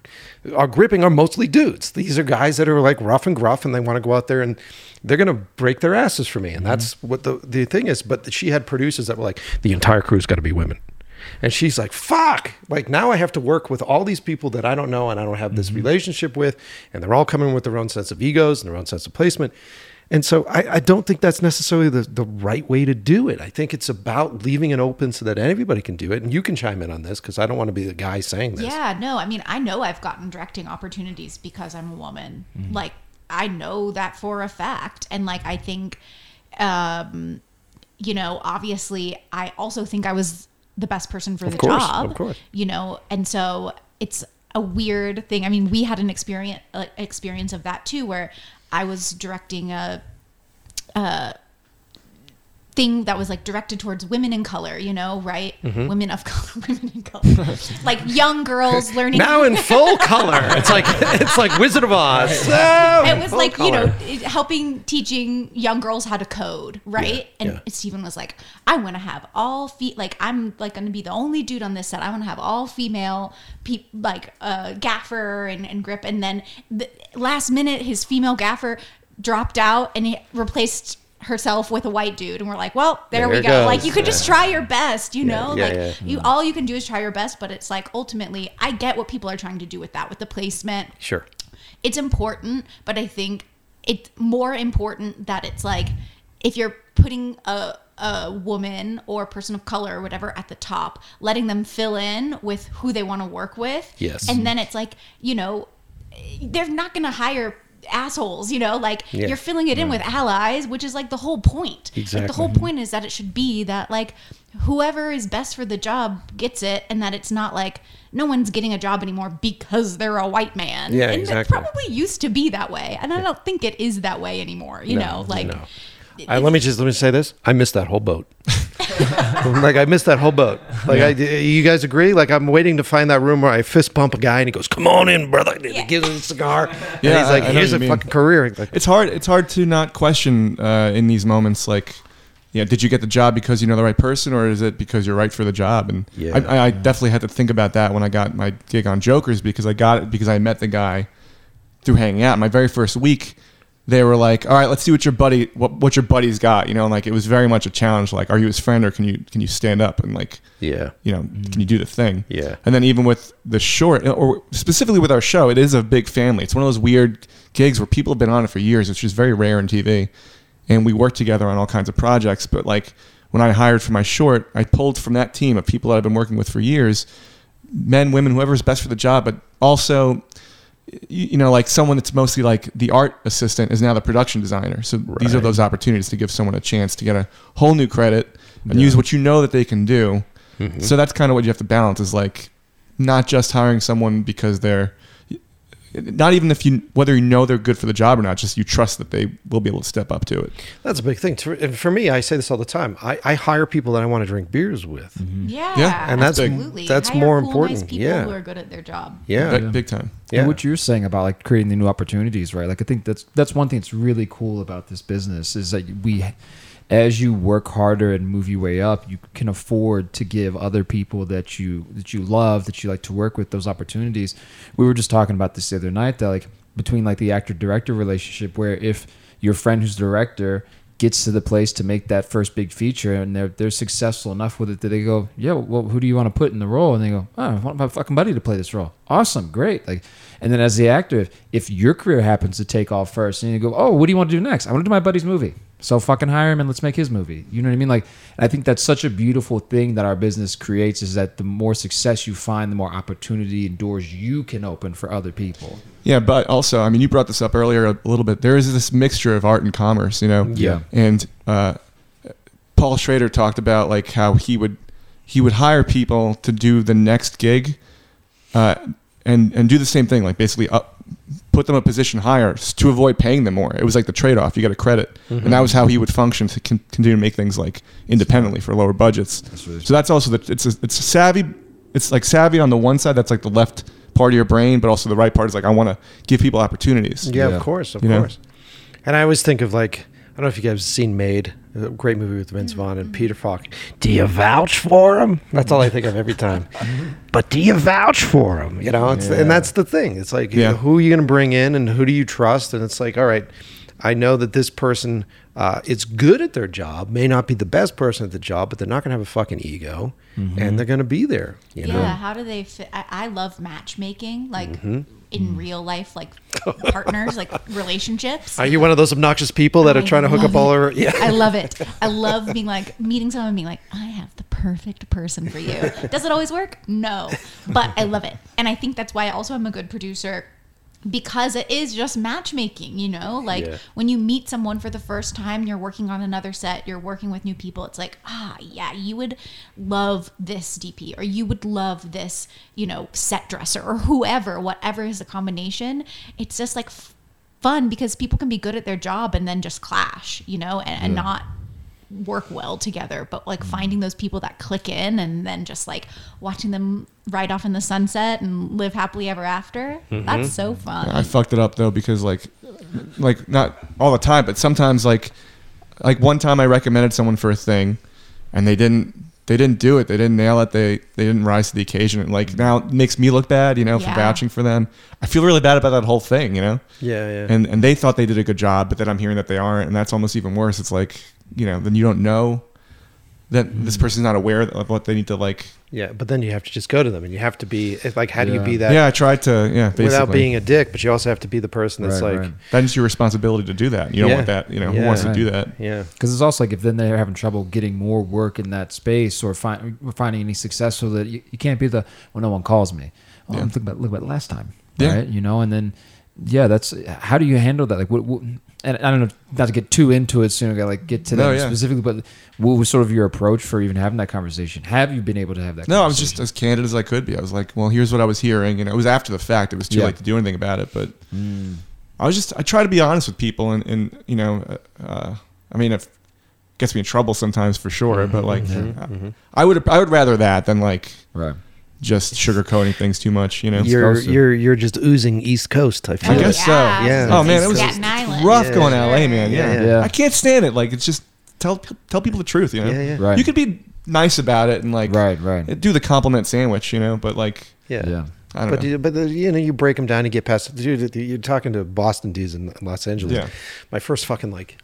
are gripping are mostly dudes. These are guys that are like rough and gruff, and they want to go out there and they're gonna break their asses for me, and that's what the the thing is. But she had producers that were like, the entire crew's got to be women. And she's like, fuck. Like now I have to work with all these people that I don't know and I don't have this relationship with. And they're all coming with their own sense of egos and their own sense of placement. And so I, I don't think that's necessarily the, the right way to do it. I think it's about leaving it open so that everybody can do it. And you can chime in on this because I don't want to be the guy saying this. yeah no I mean I know I've gotten directing opportunities because I'm a woman Mm-hmm. like I know that for a fact and like I think um you know obviously I also think I was the best person for Of the course, job of course. you know and so it's a weird thing i mean we had an experience uh, experience of that too where i was directing a thing that was like directed towards women in color you know right Mm-hmm. women of (laughs) color women in color like young girls (laughs) learning Now in full color. It's like it's like Wizard of Oz. So it was full like you know helping teaching young girls how to code right and yeah. stephen was like i want to have all feet. like i'm like going to be the only dude on this set i want to have all female pe- like uh gaffer and, and grip and then the last minute his female gaffer dropped out and he replaced herself with a white dude and we're like well there, There we go goes. like you could just try your best you Yeah, know yeah, like yeah. you all you can do is try your best but it's like ultimately i get what people are trying to do with that with the placement Sure. it's important, but I think it's more important that it's like if you're putting a a woman or a person of color or whatever at the top, letting them fill in with who they want to work with. Yes. And then it's like, you know, they're not going to hire assholes, you know, like Yeah. you're filling it in with allies, which is like the whole point. Like Exactly. the whole point is that it should be that like whoever is best for the job gets it and that it's not like no one's getting a job anymore because they're a white man. Yeah, and exactly. it probably used to be that way. And I don't think it is that way anymore, you No, know, like no. I, let me just let me say this. I missed that whole boat. (laughs) like I missed that whole boat. Like I, you guys agree? Like I'm waiting to find that room where I fist bump a guy and he goes, "Come on in, brother." And he gives him a cigar. and Yeah, he's like, I- I "Here's a mean. fucking career." Like, It's hard. It's hard to not question uh, in these moments. Like, yeah, did you get the job because you know the right person, or is it because you're right for the job? And Yeah. I, I, I definitely had to think about that when I got my gig on Jokers because I got it because I met the guy through hanging out. My very first week, they were like, "All right, let's see what your buddy what, what your buddy's got." You know, and like it was very much a challenge. Like, are you his friend, or can you can you stand up and like yeah, you know, mm-hmm. can you do the thing? Yeah. And then even with the short, or specifically with our show, it is a big family. It's one of those weird gigs where people have been on it for years, which is very rare in TV. And we work together on all kinds of projects. But like when I hired for my short, I pulled from that team of people that I've been working with for years, men, women, whoever's best for the job, but also you, know, like someone that's mostly like the art assistant is now the production designer. So these are those opportunities to give someone a chance to get a whole new credit and use what you know that they can do. Mm-hmm. So that's kind of what you have to balance is like not just hiring someone because they're not even if you whether you know they're good for the job or not, just you trust that they will be able to step up to it. That's a big thing. To- And for me, I say this all the time. I, I hire people that I want to drink beers with. Mm-hmm. Yeah, Yeah, and that's- absolutely. that's Hire more cool, important. Nice people Yeah. who are good at their job. Yeah. Big, big time. Yeah. And what you're saying about like creating the new opportunities, right? Like I think that's that's one thing that's really cool about this business is that we, as you work harder and move your way up, you can afford to give other people that you that you love, that you like to work with, those opportunities. We were just talking about this the other night that like between like the actor director relationship, where if your friend who's director gets to the place to make that first big feature and they're they're successful enough with it that they go, yeah, well, who do you want to put in the role? And they go, oh, I want my fucking buddy to play this role. Awesome, great. Like, and then as the actor, if, if your career happens to take off first, and you go, oh, what do you want to do next? I want to do my buddy's movie. So fucking hire him and let's make his movie. You know what I mean? Like, I think that's such a beautiful thing that our business creates is that the more success you find, the more opportunity and doors you can open for other people. Yeah, but also, I mean, you brought this up earlier a little bit. There is this mixture of art and commerce, you know. Yeah. And uh, Paul Schrader talked about like how he would he would hire people to do the next gig, uh, and and do the same thing, like basically up, put them a position higher to avoid paying them more. It was like the trade off. You got a credit, and mm-hmm. that was how he would function to con- continue to make things like independently for lower budgets. so that's also the it's a, it's a savvy. It's like savvy on the one side. That's like the left part of your brain, but also the right part is like I want to give people opportunities. Yeah, Yeah. of course, of You know? course. And I always think of like I don't know if you guys have seen Made, a great movie with Vince Vaughn and Peter Falk. Do you vouch for him? That's all I think of every time. (laughs) but do you vouch for him? You know, it's, and that's the thing. It's like you know, who are you going to bring in and who do you trust? And it's like, all right, I know that this person uh, is good at their job, may not be the best person at the job, but they're not going to have a fucking ego, and they're going to be there. You yeah, know. how do they fit? I, I love matchmaking, like Mm-hmm. In hmm. real life, like (laughs) partners, like relationships. Are you one of those obnoxious people that are trying to hook up all it. over? Yeah. I love it. I love being like meeting someone and being like, I have the perfect person for you. Does it always work? No. But I love it. And I think that's why I also I'm a good producer because it is just matchmaking, you know? Like Yeah. when you meet someone for the first time, you're working on another set, you're working with new people. It's like, ah, yeah, you would love this DP or you would love this, you know, set dresser or whoever, whatever is the combination. It's just like f- fun because people can be good at their job and then just clash, you know, and, and not work well together but like mm. finding those people that click in and then just like watching them ride off in the sunset and live happily ever after mm-hmm. that's so fun I fucked it up though because like, like not all the time, but sometimes like, like one time I recommended someone for a thing, and they didn't. They didn't do it. They didn't nail it. They they didn't rise to the occasion. And like now it makes me look bad, you know, for Yeah. vouching for them. I feel really bad about that whole thing, you know. Yeah, yeah. And and they thought they did a good job, but then I'm hearing that they aren't, and that's almost even worse. It's like you know, then you don't know that this hmm. person's not aware of what they need to like. Yeah, but then you have to just go to them, and you have to be it's like, how do you be that yeah, I tried to. Yeah, basically. without being a dick? But you also have to be the person that's Right, like, right. That's your responsibility to do that. You don't Yeah. want that. You know, Yeah. who wants Right. to do that? yeah, Because it's also like if then they're having trouble getting more work in that space or find, finding any success, so that you, you can't be the well, no one calls me. Well, Yeah. I'm thinking about look about last time, Yeah. right? You know, and then yeah, that's how do you handle that? Like, what, what and I don't know, not to get too into it soon, I got like get to that No, yeah. specifically, but what was sort of your approach for even having that conversation? Have you been able to have that? No, I was just as candid as I could be. I was like, well, here's what I was hearing. And it was after the fact. It was too Yeah. late to do anything about it. But I was just, I try to be honest with people. And, and you know, uh, uh, I mean, it gets me in trouble sometimes for sure. But like, Mm-hmm. uh, I would, I would rather that than like right. Just sugarcoating things too much, you know? you're you're you're just oozing East Coast. I feel. I guess so. Yeah. Oh man, it was rough Yeah. going to LA, man. Yeah. Yeah, yeah. I can't stand it. Like, it's just tell, tell people the truth, you know? Yeah, yeah. Right. You could be nice about it and like, Right, right. do the compliment sandwich, you know? But like, yeah. Yeah. I don't But know. you, but the, you know you break them down, and get past. Dude, you're talking to Boston dudes in Los Angeles. Yeah. My first fucking like,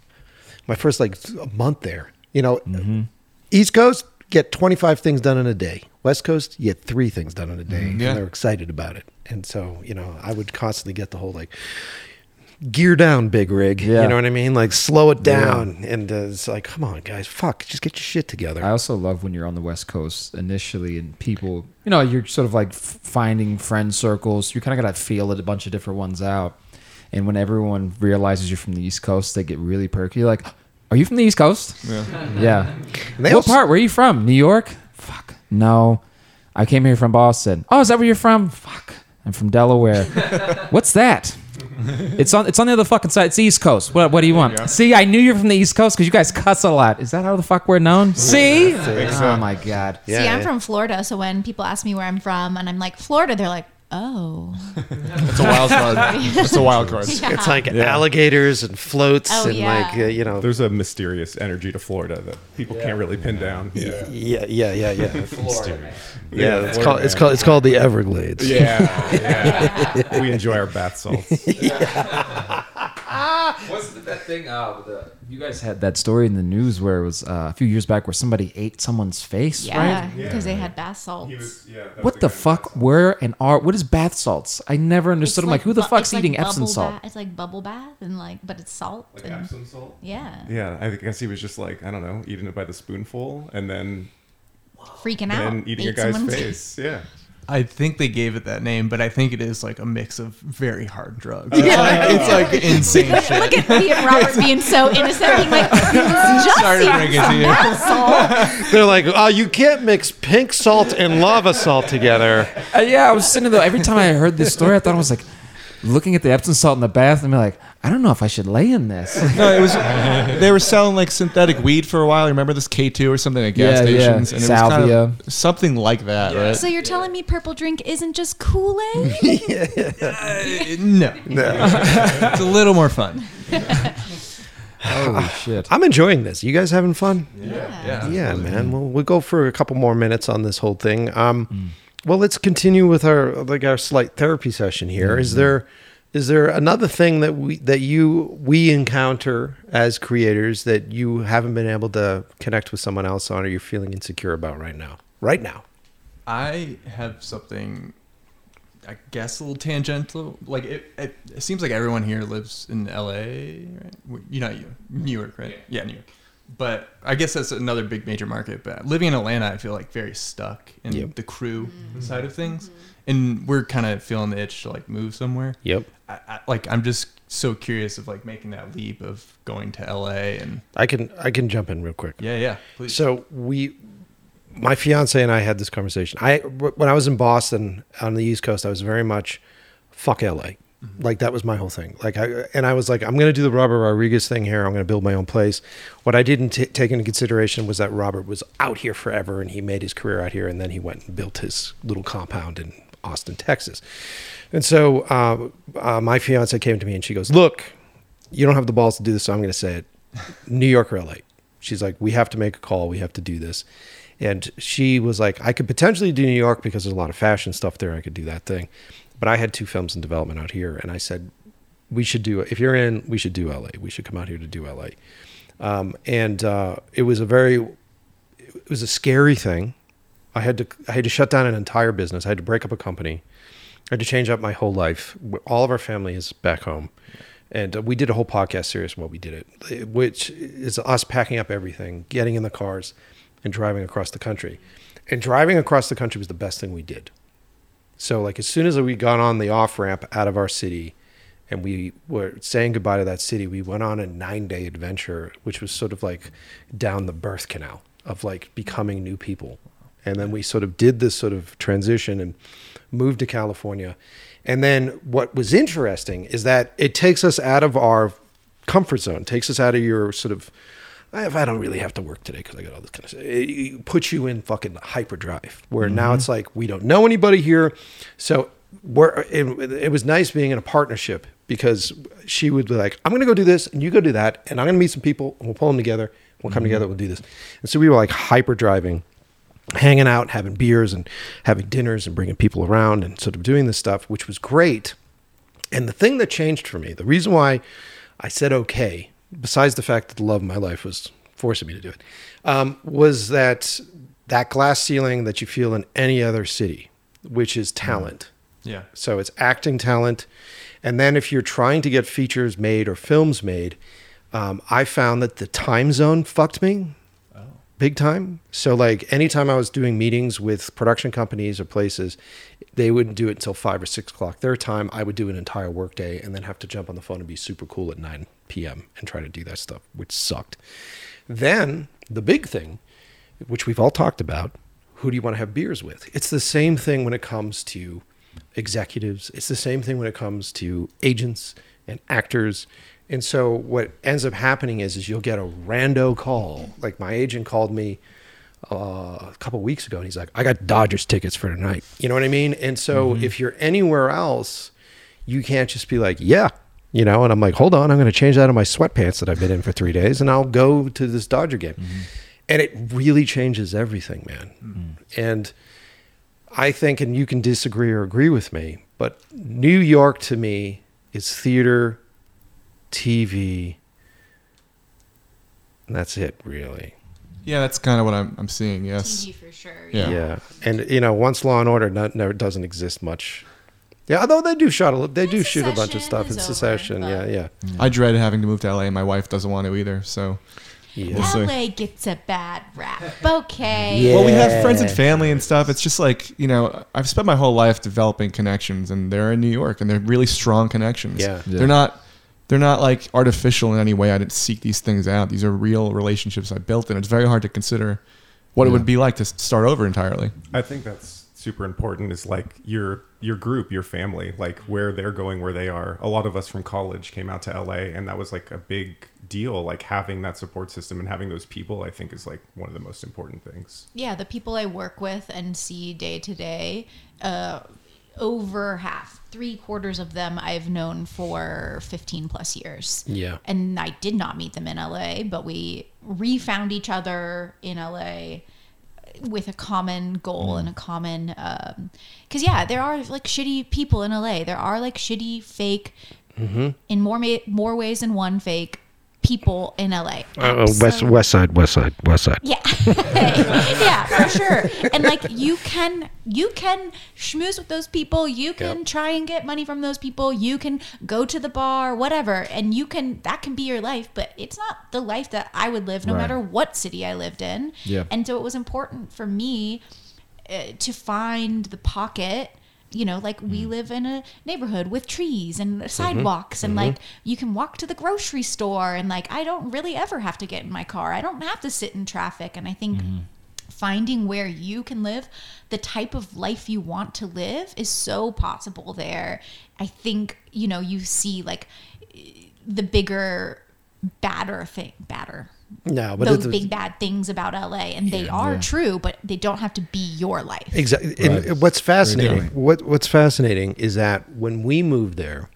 my first like month there. You know, Mm-hmm. East Coast get 25 things done in a day. West Coast you get three things done in a day, Mm-hmm. Yeah. and they're excited about it. And so you know, I would constantly get the whole like. gear down, big rig. Yeah. You know what I mean? Like slow it down. And uh, it's like, come on, guys, fuck, just get your shit together. I also love when you're on the West Coast initially and people, you know, you're sort of like finding friend circles. You kind of got to feel it a bunch of different ones out. And when everyone realizes you're from the East Coast, they get really perky. Like, are you from the East Coast? Yeah. Yeah. What also- part? Where are you from? New York? Fuck. No. I came here from Boston. Oh, is that where you're from? Fuck. I'm from Delaware. (laughs) What's that? It's on. It's on the other fucking side. It's East Coast. What? What do you want? See, I knew you're from the East Coast because you guys cuss a lot. Is that how the fuck we're known? See? Oh my god. Yeah, See, I'm yeah. from Florida, so when people ask me where I'm from and I'm like Florida, they're like, "Oh, It's a wild card. (laughs) It's a wild card. It's like alligators and floats Oh, and yeah. like, uh, you know. There's a mysterious energy to Florida that people can't really pin down. Yeah. Yeah, yeah, yeah, yeah. (laughs) Florida. Yeah, it's called it's called it's called the Everglades. Yeah, (laughs) yeah. we enjoy our bath salts. Wasn't that thing? Uh, the, you guys had that story in the news where it was uh, a few years back where somebody ate someone's face, yeah," right? because they had bath salts. What the fuck? Where and are? What is bath salts? I never understood. I'm like, who the bu- fuck's eating like Epsom bubble salt? bath- It's like bubble bath and like, but it's salt. Like and, Epsom salt. Yeah, Yeah, I guess he was just like I don't know, eating it by the spoonful and then freaking out. then eating a Ate guy's someone's- face. Yeah. I think they gave it that name, but I think it is like a mix of very hard drugs. It's, like, it's like insane shit. Look at me and Robert (laughs) being so innocent, being like, just (laughs) Sorry to eating bring it to you. salt. (laughs) They're like, oh, you can't mix pink salt and lava salt together. Uh, yeah, I was sitting there. Every time I heard this story, I thought I was like looking at the Epsom salt in the bath and be like, I don't know if I should lay in this. (laughs) No, it was. They were selling like synthetic weed for a while. Remember this K two or something at gas Yeah, yeah. stations, and it was Salvia. kind of something like that, right? So you're telling me purple drink isn't just Kool Aid? (laughs) no, it's a little more fun. Holy (laughs) shit! I'm enjoying this. You guys having fun? Yeah, Yeah, yeah man. Well, we'll go for a couple more minutes on this whole thing. Um, well, let's continue with our like our slight therapy session here. Is there is there another thing that we that you we encounter as creators that you haven't been able to connect with someone else on, or you're feeling insecure about right now? Right now. I have something, I guess, a little tangential. Like it, it, it seems like everyone here lives in L.A. Right? You know, you New York, right? Yeah. New York. But I guess that's another big major market. But living in Atlanta, I feel like very stuck in Yep. the crew mm-hmm. side of things, mm-hmm. And we're kind of feeling the itch to like move somewhere. Yep. I, I, like I'm just so curious of like making that leap of going to L.A. and I can I can jump in real quick. yeah, yeah. Please. So we, my fiance and I had this conversation. I when I was in Boston on the East Coast, I was very much fuck LA. Mm-hmm. Like that was my whole thing. Like I and I was like, I'm going to do the Robert Rodriguez thing here. I'm going to build my own place. What I didn't t- take into consideration was that Robert was out here forever, and he made his career out here, and then he went and built his little compound in Austin, Texas. And so uh, uh, my fiance came to me and she goes, "Look, you don't have the balls to do this, so I'm going to say it. New York or LA. She's like, we have to make a call. We have to do this. And she was like, I could potentially do New York because there's a lot of fashion stuff there. I could do that thing. But I had two films in development out here. And I said, we should do. If you're in, we should do LA. We should come out here to do LA. Um, and uh, it was a very, it was a scary thing. I had to, I had to shut down an entire business. I had to break up a company. I had to change up my whole life. All of our family is back home. And uh, we did a whole podcast series while we did it, which is us packing up everything, getting in the cars, and driving across the country. And driving across the country was the best thing we did. So, like, as soon as we got on the off ramp out of our city and we were saying goodbye to that city, we went on a nine day adventure, which was sort of like down the birth canal of like becoming new people. And then we sort of did this sort of transition and moved to California. And then what was interesting is that it takes us out of our comfort zone, takes us out of your sort of, I don't really have to work today because I got all this kind of stuff, it, puts you in fucking hyperdrive where now mm-hmm. it's like we don't know anybody here. So we're, it, it was nice being in a partnership because she would be like, I'm going to go do this and you go do that. And I'm going to meet some people and we'll pull them together. We'll come mm-hmm. together. We'll do this. And so we were like hyper driving hanging out, having beers and having dinners and bringing people around and sort of doing this stuff, which was great. And the thing that changed for me, the reason why I said okay, besides the fact that the love of my life was forcing me to do it, um, was that that glass ceiling that you feel in any other city, which is talent. yeah. So it's acting talent And then if you're trying to get features made or films made, um, I found that the time zone fucked me big time. So like anytime I was doing meetings with production companies or places, they wouldn't do it until five or six o'clock their time. I would do an entire workday and then have to jump on the phone and be super cool at nine p.m. and try to do that stuff, which sucked. Then the big thing, which we've all talked about, who do you want to have beers with? It's the same thing when it comes to executives. It's the same thing when it comes to agents and actors. And so what ends up happening is, is you'll get a rando call. Like my agent called me uh, a couple weeks ago, and he's like, "I got Dodgers tickets for tonight." You know what I mean? And so mm-hmm. if you're anywhere else, you can't just be like, "Yeah." You know, and I'm like, hold on, I'm going to change out of my sweatpants that I've been in for three days, and I'll go to this Dodger game, mm-hmm. and it really changes everything, man. Mm-hmm. And I think, and you can disagree or agree with me, but New York to me is theater, TV, and that's it, really. Yeah, that's kind of what I'm, I'm seeing. Yes. TV for sure. Yeah. Yeah, and you know, once Law and Order not, never doesn't exist much. Yeah, although they do shot a, they do shoot a bunch of stuff in is over, Succession. Yeah, yeah, I dread having to move to LA. and My wife doesn't want to either. So. yeah. We'll. LA gets a bad rap. Okay. Yeah. Well, we have friends and family and stuff. It's just like you know, I've spent my whole life developing connections, and they're in New York, and they're really strong connections. Yeah. Yeah. they're not. They're not like artificial in any way. I didn't seek these things out. These are real relationships I built, and it's very hard to consider what it would be like to start over entirely. I think that's super important is like your your group, your family, like where they're going, where they are. A lot of us from college came out to LA and that was like a big deal. Like having that support system and having those people, I think is like one of the most important things. Yeah, the people I work with and see day to day, uh, over half, three quarters of them I've known for 15 plus years. Yeah. And I did not meet them in LA, but we refound each other in LA with a common goal and a common um because yeah there are like shitty people in la there are like shitty fake in more ma- more ways than one fake people in la Uh, west West Side, West Side, West Side. Yeah. (laughs) yeah, for sure. And like you can you can schmooze with those people, you can Yep. try and get money from those people, you can go to the bar, whatever, and you can that can be your life, but it's not the life that I would live no Right. matter what city I lived in. Yeah. And so it was important for me uh, to find the pocket you know like we Mm. live in a neighborhood with trees and Mm-hmm. sidewalks and like you can walk to the grocery store and like i don't really ever have to get in my car i don't have to sit in traffic and i think Mm-hmm. finding where you can live the type of life you want to live is so possible there i think you know you see like the bigger badder thing badder No, but those big bad things about LA, and they are Yeah. true, but they don't have to be your life. Exactly. Right. And what's fascinating, different. what what's fascinating is that when we moved there,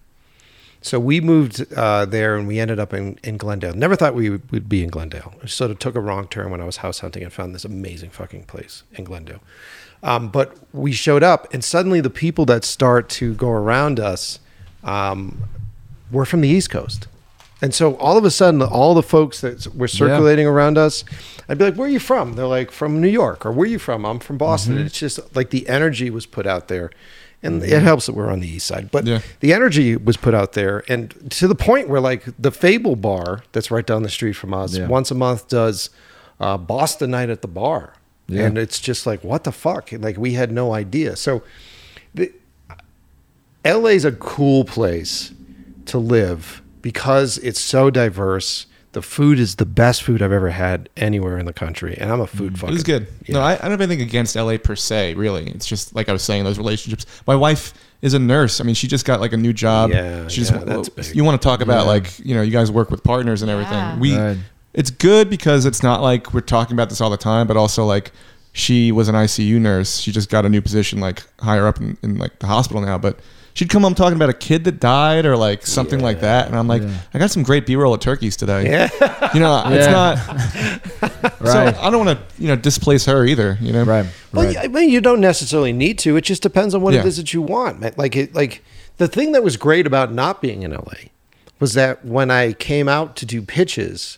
so we moved uh, there and we ended up in, in Glendale. Never thought we would, would be in Glendale. I sort of took a wrong turn when I was house hunting and found this amazing fucking place in Glendale. Um, but we showed up, and suddenly the people that start to go around us um, were from the East Coast. And so all of a sudden, all the folks that were circulating around us, I'd be like, "Where are you from?" They're like, "From New York." Or "Where are you from?" I'm from Boston. And it's just like the energy was put out there, and it helps that we're on the East Side. But Yeah. the energy was put out there, and to the point where like the Fable Bar that's right down the street from us, Yeah. once a month does uh, Boston Night at the Bar, Yeah. and it's just like, what the fuck? Like we had no idea. So. The, LA's a cool place to live because it's so diverse. The food is the best food I've ever had anywhere in the country, and I'm a food mm-hmm. fucker. It was good. Yeah. No, I, I don't have anything against LA per se. Really, it's just like I was saying, those relationships. My wife is a nurse. I mean, she just got like a new job. Yeah, she just, yeah, that's big. You want to talk about Yeah. like you know, you guys work with partners and everything. Yeah. We, Right. it's good because it's not like we're talking about this all the time, but also like she was an ICU nurse. She just got a new position like higher up in, in like the hospital now, but. She'd come home talking about a kid that died or like something like that, and I'm like, Yeah. I got some great B-roll of turkeys today. Yeah. You know, it's Yeah. not. (laughs) Right. So I don't want to, you know, displace her either. You know, Right. Well, right. I mean, you don't necessarily need to. It just depends on what it Yeah. is that you want. Like, it, like the thing that was great about not being in LA was that when I came out to do pitches,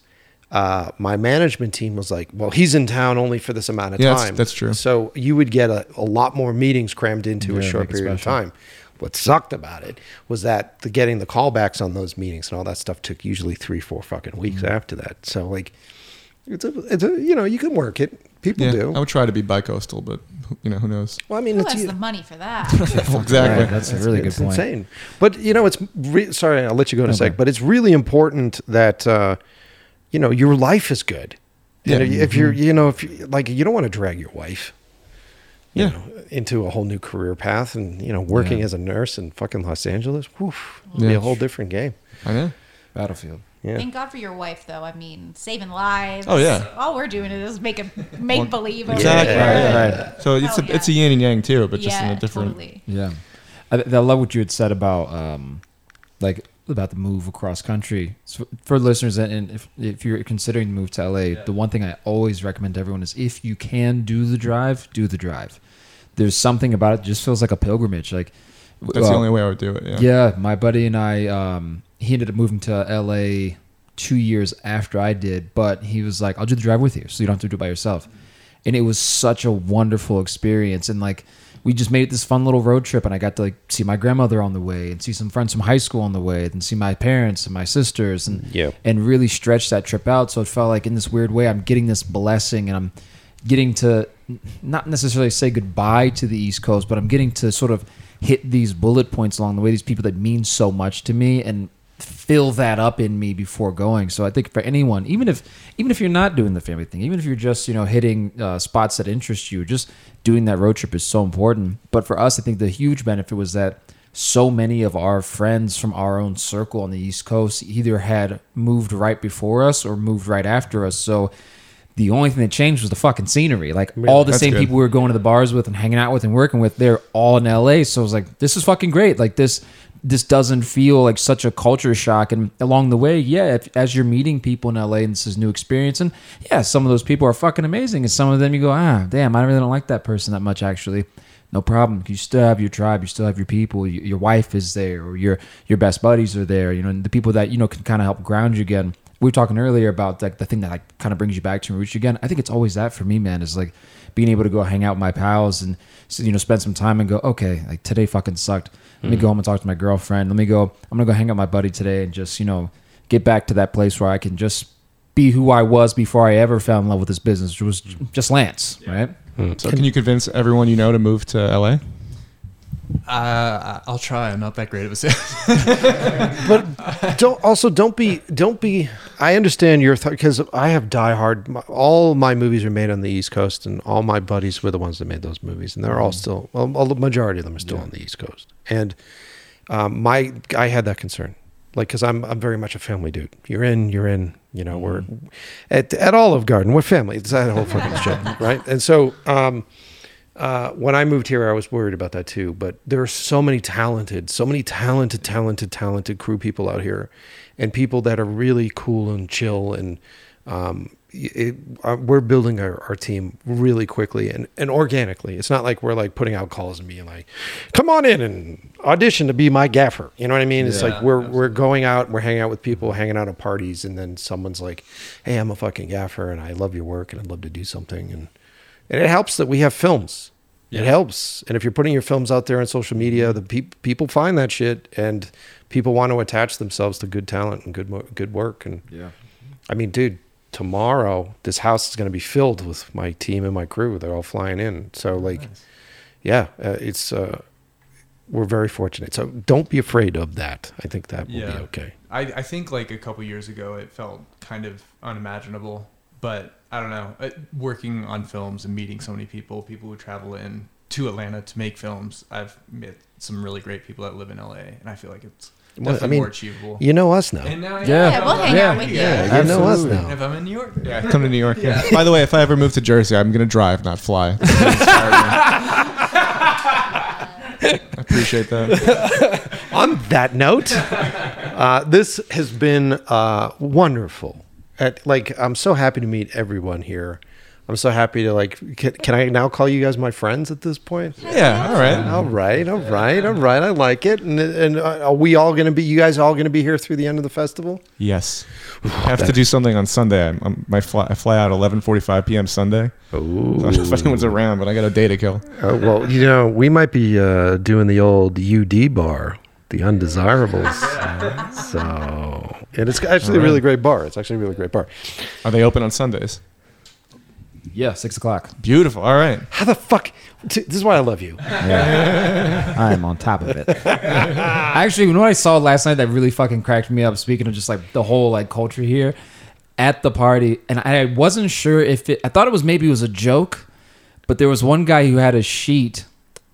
uh, my management team was like, "Well, he's in town only for this amount of Yeah, that's- time." that's true. So you would get a, a lot more meetings crammed into a short make it period of time. What sucked about it was that the getting the callbacks on those meetings and all that stuff took usually three, four fucking weeks after that. So like, it's a, it's a, you know, you can work it. People Yeah, do. I would try to be bi-coastal, but you know who knows? well, I mean, Who it's has the money for that? (laughs) exactly. Right, that's a really good it's point. insane. But you know, it's re- sorry, I'll let you go in a sec. But it's really important that uh, you know your life is good. Yeah. You know, if you're, you know, if you, like you don't want to drag your wife, you Yeah. know, into a whole new career path, and you know, working Yeah. as a nurse in fucking Los Angeles, whew, it'd be a whole different game. I know. Battlefield. Yeah. Thank God for your wife, though. I mean, saving lives. Oh, yeah. All we're doing is make a make believe. Exactly. Yeah. Right. So it's Hell a, it's a yin and yang too, but just yeah, in a different. totally. Yeah, I, I love what you had said about um, like about the move across country. So for listeners, and- and if if you're considering the move to LA, the one thing I always recommend to everyone is if you can do the drive, do the drive. There's something about it that just feels like a pilgrimage. Like That's uh, the only way I would do it. Yeah. yeah, my buddy and I, um, he ended up moving to LA two years after I did, but he was like, I'll do the drive with you so you don't have to do it by yourself. And it was such a wonderful experience. And like, we just made it this fun little road trip and I got to like see my grandmother on the way and see some friends from high school on the way and see my parents and my sisters and, Yeah. and really stretch that trip out. So it felt like in this weird way, I'm getting this blessing and I'm getting to not necessarily say goodbye to the East Coast, but I'm getting to sort of hit these bullet points along the way, these people that mean so much to me and fill that up in me before going. So I think for anyone, even if even if you're not doing the family thing, even if you're just, you know, hitting uh, spots that interest you, just doing that road trip is so important. But for us, I think the huge benefit was that so many of our friends from our own circle on the East Coast either had moved right before us or moved right after us. So the only thing that changed was the fucking scenery. Like all the That's same good. people we were going to the bars with and hanging out with and working with, they're all in LA. So I was like, this is fucking great. Like this this doesn't feel like such a culture shock. And along the way, yeah, if, as you're meeting people in LA and this is new experience, and yeah, some of those people are fucking amazing. And some of them you go, ah, damn, I really don't like that person that much actually. No problem. You still have your tribe. You still have your people. Your wife is there, or your your best buddies are there. You know, and the people that you know can kind of help ground you again. We were talking earlier about like the thing that like kind of brings you back to your roots again. I think it's always that for me, man. Is like being able to go hang out with my pals and you know spend some time and go, okay, like today fucking sucked. Let me go mm. home and talk to my girlfriend. Let me go. I'm gonna go hang out with my buddy today and just you know get back to that place where I can just be who I was before I ever fell in love with this business, which was mm. just Lance, right? Mm, so can you convince everyone you know to move to LA? Uh, I'll try. I'm not that great of a salesman. (laughs) but don't also don't be don't be i understand your thought because i have diehard my, all my movies are made on the east coast and all my buddies were the ones that made those movies and they're all still well a majority of them are still on the east coast. And um, my i had that concern. Like because i'm i'm very much a family dude. You're in you're in you know we're at, at olive garden we're family. It's that whole fucking shit (laughs) right? And so um uh, when I moved here, I was worried about that too. But there are so many talented, so many talented, talented, talented crew people out here, and people that are really cool and chill. And um, it, uh, we're building our, our team really quickly and, and organically. It's not like we're like putting out calls and being like, "Come on in and audition to be my gaffer." You know what I mean? It's like we're we're going out, and we're hanging out with people, hanging out at parties, and then someone's like, "Hey, I'm a fucking gaffer, and I love your work, and I'd love to do something." And and it helps that we have films. It helps, and if you're putting your films out there on social media, the peop people find that shit, and people want to attach themselves to good talent and good good work. And Yeah. I mean, dude, tomorrow this house is going to be filled with my team and my crew. They're all flying in, so like, yeah, uh, it's uh, we're very fortunate. So don't be afraid of that. I think that will be okay. I, I think like a couple years ago, it felt kind of unimaginable. But I don't know. Uh, Working on films and meeting so many people, people who travel in to Atlanta to make films, I've met some really great people that live in LA, and I feel like it's Well, definitely I mean, more achievable. You know us now. and now, Yeah. Yeah, we'll hang Yeah. out with you. Yeah, you know us now. And if I'm in New York, Yeah, come to New York. Yeah. By the way, if I ever move to Jersey, I'm gonna drive, not fly. (laughs) I appreciate that. on that note, uh, this has been uh, wonderful. At, like, I'm so happy to meet everyone here. I'm so happy to like. Can, can I now call you guys my friends at this point? Yeah, all right. All right, all right, all right. I like it. And and uh, are we all going to be? You guys all going to be here through the end of the festival? Yes. I have to do something on Sunday. I'm, I'm, my fly, I fly out 11:45 p.m. Sunday. So (laughs) I don't know if anyone's around, but I got a day to kill. Uh, well, you know, we might be uh, doing the old UD bar, the undesirables. (laughs) so, and it's actually a really great bar. It's actually a really great bar. Are they open on Sundays? Yeah, six o'clock. Beautiful. All right. How the fuck? t- This is why I love you. I am on top of it. (laughs) Actually, you know what I saw last night that really fucking cracked me up. Speaking of just like the whole like culture here at the party, and I wasn't sure if it. I thought it was maybe it was a joke, but there was one guy who had a sheet,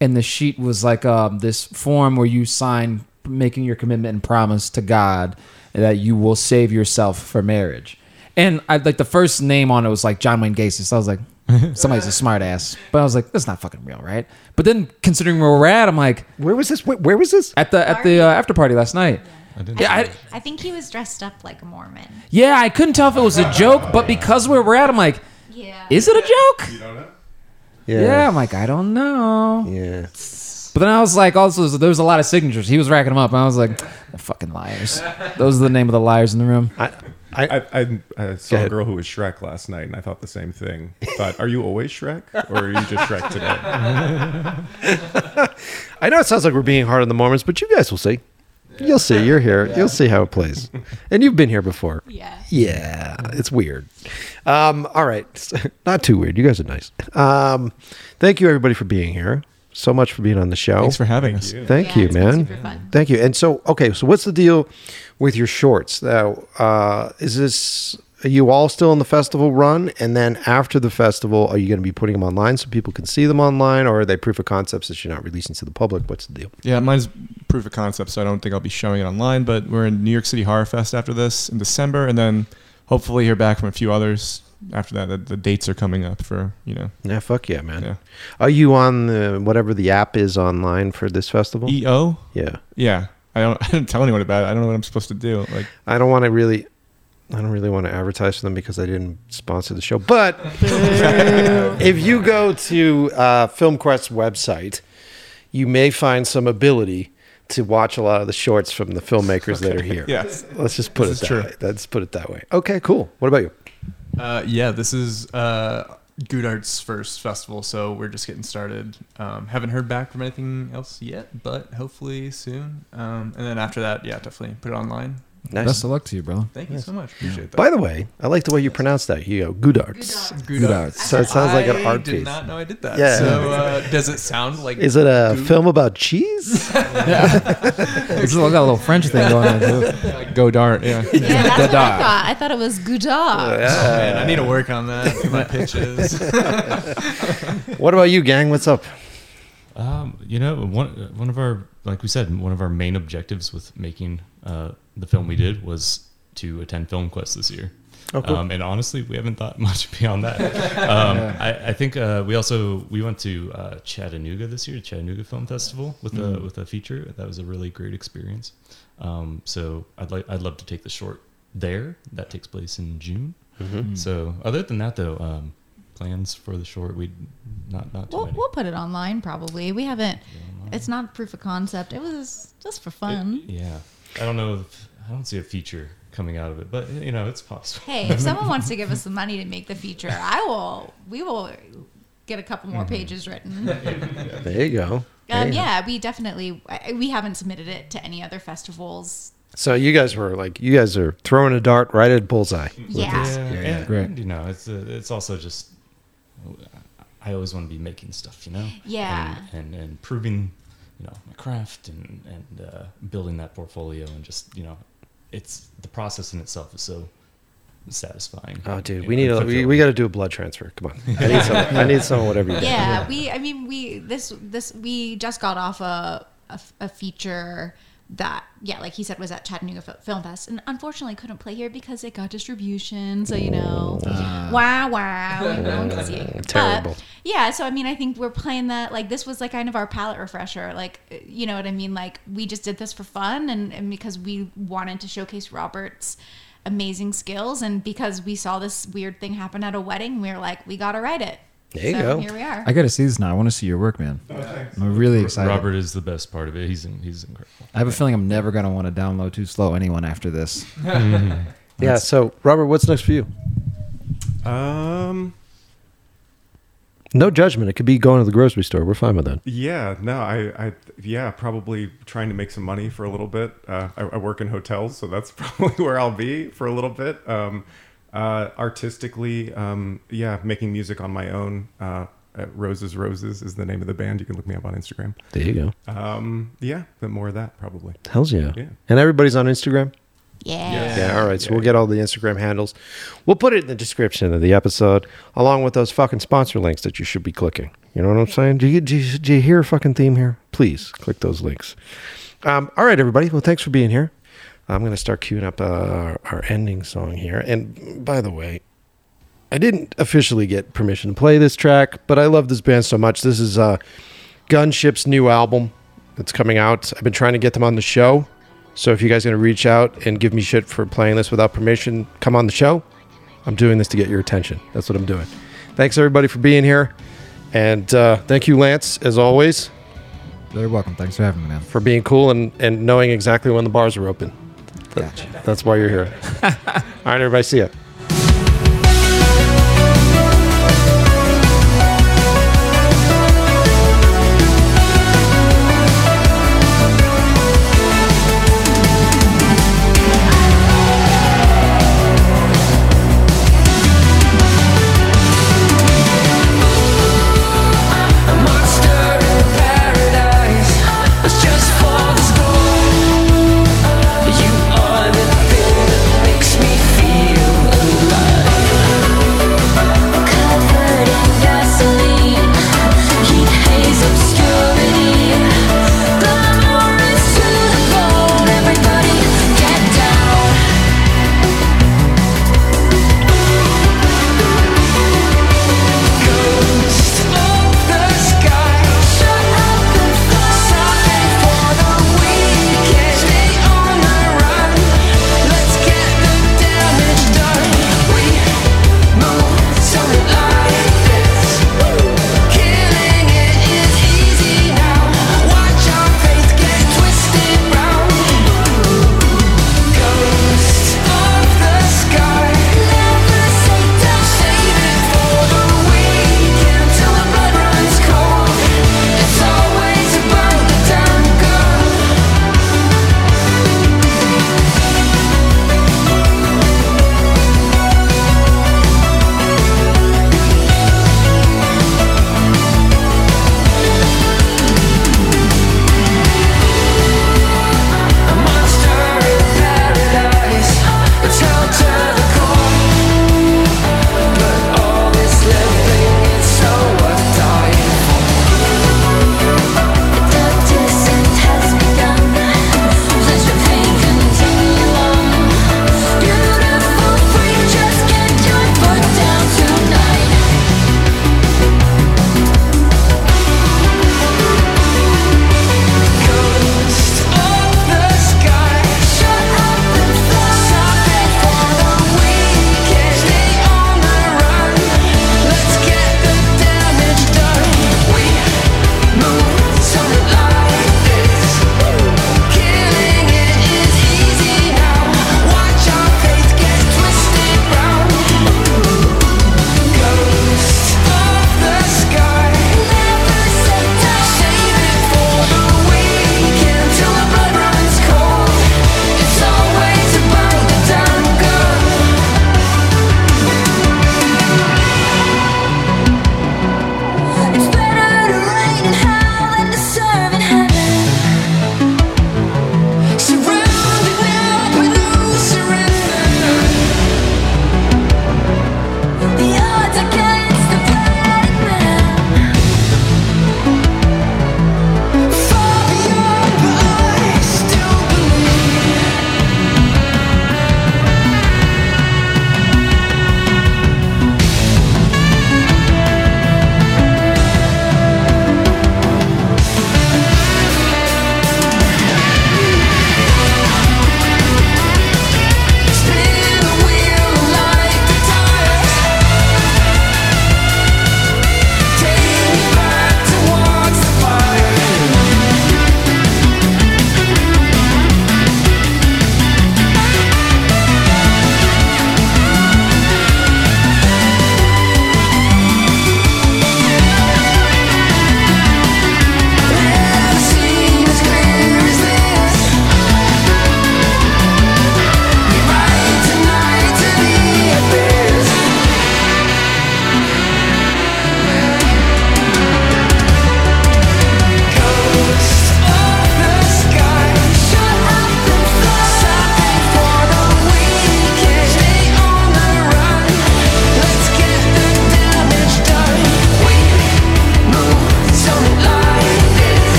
and the sheet was like um, this form where you sign making your commitment and promise to God that you will save yourself for marriage. And I like the first name on it was like John Wayne Gacy, so I was like, (laughs) somebody's a smart ass. But I was like, that's not fucking real, right? But then considering where we're at, I'm like, Where was this? Where, where was this? at the at the uh, after party last night. I didn't. Yeah, I, I think he was dressed up like a Mormon. yeah, I couldn't tell if it was a joke, but because where we're at, I'm like, Yeah. is it a joke? Yeah, I'm like, I don't know. Yeah. But then I was like, also there was a lot of signatures. He was racking them up, and I was like, "The fucking liars. Those are the name of the liars in the room. I, I, I, I, I saw a girl who was Shrek last night, and I thought the same thing. Thought, are you always Shrek, or are you just Shrek today? (laughs) I know it sounds like we're being hard on the Mormons, but you guys will see. You'll see. You're here. You'll see how it plays. And you've been here before. Yeah. Yeah, it's weird. Um, all right, (laughs) not too weird. You guys are nice. Um, thank you everybody for being here. So much for being on the show. Thanks for having us. Thank Yeah, you, it's been man. super fun. Thank you. And so, okay, so what's the deal with your shorts? Now, uh, is this are you all still in the festival run? And then after the festival, are you going to be putting them online so people can see them online, or are they proof of concepts that you're not releasing to the public? What's the deal? Yeah, mine's proof of concept, so I don't think I'll be showing it online. But we're in New York City Horror Fest after this in December, and then hopefully hear back from a few others after that. The, the dates are coming up for you know Yeah, fuck yeah, man. Yeah. Are you on the, whatever the app is online for this festival? EO. yeah. Yeah, I don't. (laughs) I didn't tell anyone about it. I don't know what I'm supposed to do. Like, I don't want to really. I don't really want to advertise for them because I didn't sponsor the show. But (laughs) if you go to uh, FilmQuest's website, you may find some ability to watch a lot of the shorts from the filmmakers that are here. (laughs) Yes. Let's just put This it is that true. way. Let's put it that way. Okay, cool. What about you? Uh, yeah, this is uh, Good Art's first festival, so we're just getting started. Um, haven't heard back from anything else yet, but hopefully soon. Um, and then after that, yeah, definitely put it online. Nice. Best of luck to you, bro. Thank you so much. Appreciate that. By the way, I like the way you pronounce that. You go, good arts. Good, Good Arts. Arts. So it sounds like an art piece. I art did piece. not know I did that. Yeah. So uh, does it sound like? Is it a Goo? film about cheese? (laughs) It's got a little French thing going on too. like go dart. Yeah. Yeah, that's what I thought. I thought it was Godard. Man, I need to work on that for my (laughs) pitches. (laughs) what about you, gang? What's up? Um, you know, one one of our like we said, one of our main objectives with making uh, the film we did was to attend FilmQuest this year. Oh, cool. Um, and honestly, we haven't thought (laughs) much beyond that. Um, I, I think uh, we also we went to uh, Chattanooga this year, Chattanooga Film Festival with a with a feature. That was a really great experience. Um, so I'd like I'd love to take the short there. That takes place in June. Mm-hmm. So other than that, though, um, plans for the short we not not too We'll, many. we'll put it online probably. We haven't. It's not proof of concept. It was just for fun. It- yeah, I don't know. If, I don't see a feature coming out of it, but you know, it's possible. Hey, if someone wants to give us the money to make the feature, I will. We will get a couple more pages written. (laughs) There you go. There Um, you go. yeah, we definitely. We haven't submitted it to any other festivals. So you guys were like, you guys are throwing a dart right at bullseye. Yeah. and, Great. and, you know, it's uh it's also just I always want to be making stuff, you know. Yeah. And and, and proving, you know, my craft and and uh, building that portfolio and just you know, it's the process in itself is so satisfying. Oh, dude, and we need a, we, we got to do a blood transfer. Come on, I need some. I need some. Whatever you do. yeah we i mean we this this we just got off a a, a feature that yeah like he said was at chattanooga film fest and unfortunately couldn't play here because it got distribution so you know wow wow no one can see it here. Terrible. But, yeah so i mean i think we're playing that like this was like kind of our palette refresher like you know what i mean like we just did this for fun and, and because we wanted to showcase robert's amazing skills. And because we saw this weird thing happen at a wedding, we were like, we got to write it. There you so go. Here we are. I got to see this now. I want to see your work, man. I'm really excited. Robert is the best part of it. He's in, he's incredible. I have a feeling I'm never gonna want to download Too Slow anyone after this. (laughs) Yeah. So, Robert, what's next for you? Um. No judgment. It could be going to the grocery store. We're fine with that. Yeah, no, I, I, yeah, probably trying to make some money for a little bit. Uh, I, I work in hotels, so that's (laughs) probably where I'll be for a little bit. Um, uh, artistically, um, yeah, making music on my own. Uh, at Roses Roses is the name of the band. You can look me up on Instagram. There you go. Um, yeah, but more of that probably. Hell's yeah. Yeah. And everybody's on Instagram? yeah. Yeah, all right. So we'll get all the Instagram handles. We'll put it in the description of the episode, along with those fucking sponsor links that you should be clicking. You know what I'm saying? Do you, do you, do you hear a fucking theme here? Please click those links. Um, all right, everybody. Well, thanks for being here. I'm going to start queuing up uh, our, our ending song here. And by the way, I didn't officially get permission to play this track, but I love this band so much. This is uh, Gunship's new album that's coming out. I've been trying to get them on the show. So if you guys are going to reach out and give me shit for playing this without permission, come on the show. I'm doing this to get your attention. That's what I'm doing. Thanks everybody for being here. And uh, thank you, Lance, as always, You're welcome. Thanks for having me, man. for being cool and, and knowing exactly when the bars are open. Gotcha. That's why you're here. (laughs) All right, everybody, see ya.